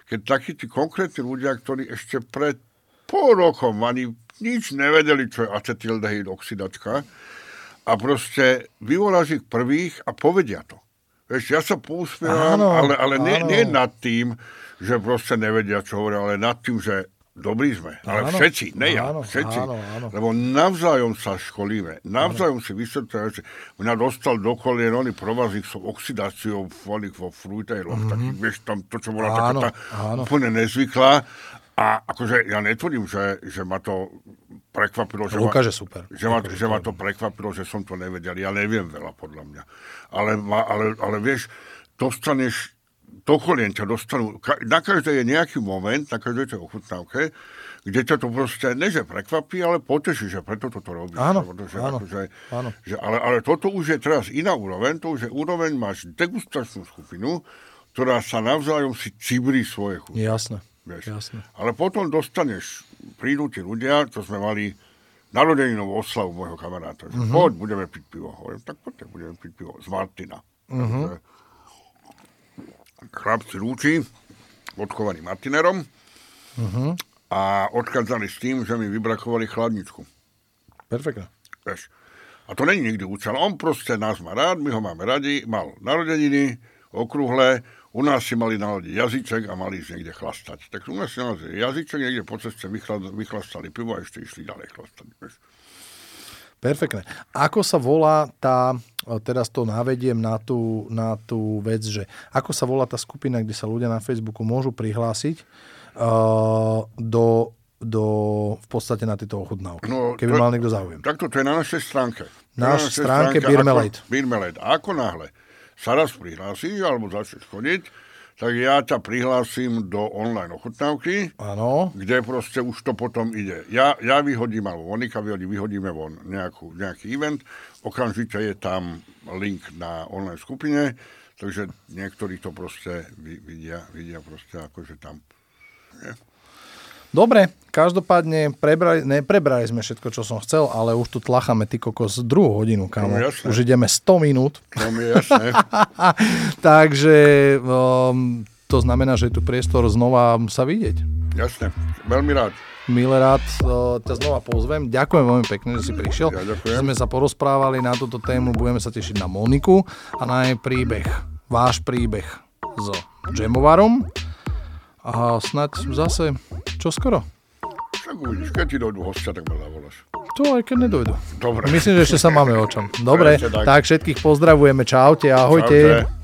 keď takí tí konkrétni ľudia, ktorí ešte pred pol rokom ani nič nevedeli, čo je acetildehyd oxidačka, a proste vyvoláš ich prvých a povedia to. Vieš, ja sa pousmievam, ale, ale nie, nie nad tým, že proste nevedia, čo hovoria, ale nad tým, že Dobrí sme, ale áno, všetci, ne ja, áno, všetci. Áno, áno. Lebo navzájom sa školíme, navzájom áno. si vysvetľujeme, že mňa dostal do kolien, oni provazy s oxidáciou oných vo frujtajloch, mm-hmm. takých, vieš, tam to, čo bola áno, taká tá áno. úplne nezvyklá. A akože ja netvrdím, že, že ma to prekvapilo, že, ma, super. Že, ma, že ma to prekvapilo, že som to nevedel. Ja neviem veľa, podľa mňa. Ale, ale, ale vieš, dostaneš do kolien ťa dostanú, na každej je nejaký moment, na každej tej ochutnávke, kde ťa to proste, ne že prekvapí, ale poteší, že preto toto robíš. Áno, že, áno, akože, áno. Že, ale, ale toto už je teraz iná úroveň, to už je úroveň, máš degustačnú skupinu, ktorá sa navzájom si cibrí svoje chute. Jasné, vieš. jasné. Ale potom dostaneš, prídu tí ľudia, čo sme mali narodeninovú oslavu môjho kamaráta, že uh-huh. poď, budeme piť pivo. Hovorím, tak poďte, budeme piť pivo z Martina. Uh-huh. Takže, chlapci rúči, odchovaní Martinerom uh-huh. a odchádzali s tým, že mi vybrakovali chladničku. Perfektne. Veš. A to není nikdy účel. On proste nás má rád, my ho máme radi, mal narodeniny, okrúhle, u nás si mali naladiť jazyček a mali ísť niekde chlastať. Tak u nás si naladiť jazyček, niekde po ceste vychlastali pivo a ešte išli ďalej chlastať. Veš. Perfektne. Ako sa volá tá, teraz to navediem na tú, na tú vec, že ako sa volá tá skupina, kde sa ľudia na Facebooku môžu prihlásiť uh, do, do, v podstate na tieto ochutnávky, no, keby to, mal niekto záujem. Takto, to je na našej stránke. Na našej stránke, stránke Birmelate. Birmelate. A ako náhle sa raz prihlási, alebo začneš chodiť, tak ja ťa prihlásim do online ochutnávky, ano. kde proste už to potom ide. Ja, ja vyhodím, alebo Monika vyhodí, vyhodíme von nejakú, nejaký event, okamžite je tam link na online skupine, takže niektorí to proste vidia, vidia proste akože tam. Je. Dobre, každopádne prebrali, neprebrali sme všetko, čo som chcel, ale už tu tlacháme ty kokos druhú hodinu, kamo. No, už ideme 100 minút. No, jasné. (laughs) Takže um, to znamená, že je tu priestor znova sa vidieť. Jasne, veľmi rád. Milé rád uh, ťa znova pozvem. Ďakujem veľmi pekne, že si prišiel. Ja ďakujem. Sme sa porozprávali na túto tému, budeme sa tešiť na Moniku a na jej príbeh, váš príbeh s Jamovarom. A snad zase, čo skoro? Tak uvidíš, keď ti dojdu hostia, tak ma zavoláš. To aj keď nedojdu. Dobre. Myslím, že ešte sa máme o čom. Dobre, tak. tak všetkých pozdravujeme, čaute, ahojte. Čaute.